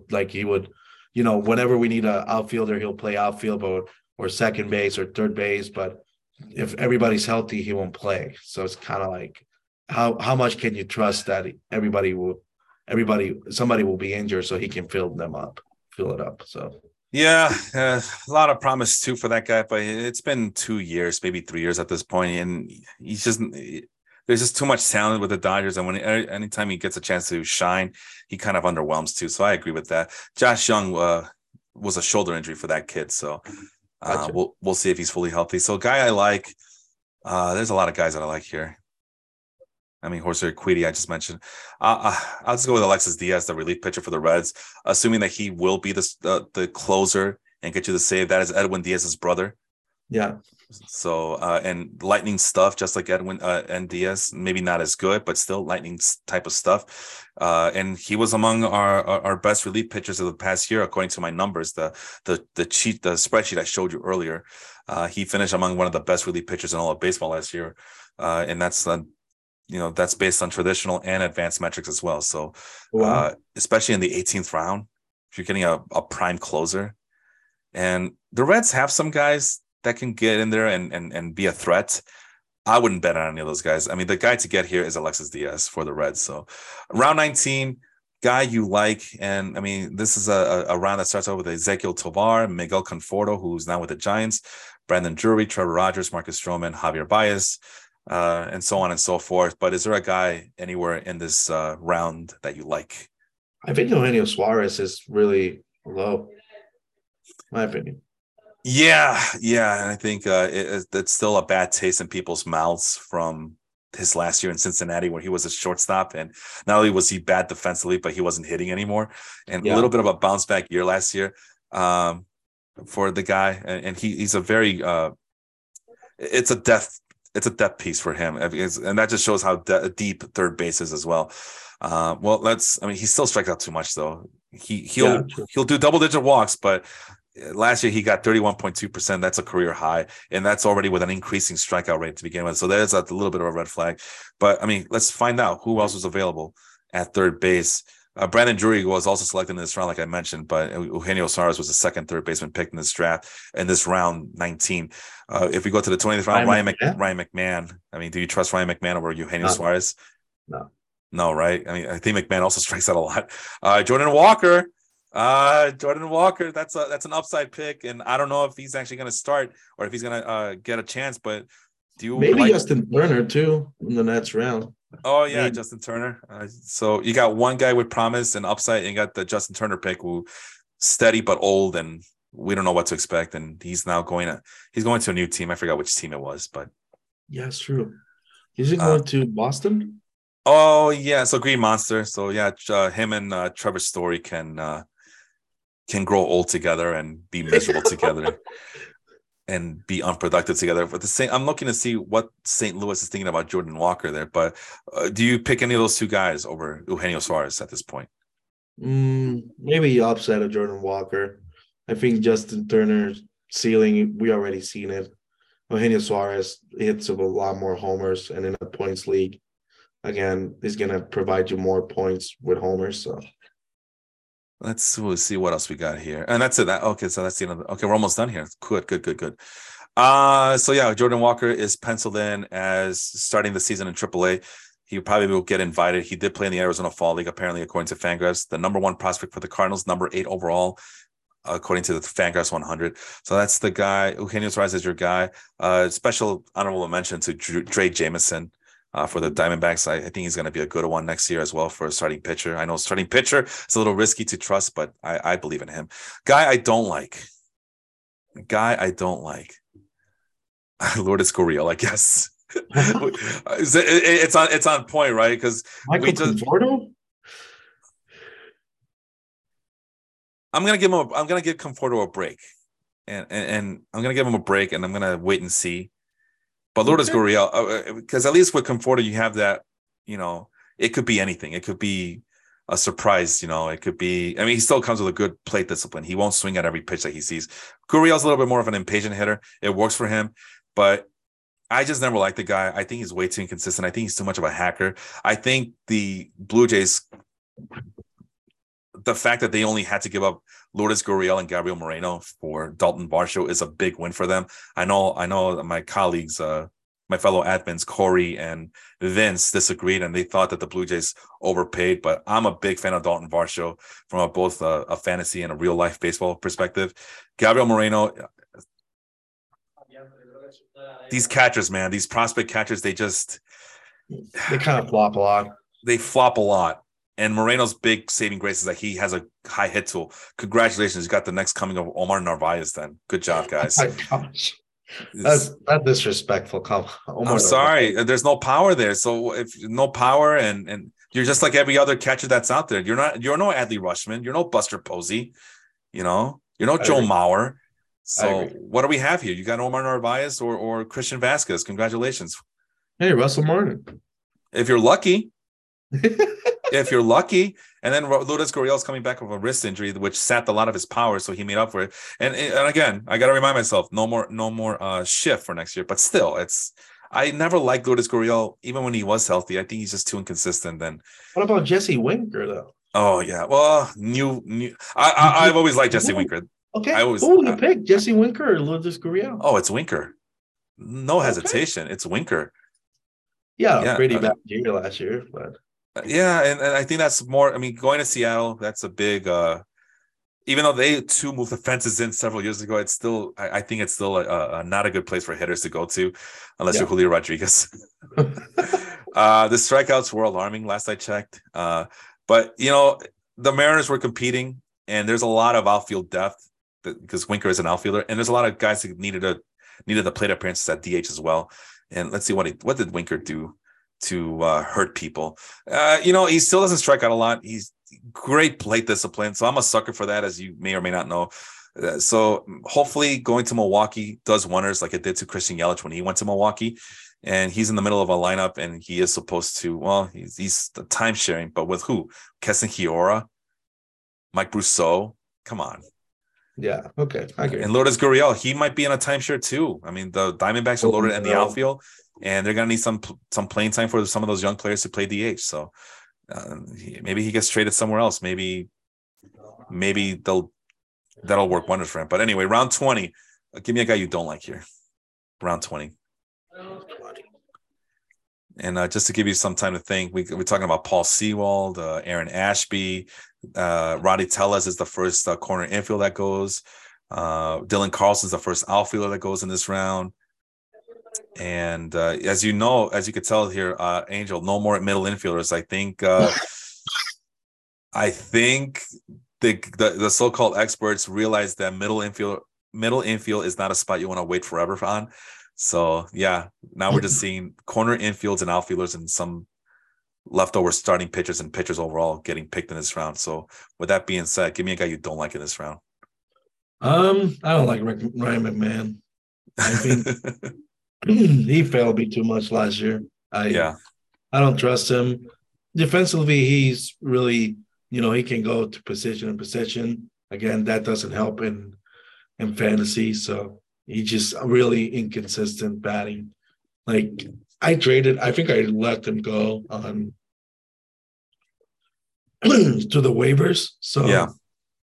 like he would you know, whenever we need a outfielder, he'll play outfield or or second base or third base. But if everybody's healthy, he won't play. So it's kind of like how how much can you trust that everybody will everybody somebody will be injured so he can fill them up, fill it up. So Yeah, uh, a lot of promise too for that guy, but it's been two years, maybe three years at this point, and he's just there's just too much talent with the Dodgers, and when anytime he gets a chance to shine, he kind of underwhelms too. So I agree with that. Josh Jung uh, was a shoulder injury for that kid, so uh, Gotcha. we'll we'll see if he's fully healthy. So guy I like, uh, there's a lot of guys that I like here. I mean, Jose Urquidy, I just mentioned. Uh, uh, I'll just go with Alexis Diaz, the relief pitcher for the Reds, assuming that he will be the the, the closer and get you the save. That is Edwin Diaz's brother. yeah, So uh, and lightning stuff, just like Edwin uh, and Diaz, maybe not as good, but still lightning type of stuff. Uh, and he was among our, our our best relief pitchers of the past year, according to my numbers. The the the cheat the spreadsheet I showed you earlier. Uh, he finished among one of the best relief pitchers in all of baseball last year, uh, and that's uh, you know that's based on traditional and advanced metrics as well. So wow. uh, especially in the 18th round, if you're getting a, a prime closer. And the Reds have some guys that can get in there and, and, and be a threat. I wouldn't bet on any of those guys. I mean, the guy to get here is Alexis Diaz for the Reds. So round 19, guy you like. And I mean, this is a, a round that starts out with Ezequiel Tovar, Miguel Conforto, who's now with the Giants, Brandon Drury, Trevor Rogers, Marcus Stroman, Javier Baez, uh, and so on and so forth. But is there a guy anywhere in this uh, round that you like? I think Eugenio Suarez is really low. My opinion. Yeah, yeah, and I think uh, it, it- it's still a bad taste in people's mouths from his last year in Cincinnati, where he was a shortstop, and not only was he bad defensively, but he wasn't hitting anymore, and a little bit of a bounce back year last year um, for the guy, and, and he he's a very uh, it's a depth it's a depth piece for him, it's- and that just shows how de- deep third base is as well. Uh, well, let's. I mean, he still strikes out too much though. He he'll yeah. he'll do double digit walks, but last year he got 31.2%. That's a career high. And that's already with an increasing strikeout rate to begin with. So there's a little bit of a red flag. But I mean, let's find out who else was available at third base. Uh, Brandon Drury was also selected in this round, like I mentioned, but Eugenio Suarez was the second third baseman picked in this draft in this round 19. Uh, if we go to the 20th round, Ryan, Ryan Mc, McMahon? Ryan McMahon. I mean, do you trust Ryan McMahon over Eugenio No. Suarez? No. No, right? I mean, I think McMahon also strikes out a lot. Uh, Jordan Walker. Uh, Jordan Walker, that's a that's an upside pick, and I don't know if he's actually going to start or if he's going to uh, get a chance. But do you Maybe like? Justin Turner too in the next round. Oh yeah, maybe. Justin Turner. Uh, so you got one guy with promise and upside, and you got the Justin Turner pick who steady but old, and we don't know what to expect. And he's now going to he's going to a new team. I forgot which team it was, but Yeah, it's true. Is he Uh, going to Boston? Oh yeah, so Green Monster. So yeah, uh, him and uh, Trevor Story can uh, can grow old together and be miserable together, and be unproductive together. But the same, I'm looking to see what St. Louis is thinking about Jordan Walker there. But uh, do you pick any of those two guys over Eugenio Suarez at this point? Mm, maybe upset of Jordan Walker. I think Justin Turner's ceiling, we already seen it. Eugenio Suarez hits a lot more homers and in a points league. Again, he's gonna provide you more points with homers. So Let's we'll see what else we got here. And that's it. That, okay, so that's the end of the, okay, we're almost done here. Good, good, good, good. Uh so yeah, Jordan Walker is penciled in as starting the season in AAA. He probably will get invited. He did play in the Arizona Fall League, apparently, according to Fangraphs. The number one prospect for the Cardinals, number eight overall, according to the Fangraphs 100. So that's the guy. Eugenio Suarez is your guy. Uh, special honorable mention to Dr- Dre Jameson uh, for the Diamondbacks. I, I think he's going to be a good one next year as well for a starting pitcher. I know starting pitcher is a little risky to trust, but I, I believe in him. Guy I don't like. Guy I don't like. Lourdes Gurriel, I guess. It's- it- it's on it's on point, right? Because Michael just- Conforto? I'm gonna give him a, I'm gonna give Conforto a break, and, and and I'm gonna give him a break, and I'm gonna wait and see. But Lourdes Okay. Gurriel, because uh, uh, at least with Conforto, you have that, you know, it could be anything. It could be a surprise, you know. It could be. I mean, he still comes with a good plate discipline. He won't swing at every pitch that he sees. Gurriel's a little bit more of an impatient hitter. It works for him, but I just never liked the guy. I think he's way too inconsistent. I think he's too much of a hacker. I think the Blue Jays the fact that they only had to give up Lourdes Gurriel and Gabriel Moreno for Dalton Varsho is a big win for them. I know, I know my colleagues, uh, my fellow admins, Corey and Vince disagreed and they thought that the Blue Jays overpaid, but I'm a big fan of Dalton Varsho from a, both a, a fantasy and a real life baseball perspective. Gabriel Moreno, these catchers, man, these prospect catchers, they just They kind of flop a lot. they flop a lot. And Moreno's big saving grace is that he has a high hit tool. Congratulations, you got the next coming of Omar Narvaez. Then good job, guys. Gosh. That's that's disrespectful. Come. I'm sorry, there's no power there. So if no power and and you're just like every other catcher that's out there. You're not you're no Adley Rutschman. You're no Buster Posey. You know, you're no I Joe agree. Mauer. So what do we have here? You got Omar Narvaez or or Christian Vasquez. Congratulations. Hey, Russell Martin. If you're lucky, if you're lucky. And then Lourdes Gurriel's coming back with a wrist injury, which sapped a lot of his power, so he made up for it. And, and again, I got to remind myself, no more, no more uh, shift for next year. But still, it's I never liked Lourdes Gurriel, even when he was healthy. I think he's just too inconsistent. Then, What about Jesse Winker though? oh yeah, well, new, new. I, I I've always liked Jesse Winker. Okay, I was- who you I- pick? Jesse Winker or Lourdes Gurriel? Oh, it's Winker. No Okay. hesitation. It's Winker. yeah, yeah, pretty uh, bad year last year, but Yeah, and, and I think that's more. I mean, going to Seattle, that's a big. uh Even though they too moved the fences in several years ago, it's still. I, I think it's still a, a, not a good place for hitters to go to, unless you're Julio Rodriguez. uh The strikeouts were alarming last I checked. Uh But you know, the Mariners were competing, and there's a lot of outfield depth because Winker is an outfielder, and there's a lot of guys that needed a needed the plate appearances at DH as well. And let's see what he, what did Winker do to uh, hurt people. Uh, you know, he still doesn't strike out a lot. He's great plate discipline. So I'm a sucker for that, as you may or may not know. Uh, so hopefully going to Milwaukee does wonders like it did to Christian Yelich when he went to Milwaukee. And he's in the middle of a lineup and he is supposed to, well, he's, he's time sharing, but with who? Keston Hiura, Mike Brosseau. Come on. Yeah, okay, I agree. And Lourdes Gurriel, he might be in a timeshare too. I mean, the Diamondbacks are Oh, loaded in the outfield, and they're gonna need some some playing time for some of those young players to play DH. So uh, he- maybe he gets traded somewhere else. Maybe maybe they'll that'll work wonders for him. But anyway, round twenty. uh, Give me a guy you don't like here. Round twenty. And uh, just to give you some time to think, we, we're talking about Paul Sewald, uh, Aaron Ashby, uh, Rowdy Tellez is the first uh, corner infield that goes. Uh, Dylan Carlson's the first outfielder that goes in this round. And uh, as you know, as you could tell here, uh, Angel, no more middle infielders. I think, uh, I think the, the the so-called experts realize that middle infield middle infield is not a spot you want to wait forever on. So yeah, now we're just seeing corner infields and outfielders and some leftover starting pitchers and pitchers overall getting picked in this round. So with that being said, give me a guy you don't like in this round. Um, I don't like Rick, Ryan McMahon. I think he failed me too much last year. I yeah, I don't trust him. Defensively, he's really, you know, he can go to position and position. Again, that doesn't help in in fantasy. So he just really inconsistent batting. Like I traded, I think I let him go on to the waivers. So Yeah.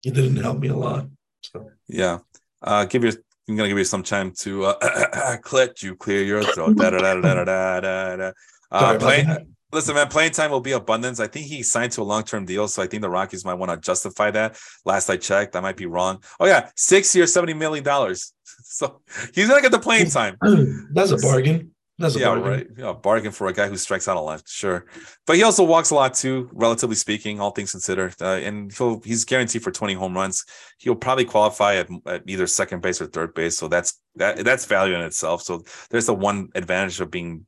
he didn't help me a lot. So yeah. Uh, give you. I'm gonna give you some time to uh, clit you clear your throat. Da, da, da, da, da, da, da. Uh, listen, man, playing time will be abundance. I think he signed to a long term deal, so I think the Rockies might want to justify that. Last I checked, I might be wrong. Oh yeah, six years, seventy million dollars. So he's gonna get the playing time. That's a bargain. That's a yeah, bargain. right. Yeah, bargain for a guy who strikes out a lot, sure. But he also walks a lot too, relatively speaking, all things considered. Uh, and he'll he's guaranteed for 20 home runs. He'll probably qualify at, at either second base or third base. So that's that that's value in itself. So there's the one advantage of being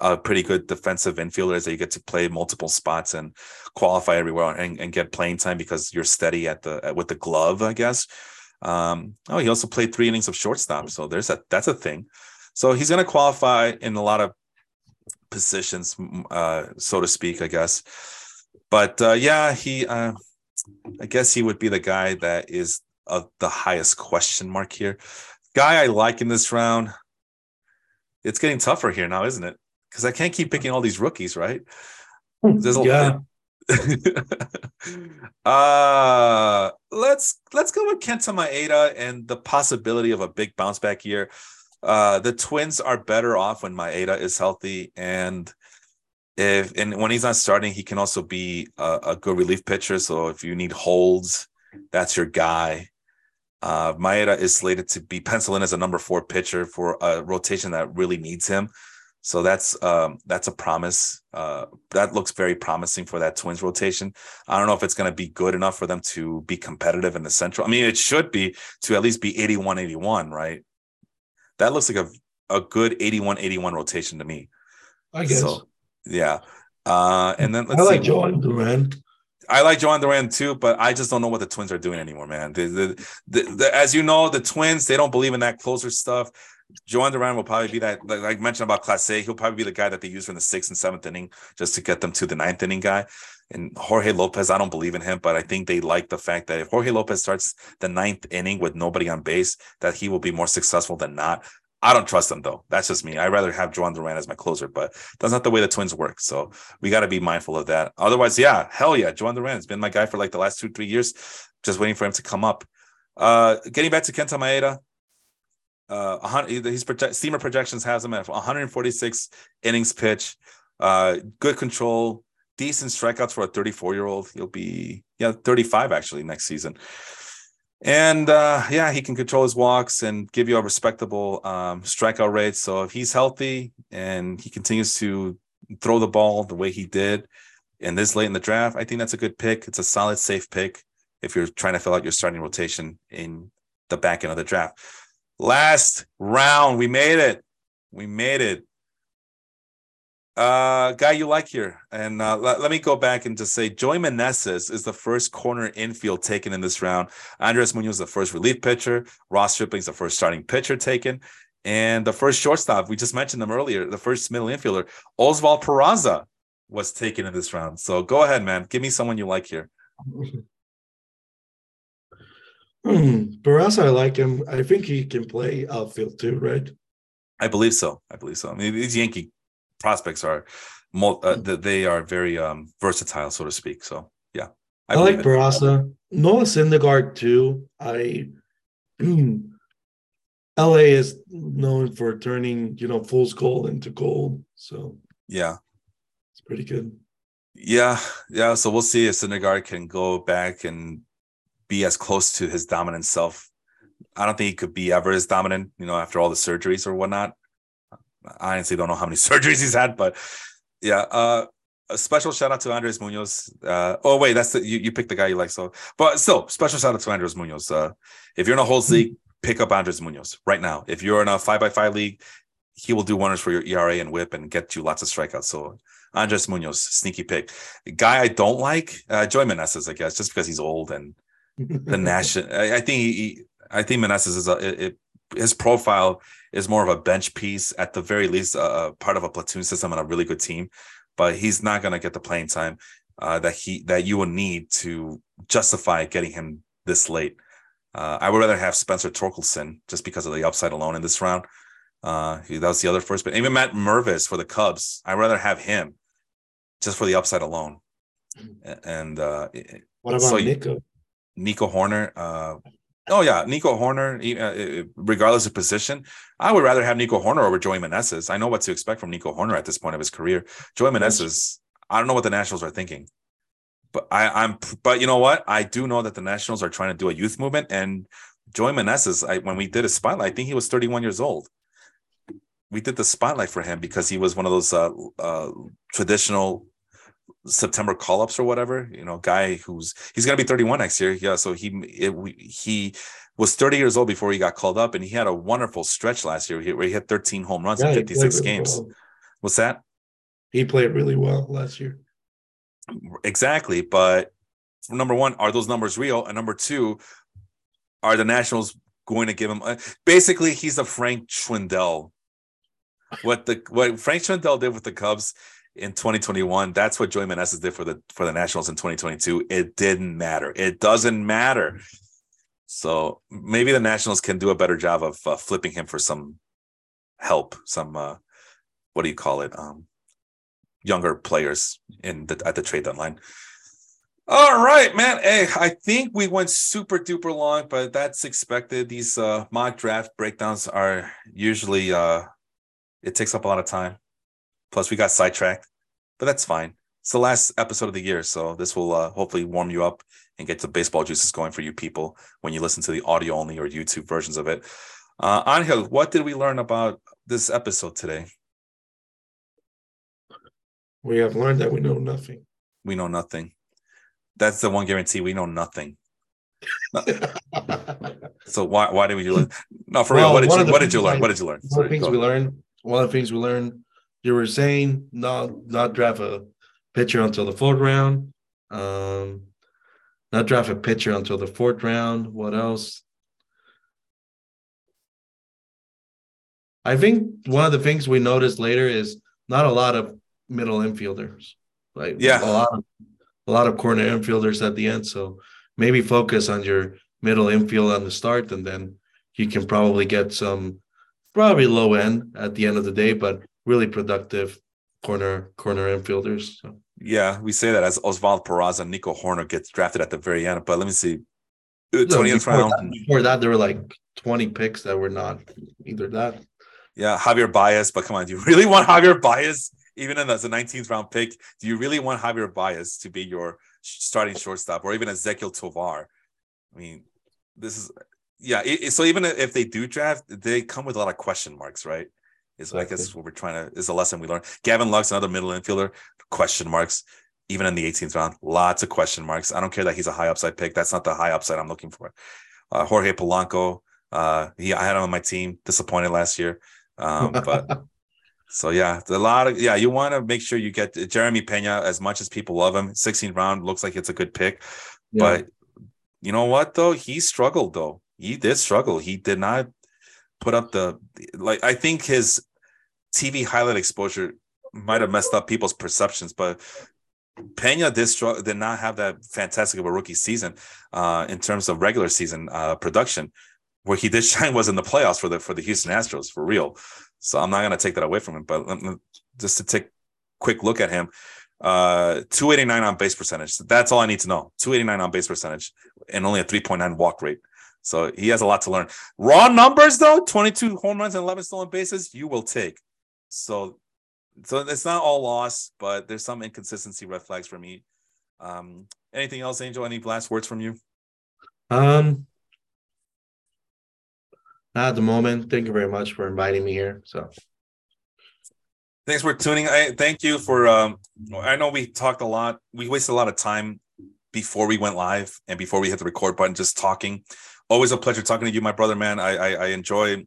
a pretty good defensive infielder is that you get to play multiple spots and qualify everywhere and, and get playing time because you're steady at the at, with the glove, I guess. Um, oh, he also played three innings of shortstop, so there's a that's a thing. So he's going to qualify in a lot of positions, uh, so to speak, I guess. But uh, yeah, he, uh, I guess he would be the guy that is of the highest question mark here. Guy I like in this round. It's getting tougher here now, isn't it? Because I can't keep picking all these rookies, right? There's a yeah. uh let's let's go with Kenta Maeda and the possibility of a big bounce back year. Uh the twins are better off when Maeda is healthy and if and when he's not starting, he can also be a, a good relief pitcher. So if you need holds, that's your guy. Uh, Maeda is slated to be penciled in as a number four pitcher for a rotation that really needs him. So that's um, that's a promise. Uh, that looks very promising for that Twins rotation. I don't know if it's going to be good enough for them to be competitive in the Central. I mean, it should be to at least be 81 81, right? That looks like a, a good 81 81 rotation to me. I guess. So, yeah. Uh, and then let's I like see. Jhoan Duran. I like Jhoan Duran too, but I just don't know what the Twins are doing anymore, man. The, the, the, as you know, the Twins they don't believe in that closer stuff. Jhoan Duran will probably be that, like I mentioned about Clase, he'll probably be the guy that they use from the sixth and seventh inning just to get them to the ninth inning guy. And Jorge Lopez, I don't believe in him, but I think they like the fact that if Jorge Lopez starts the ninth inning with nobody on base, that he will be more successful than not. I don't trust him though. That's just me. I'd rather have Jhoan Duran as my closer, but that's not the way the Twins work. So we got to be mindful of that. Otherwise, yeah, hell yeah, Jhoan Duran has been my guy for like the last two, three years, just waiting for him to come up. Uh, getting back to Kenta Maeda, uh, his project, steamer projections has him at 146 innings pitch, uh, good control, decent strikeouts for a 34 year old. He'll be yeah 35 actually next season, and uh, yeah, he can control his walks and give you a respectable um, strikeout rate. So if he's healthy and he continues to throw the ball the way he did in this late in the draft, I think that's a good pick. It's a solid, safe pick if you're trying to fill out your starting rotation in the back end of the draft. Last round, we made it. We made it. Uh, guy you like here, and uh, let, let me go back and just say, Joey Meneses is the first corner infield taken in this round. Andres Munoz the first relief pitcher. Ross Stripling's the first starting pitcher taken, and the first shortstop. We just mentioned them earlier. The first middle infielder, Oswald Peraza, was taken in this round. So go ahead, man. Give me someone you like here. Barraza, I like him. I think he can play outfield too, right? I believe so. I believe so. I mean, these Yankee prospects are, uh, they are very um, versatile, so to speak. So yeah, I, I like Barraza. Noah Syndergaard too. I LA is known for turning you know fool's gold into gold. So yeah, it's pretty good. Yeah, yeah. So we'll see if Syndergaard can go back and be as close to his dominant self. I don't think he could be ever as dominant, you know, after all the surgeries or whatnot. I honestly don't know how many surgeries he's had, but yeah. Uh, a special shout out to Andres Munoz. Uh, oh wait, that's the you, you picked the guy you like. So, but still, special shout out to Andres Munoz. Uh, if you're in a whole league, pick up Andres Munoz right now. If you're in a five by five league, he will do wonders for your ERA and WHIP and get you lots of strikeouts. So Andres Munoz, sneaky pick. guy I don't like, uh, Joey Meneses, I guess, just because he's old and the national. I, I, think he, I think Meneses is a, it, his profile is more of a bench piece at the very least, uh, part of a platoon system and a really good team. But he's not going to get the playing time uh, that he that you will need to justify getting him this late. Uh, I would rather have Spencer Torkelson just because of the upside alone in this round. Uh, that was the other first, but even Matt Mervis for the Cubs, I'd rather have him just for the upside alone. And uh, what about so Nico? Nico Hoerner. Uh, oh yeah, Nico Hoerner. Uh, regardless of position, I would rather have Nico Hoerner over Joey Meneses. I know what to expect from Nico Hoerner at this point of his career. Joey Meneses, I don't know what the Nationals are thinking, but I, am But you know what? I do know that the Nationals are trying to do a youth movement, and Joey Meneses. I, when we did a spotlight, I think he was 31 years old. We did the spotlight for him because he was one of those uh, uh, traditional September call ups or whatever. You know, guy who's he's gonna be 31 next year. Yeah, so he it, he was 30 years old before he got called up, and he had a wonderful stretch last year where he hit 13 home runs yeah, in 56 really games. Well. What's that? He played really well last year. Exactly, but number one, are those numbers real? And number two, are the Nationals going to give him? Uh, basically, he's a Frank Schwindel. What the what Frank Schwindel did with the Cubs in 2021. That's what Joey Meneses did for the for the Nationals in 2022. It didn't matter. It doesn't matter. So maybe the Nationals can do a better job of uh, flipping him for some help, some uh, what do you call it? Um, younger players in the at the trade deadline. All right, man. Hey, I think we went super duper long, but that's expected. These uh, mock draft breakdowns are usually uh, it takes up a lot of time. Plus, we got sidetracked, but that's fine. It's the last episode of the year, so this will uh, hopefully warm you up and get the baseball juices going for you people when you listen to the audio only or YouTube versions of it. Uh, Angel, what did we learn about this episode today? We have learned that we know nothing. We know nothing. That's the one guarantee. We know nothing. So why why did we do it? No, for Well, real. What did you What did you learn? What did you learn? One of the things we learned. One of the things we learned. You were saying not not draft a pitcher until the fourth round. Um, not draft a pitcher until the fourth round. What else? I think one of the things we noticed later is not a lot of middle infielders. Like Yeah. a lot of a lot of corner infielders at the end. So maybe focus on your middle infield on the start, and then you can probably get some probably low end at the end of the day, but really productive corner corner infielders. So. Yeah, we say that as Oswald Peraza and Nico Hoerner gets drafted at the very end. But let me see. Uh, no, Twentieth before round. that- before that, there were like 20 picks that were not either that. Yeah, Javier Baez. But come on, do you really want Javier Baez? Even in as a 19th round pick, do you really want Javier Baez to be your starting shortstop or even Ezequiel Tovar? I mean, this is yeah. It- so even if they do draft, they come with a lot of question marks, right? Is I guess what we're trying to is a lesson we learned. Gavin Lux, another middle infielder, question marks. Even in the 18th round, lots of question marks. I don't care that he's a high upside pick. That's not the high upside I'm looking for. Uh, Jorge Polanco, uh, he I had him on my team. Disappointed last year, um, but so yeah, a lot of yeah. You want to make sure you get Jeremy Pena as much as people love him. 16th round looks like it's a good pick, but you know what though? He struggled though. He did struggle. He did not put up the like. I think his TV highlight exposure might have messed up people's perceptions, but Pena did did not have that fantastic of a rookie season uh, in terms of regular season uh, production. Where he did shine was in the playoffs for the for the Houston Astros for real. So I'm not going to take that away from him, but just to take a quick look at him, uh, 289 on base percentage. That's all I need to know. 289 on base percentage and only a 3.9 walk rate. So he has a lot to learn. Raw numbers though, 22 home runs and 11 stolen bases, you will take. So, so it's not all loss, but there's some inconsistency red flags for me. Um, anything else, Angel? Any last words from you? Um, not at the moment. Thank you very much for inviting me here. So Thanks for tuning. I thank you for. Um, I know we talked a lot. We wasted a lot of time before we went live and before we hit the record button, just talking. Always a pleasure talking to you, my brother, man. I I, I enjoy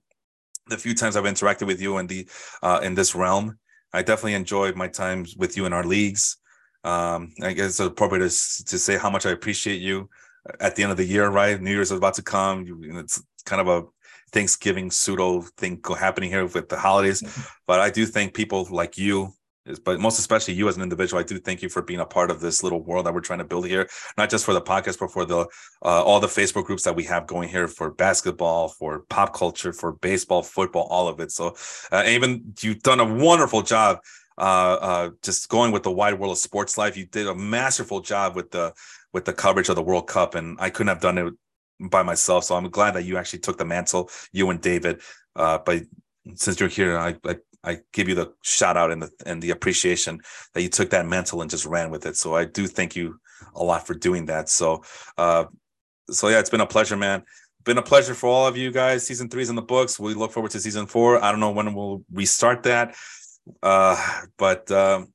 the few times I've interacted with you in the uh, in this realm. I definitely enjoyed my times with you in our leagues. Um, I guess it's appropriate to, to say how much I appreciate you at the end of the year, right? New Year's is about to come. You, it's kind of a Thanksgiving pseudo thing happening here with the holidays. But I do thank people like you, but most especially you as an individual. I do thank you for being a part of this little world that we're trying to build here, not just for the podcast, but for the uh, all the Facebook groups that we have going here for basketball, for pop culture, for baseball, football, all of it. So, uh, even you've done a wonderful job. Uh, uh, just going with the wide world of sports life, you did a masterful job with the with the coverage of the World Cup, and I couldn't have done it by myself. So I'm glad that you actually took the mantle, you and David. Uh, but since you're here, I, I I give you the shout out and the and the appreciation that you took that mantle and just ran with it. So I do thank you a lot for doing that. So uh so yeah, it's been a pleasure, man. Been a pleasure for all of you guys. Season three is in the books. We look forward to season four. I don't know when we'll restart that. Uh but um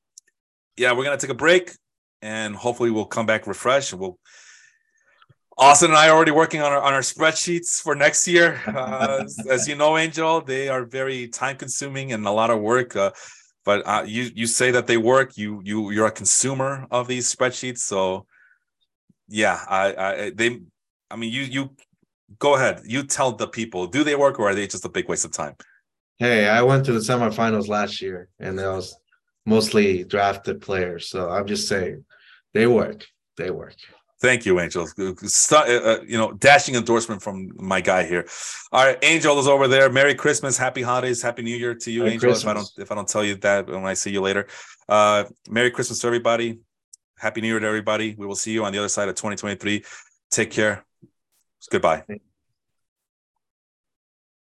yeah, we're gonna take a break and hopefully we'll come back refreshed we'll Austin and I are already working on our on our spreadsheets for next year. Uh, as, you know, Angel, they are very time consuming and a lot of work. Uh, but uh, you you say that they work. You you you're a consumer of these spreadsheets, so yeah, I, I they, I mean, you you go ahead. You tell the people, do they work or are they just a big waste of time? hey, I went to the semifinals last year, and it was mostly drafted players. So I'm just saying, they work. They work. Thank you, Angel. Uh, uh, you know, dashing endorsement from my guy here. All right, Angel is over there. Merry Christmas, Happy Holidays, Happy New Year to you, Merry Angel. If I don't, if I don't tell you that when I see you later, uh, Merry Christmas to everybody. Happy New Year to everybody. We will see you on the other side of 2023. Take care. Goodbye.